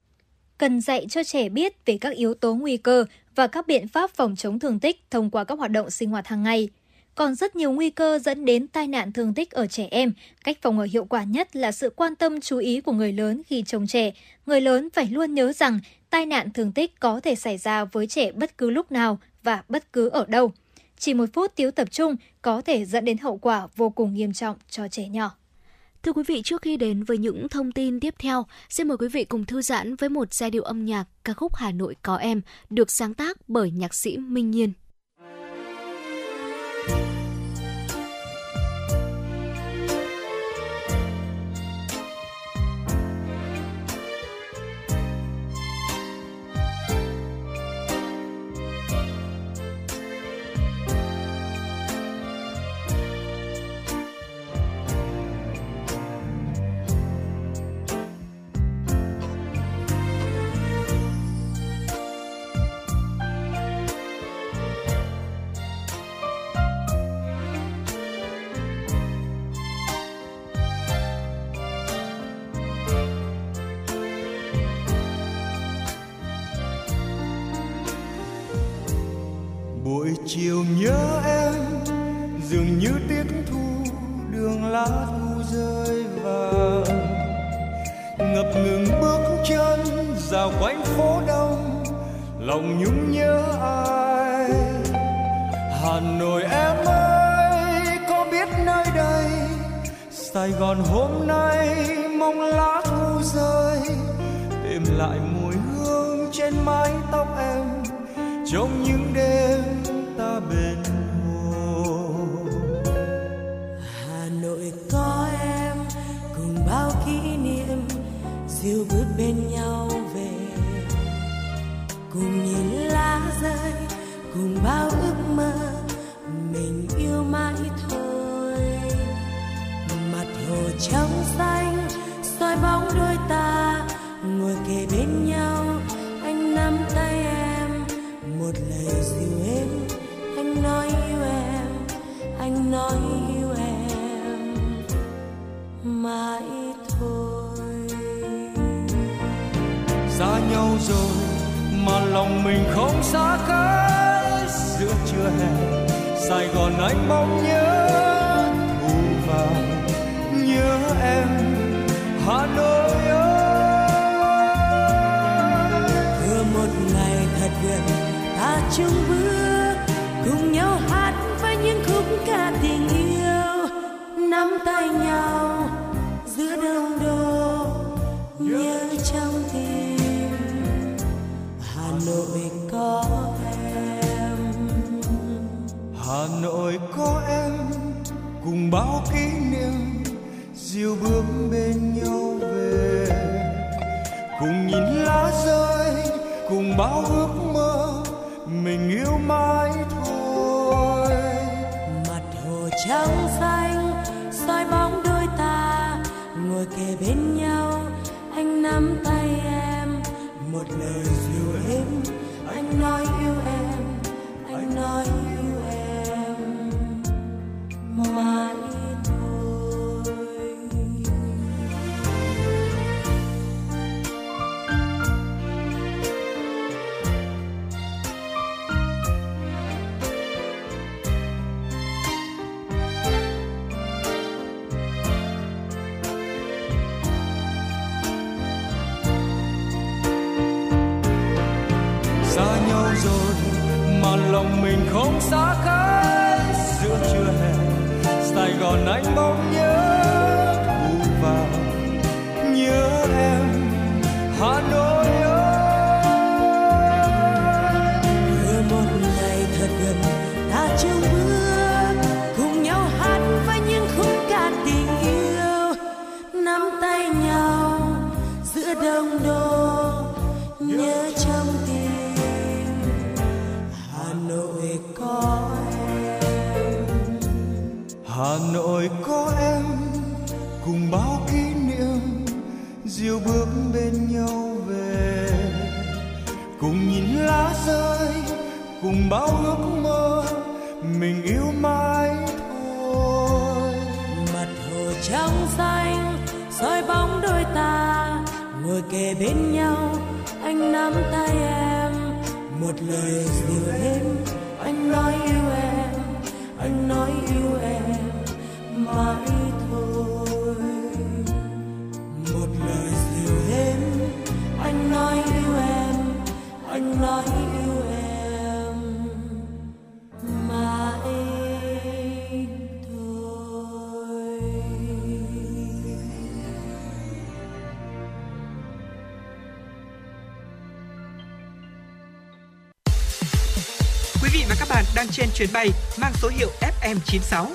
Cần dạy cho trẻ biết về các yếu tố nguy cơ và các biện pháp phòng chống thương tích thông qua các hoạt động sinh hoạt hàng ngày. Còn rất nhiều nguy cơ dẫn đến tai nạn thương tích ở trẻ em. Cách phòng ngừa hiệu quả nhất là sự quan tâm chú ý của người lớn khi trông trẻ. Người lớn phải luôn nhớ rằng tai nạn thương tích có thể xảy ra với trẻ bất cứ lúc nào và bất cứ ở đâu. Chỉ một phút thiếu tập trung có thể dẫn đến hậu quả vô cùng nghiêm trọng cho trẻ nhỏ. Thưa quý vị, trước khi đến với những thông tin tiếp theo, xin mời quý vị cùng thư giãn với một giai điệu âm nhạc ca khúc Hà Nội có em được sáng tác bởi nhạc sĩ Minh Nhiên. Nắm tay nhau giữa đông đô nhớ trong tim. Hà nội có em. Hà nội có em cùng bao kỷ niệm dìu bước bên nhau về. Cùng nhìn lá rơi cùng bao ước mơ mình yêu mãi thôi. Mặt hồ trắng xanh một xa cách giữa trưa hè sài gòn anh bóng rơi, cùng bao ước mơ, mình yêu mãi thôi. Mặt hồ trong xanh, soi bóng đôi ta, ngồi kề bên nhau, anh nắm tay em. Một lời dịu êm anh nói yêu em, anh nói yêu em mãi thôi. Một lời dịu êm anh nói yêu em, anh nói yêu chuyến bay mang số hiệu FM96.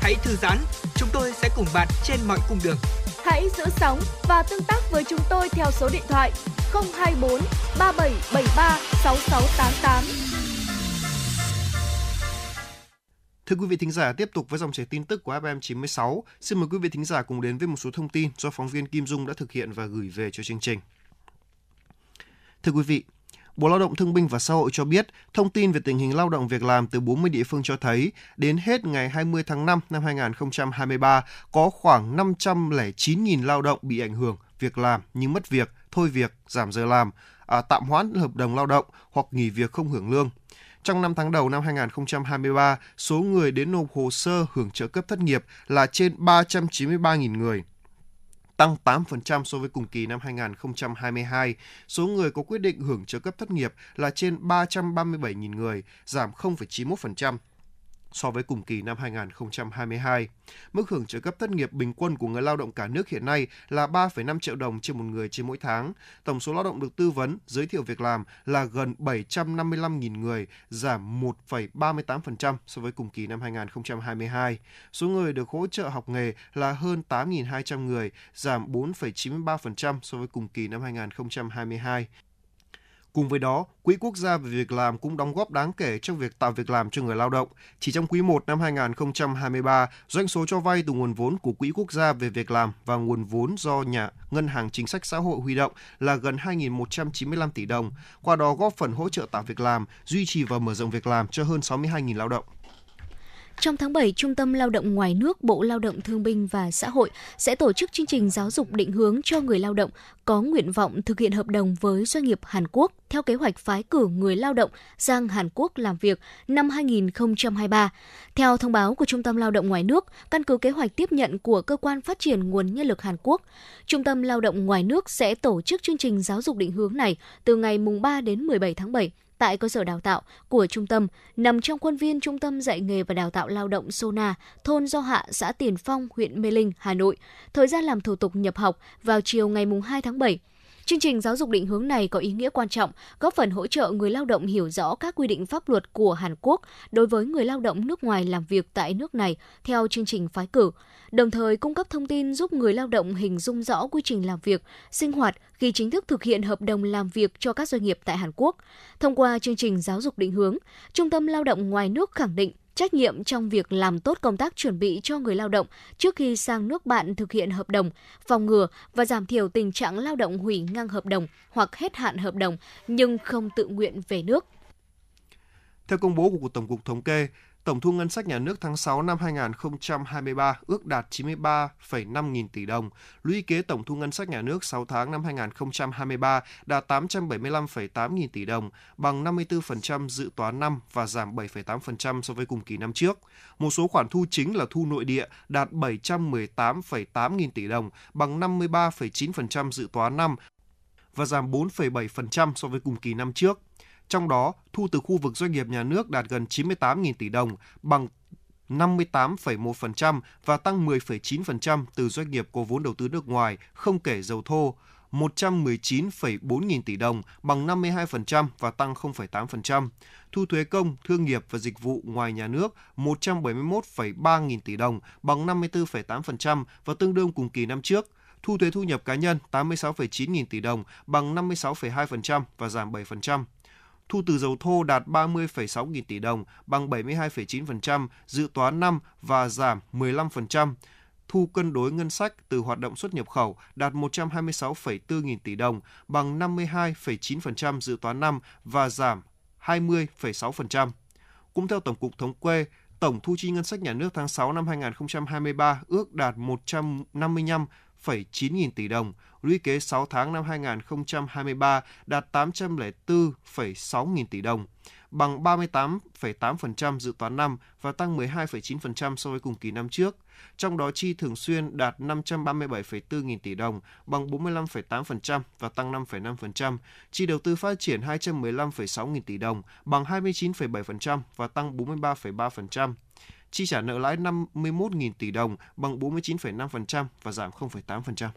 Hãy thư giãn, chúng tôi sẽ cùng bạn trên mọi cung đường. Hãy giữ sóng và tương tác với chúng tôi theo số điện thoại 024 3773 6688. Thưa quý vị thính giả, tiếp tục với dòng chảy tin tức của FM 96. Xin mời quý vị thính giả cùng đến với một số thông tin do phóng viên Kim Dung đã thực hiện và gửi về cho chương trình. Thưa quý vị, Bộ Lao động Thương binh và Xã hội cho biết, thông tin về tình hình lao động việc làm từ 40 địa phương cho thấy, đến hết ngày 20 tháng 5 năm 2023, có khoảng 509.000 lao động bị ảnh hưởng việc làm như mất việc, thôi việc, giảm giờ làm, à, tạm hoãn hợp đồng lao động hoặc nghỉ việc không hưởng lương. Trong 5 tháng đầu năm 2023, số người đến nộp hồ sơ hưởng trợ cấp thất nghiệp là trên 393.000 người tăng 8% so với cùng kỳ năm 2022. Số người có quyết định hưởng trợ cấp thất nghiệp là trên 337.000 người, giảm 0,91% so với cùng kỳ năm 2022. Mức hưởng trợ cấp thất nghiệp bình quân của người lao động cả nước hiện nay là 3,5 triệu đồng trên một người trên mỗi tháng. Tổng số lao động được tư vấn, giới thiệu việc làm là gần 755.000 người, giảm 1,38% so với cùng kỳ năm 2022. Số người được hỗ trợ học nghề là hơn 8.200 người, giảm 4,93% so với cùng kỳ năm 2022. Cùng với đó, Quỹ Quốc gia về việc làm cũng đóng góp đáng kể trong việc tạo việc làm cho người lao động. Chỉ trong quý 1 năm 2023, doanh số cho vay từ nguồn vốn của Quỹ Quốc gia về việc làm và nguồn vốn do nhà Ngân hàng Chính sách Xã hội huy động là gần 2.195 tỷ đồng, qua đó góp phần hỗ trợ tạo việc làm, duy trì và mở rộng việc làm cho hơn 62.000 lao động. Trong tháng 7, Trung tâm Lao động ngoài nước Bộ Lao động Thương binh và Xã hội sẽ tổ chức chương trình giáo dục định hướng cho người lao động có nguyện vọng thực hiện hợp đồng với doanh nghiệp Hàn Quốc theo kế hoạch phái cử người lao động sang Hàn Quốc làm việc năm 2023. Theo thông báo của Trung tâm Lao động ngoài nước, căn cứ kế hoạch tiếp nhận của Cơ quan Phát triển Nguồn Nhân lực Hàn Quốc, Trung tâm Lao động ngoài nước sẽ tổ chức chương trình giáo dục định hướng này từ ngày mùng 3 đến 17 tháng 7 tại cơ sở đào tạo của trung tâm nằm trong khuôn viên Trung tâm dạy nghề và đào tạo lao động Sona, thôn Do Hạ, xã Tiền Phong, huyện Mê Linh, Hà Nội. Thời gian làm thủ tục nhập học vào chiều ngày 2 tháng 7. Chương trình giáo dục định hướng này có ý nghĩa quan trọng, góp phần hỗ trợ người lao động hiểu rõ các quy định pháp luật của Hàn Quốc đối với người lao động nước ngoài làm việc tại nước này theo chương trình phái cử, đồng thời cung cấp thông tin giúp người lao động hình dung rõ quy trình làm việc, sinh hoạt khi chính thức thực hiện hợp đồng làm việc cho các doanh nghiệp tại Hàn Quốc. Thông qua chương trình giáo dục định hướng, Trung tâm Lao động ngoài nước khẳng định trách nhiệm trong việc làm tốt công tác chuẩn bị cho người lao động trước khi sang nước bạn thực hiện hợp đồng, phòng ngừa và giảm thiểu tình trạng lao động hủy ngang hợp đồng hoặc hết hạn hợp đồng nhưng không tự nguyện về nước. Theo công bố của Tổng cục Thống kê, Tổng thu ngân sách nhà nước tháng 6 năm 2023 ước đạt 93,5 nghìn tỷ đồng. Lũy kế tổng thu ngân sách nhà nước 6 tháng năm 2023 đạt 875,8 nghìn tỷ đồng, bằng 54% dự toán năm và giảm 7,8% so với cùng kỳ năm trước. Một số khoản thu chính là thu nội địa đạt 718,8 nghìn tỷ đồng, bằng 53,9% dự toán năm và giảm 4,7% so với cùng kỳ năm trước. Trong đó, thu từ khu vực doanh nghiệp nhà nước đạt gần 98.000 tỷ đồng, bằng 58,1% và tăng 10,9% từ doanh nghiệp có vốn đầu tư nước ngoài, không kể dầu thô, 119,4 nghìn tỷ đồng, bằng 52% và tăng 0,8%. Thu thuế công, thương nghiệp và dịch vụ ngoài nhà nước 171,3 nghìn tỷ đồng, bằng 54,8% và tương đương cùng kỳ năm trước. Thu thuế thu nhập cá nhân 86,9 nghìn tỷ đồng, bằng 56,2% và giảm 7% thu từ dầu thô đạt 30,6 nghìn tỷ đồng, bằng 72,9% dự toán năm và giảm 15%. Thu cân đối ngân sách từ hoạt động xuất nhập khẩu đạt 126,4 nghìn tỷ đồng, bằng 52,9% dự toán năm và giảm 20,6%. Cũng theo Tổng cục Thống kê, tổng thu chi ngân sách nhà nước tháng 6 năm 2023 ước đạt 155,9 nghìn tỷ đồng, lũy kế 6 tháng năm 2023 đạt 804,6 nghìn tỷ đồng, bằng 38,8% dự toán năm và tăng 12,9% so với cùng kỳ năm trước. Trong đó chi thường xuyên đạt 537,4 nghìn tỷ đồng, bằng 45,8% và tăng 5,5%. Chi đầu tư phát triển 215,6 nghìn tỷ đồng, bằng 29,7% và tăng 43,3% chi trả nợ lãi 51.000 tỷ đồng bằng 49,5% và giảm 0,8%.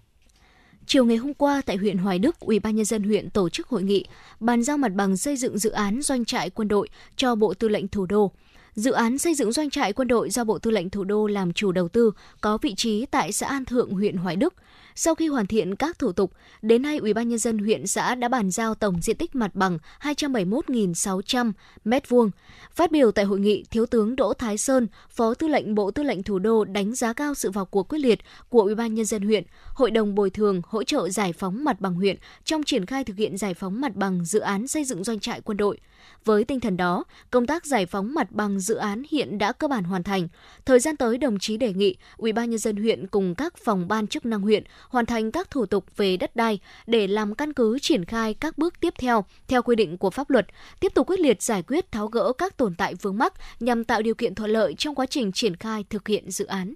Chiều ngày hôm qua tại huyện Hoài Đức, Ủy ban nhân dân huyện tổ chức hội nghị bàn giao mặt bằng xây dựng dự án doanh trại quân đội cho Bộ Tư lệnh Thủ đô. Dự án xây dựng doanh trại quân đội do Bộ Tư lệnh Thủ đô làm chủ đầu tư có vị trí tại xã An Thượng, huyện Hoài Đức. Sau khi hoàn thiện các thủ tục, đến nay Ủy ban nhân dân huyện xã đã bàn giao tổng diện tích mặt bằng 271.600 m2. Phát biểu tại hội nghị, Thiếu tướng Đỗ Thái Sơn, Phó Tư lệnh Bộ Tư lệnh Thủ đô đánh giá cao sự vào cuộc quyết liệt của Ủy ban nhân dân huyện, Hội đồng bồi thường hỗ trợ giải phóng mặt bằng huyện trong triển khai thực hiện giải phóng mặt bằng dự án xây dựng doanh trại quân đội. Với tinh thần đó, công tác giải phóng mặt bằng dự án hiện đã cơ bản hoàn thành. Thời gian tới, đồng chí đề nghị Ủy ban nhân dân huyện cùng các phòng ban chức năng huyện hoàn thành các thủ tục về đất đai để làm căn cứ triển khai các bước tiếp theo theo quy định của pháp luật, tiếp tục quyết liệt giải quyết tháo gỡ các tồn tại vướng mắc nhằm tạo điều kiện thuận lợi trong quá trình triển khai thực hiện dự án.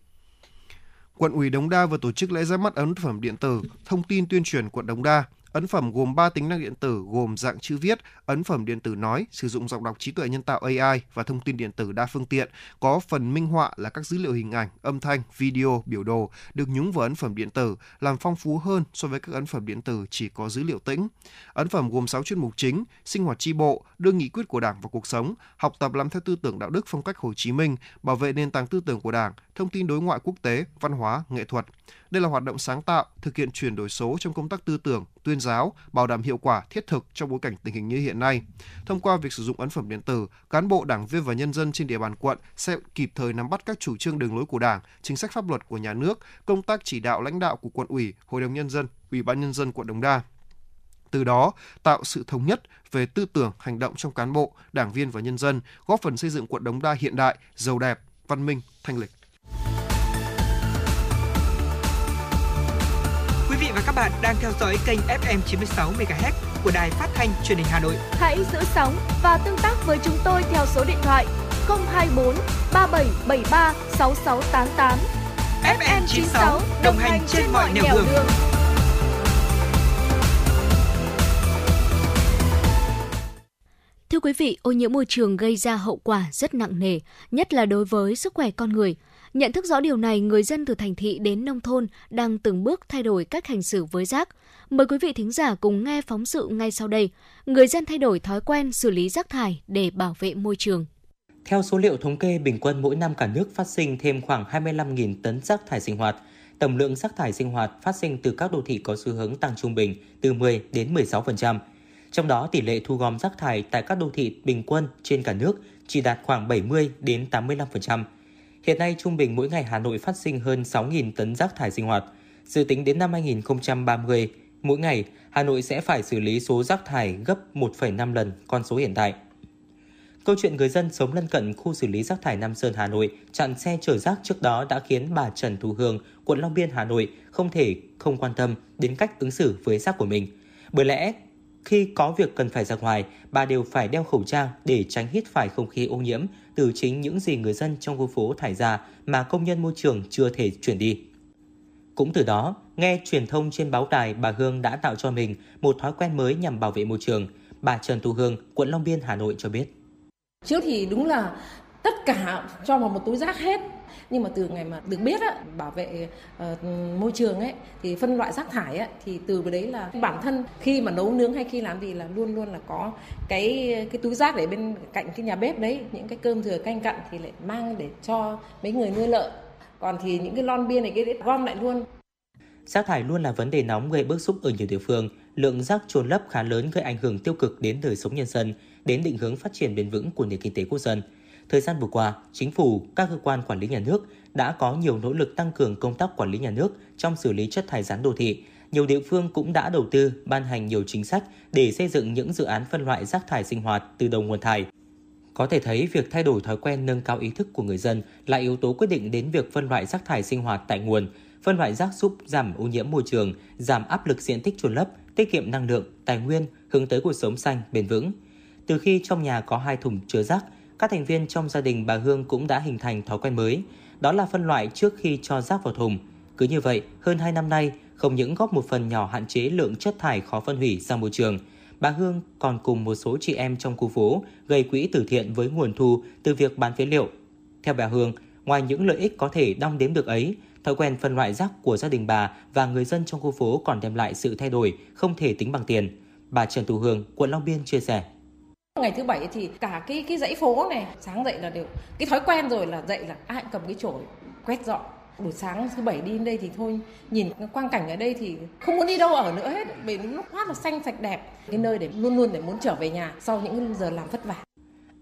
Quận ủy Đống Đa vừa tổ chức lễ ra mắt ấn phẩm điện tử thông tin tuyên truyền quận Đống Đa Ấn phẩm gồm 3 tính năng điện tử gồm dạng chữ viết, ấn phẩm điện tử nói, sử dụng giọng đọc trí tuệ nhân tạo AI và thông tin điện tử đa phương tiện, có phần minh họa là các dữ liệu hình ảnh, âm thanh, video, biểu đồ được nhúng vào ấn phẩm điện tử, làm phong phú hơn so với các ấn phẩm điện tử chỉ có dữ liệu tĩnh. Ấn phẩm gồm 6 chuyên mục chính: sinh hoạt tri bộ, đưa nghị quyết của Đảng vào cuộc sống, học tập làm theo tư tưởng đạo đức phong cách Hồ Chí Minh, bảo vệ nền tảng tư tưởng của Đảng, thông tin đối ngoại quốc tế, văn hóa, nghệ thuật. Đây là hoạt động sáng tạo, thực hiện chuyển đổi số trong công tác tư tưởng, tuyên giáo, bảo đảm hiệu quả thiết thực trong bối cảnh tình hình như hiện nay. Thông qua việc sử dụng ấn phẩm điện tử, cán bộ, đảng viên và nhân dân trên địa bàn quận sẽ kịp thời nắm bắt các chủ trương đường lối của Đảng, chính sách pháp luật của nhà nước, công tác chỉ đạo lãnh đạo của quận ủy, hội đồng nhân dân, ủy ban nhân dân quận Đống Đa từ đó tạo sự thống nhất về tư tưởng, hành động trong cán bộ, đảng viên và nhân dân, góp phần xây dựng quận Đống Đa hiện đại, giàu đẹp, văn minh, thanh lịch. Và các bạn đang theo dõi kênh FM 96 MHz của đài phát thanh truyền hình Hà Nội. Hãy giữ sóng và tương tác với chúng tôi theo số điện thoại 024 3773 6688. FM 96 đồng hành trên mọi nẻo đường. đường. Thưa quý vị, ô nhiễm môi trường gây ra hậu quả rất nặng nề, nhất là đối với sức khỏe con người. Nhận thức rõ điều này, người dân từ thành thị đến nông thôn đang từng bước thay đổi cách hành xử với rác. Mời quý vị thính giả cùng nghe phóng sự ngay sau đây. Người dân thay đổi thói quen xử lý rác thải để bảo vệ môi trường. Theo số liệu thống kê, bình quân mỗi năm cả nước phát sinh thêm khoảng 25.000 tấn rác thải sinh hoạt. Tổng lượng rác thải sinh hoạt phát sinh từ các đô thị có xu hướng tăng trung bình từ 10 đến 16%. Trong đó, tỷ lệ thu gom rác thải tại các đô thị bình quân trên cả nước chỉ đạt khoảng 70 đến 85%. Hiện nay, trung bình mỗi ngày Hà Nội phát sinh hơn 6.000 tấn rác thải sinh hoạt. Dự tính đến năm 2030, mỗi ngày Hà Nội sẽ phải xử lý số rác thải gấp 1,5 lần con số hiện tại. Câu chuyện người dân sống lân cận khu xử lý rác thải Nam Sơn Hà Nội chặn xe chở rác trước đó đã khiến bà Trần Thu Hương, quận Long Biên Hà Nội không thể không quan tâm đến cách ứng xử với rác của mình. Bởi lẽ khi có việc cần phải ra ngoài, bà đều phải đeo khẩu trang để tránh hít phải không khí ô nhiễm từ chính những gì người dân trong khu phố thải ra mà công nhân môi trường chưa thể chuyển đi. Cũng từ đó, nghe truyền thông trên báo đài, bà Hương đã tạo cho mình một thói quen mới nhằm bảo vệ môi trường. Bà Trần Thu Hương, quận Long Biên, Hà Nội cho biết. Trước thì đúng là tất cả cho vào một túi rác hết nhưng mà từ ngày mà được biết á, bảo vệ uh, môi trường ấy thì phân loại rác thải ấy, thì từ cái đấy là bản thân khi mà nấu nướng hay khi làm gì là luôn luôn là có cái cái túi rác để bên cạnh cái nhà bếp đấy những cái cơm thừa canh cặn thì lại mang để cho mấy người nuôi lợn còn thì những cái lon bia này cái gom lại luôn Rác thải luôn là vấn đề nóng gây bức xúc ở nhiều địa phương. Lượng rác trôn lấp khá lớn gây ảnh hưởng tiêu cực đến đời sống nhân dân, đến định hướng phát triển bền vững của nền kinh tế quốc dân. Thời gian vừa qua, chính phủ, các cơ quan quản lý nhà nước đã có nhiều nỗ lực tăng cường công tác quản lý nhà nước trong xử lý chất thải rắn đô thị. Nhiều địa phương cũng đã đầu tư, ban hành nhiều chính sách để xây dựng những dự án phân loại rác thải sinh hoạt từ đầu nguồn thải. Có thể thấy việc thay đổi thói quen nâng cao ý thức của người dân là yếu tố quyết định đến việc phân loại rác thải sinh hoạt tại nguồn. Phân loại rác giúp giảm ô nhiễm môi trường, giảm áp lực diện tích chôn lấp, tiết kiệm năng lượng, tài nguyên, hướng tới cuộc sống xanh, bền vững. Từ khi trong nhà có hai thùng chứa rác, các thành viên trong gia đình bà Hương cũng đã hình thành thói quen mới, đó là phân loại trước khi cho rác vào thùng. Cứ như vậy, hơn 2 năm nay, không những góp một phần nhỏ hạn chế lượng chất thải khó phân hủy ra môi trường, bà Hương còn cùng một số chị em trong khu phố gây quỹ từ thiện với nguồn thu từ việc bán phế liệu. Theo bà Hương, ngoài những lợi ích có thể đong đếm được ấy, thói quen phân loại rác của gia đình bà và người dân trong khu phố còn đem lại sự thay đổi không thể tính bằng tiền. Bà Trần Thu Hương, quận Long Biên chia sẻ. Ngày thứ bảy thì cả cái cái dãy phố này, sáng dậy là đều, cái thói quen rồi là dậy là ai cũng cầm cái chổi, quét dọn. Buổi sáng thứ bảy đi đến đây thì thôi, nhìn quang cảnh ở đây thì không muốn đi đâu ở nữa hết vì nó quá là xanh sạch đẹp. Cái nơi để luôn luôn để muốn trở về nhà sau những giờ làm vất vả.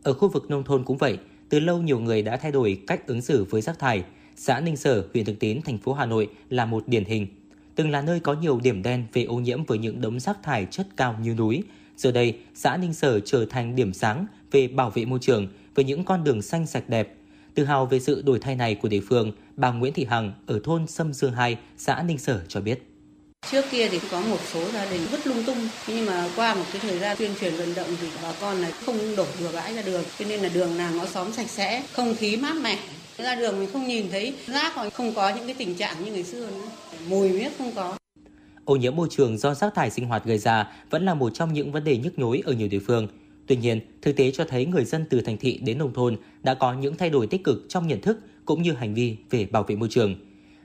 Ở khu vực nông thôn cũng vậy, từ lâu nhiều người đã thay đổi cách ứng xử với rác thải. Xã Ninh Sở, huyện Thường Tín thành phố Hà Nội là một điển hình. Từng là nơi có nhiều điểm đen về ô nhiễm với những đống rác thải chất cao như núi. Giờ đây, xã Ninh Sở trở thành điểm sáng về bảo vệ môi trường với những con đường xanh sạch đẹp. Tự hào về sự đổi thay này của địa phương, bà Nguyễn Thị Hằng ở thôn Sâm Dương 2, xã Ninh Sở cho biết. Trước kia thì có một số gia đình vứt lung tung, nhưng mà qua một cái thời gian tuyên truyền vận động thì bà con này không đổ bừa bãi ra đường, cho nên là đường nào ngõ xóm sạch sẽ, không khí mát mẻ, ra đường mình không nhìn thấy rác hoặc không có những cái tình trạng như ngày xưa nữa mùi miết không có Ô nhiễm môi trường do rác thải sinh hoạt gây ra vẫn là một trong những vấn đề nhức nhối ở nhiều địa phương. Tuy nhiên, thực tế cho thấy người dân từ thành thị đến nông thôn đã có những thay đổi tích cực trong nhận thức cũng như hành vi về bảo vệ môi trường.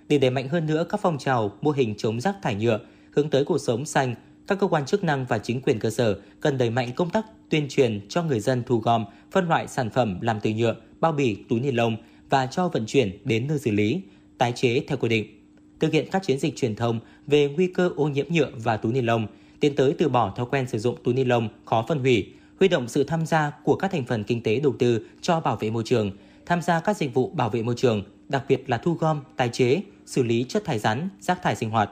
Để đẩy mạnh hơn nữa các phong trào, mô hình chống rác thải nhựa, hướng tới cuộc sống xanh, các cơ quan chức năng và chính quyền cơ sở cần đẩy mạnh công tác tuyên truyền cho người dân thu gom, phân loại sản phẩm làm từ nhựa, bao bì, túi ni lông và cho vận chuyển đến nơi xử lý, tái chế theo quy định. Thực hiện các chiến dịch truyền thông về nguy cơ ô nhiễm nhựa và túi ni lông, tiến tới từ bỏ thói quen sử dụng túi ni lông khó phân hủy, huy động sự tham gia của các thành phần kinh tế đầu tư cho bảo vệ môi trường, tham gia các dịch vụ bảo vệ môi trường, đặc biệt là thu gom, tái chế, xử lý chất thải rắn, rác thải sinh hoạt.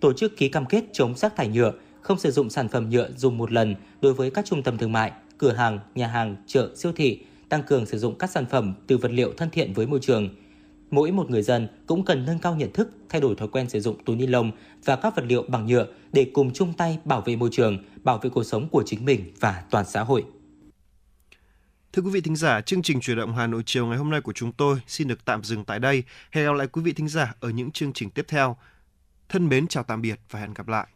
Tổ chức ký cam kết chống rác thải nhựa, không sử dụng sản phẩm nhựa dùng một lần đối với các trung tâm thương mại, cửa hàng, nhà hàng, chợ, siêu thị, tăng cường sử dụng các sản phẩm từ vật liệu thân thiện với môi trường. Mỗi một người dân cũng cần nâng cao nhận thức, thay đổi thói quen sử dụng túi ni lông và các vật liệu bằng nhựa để cùng chung tay bảo vệ môi trường, bảo vệ cuộc sống của chính mình và toàn xã hội. Thưa quý vị thính giả, chương trình chuyển động Hà Nội chiều ngày hôm nay của chúng tôi xin được tạm dừng tại đây. Hẹn gặp lại quý vị thính giả ở những chương trình tiếp theo. Thân mến chào tạm biệt và hẹn gặp lại.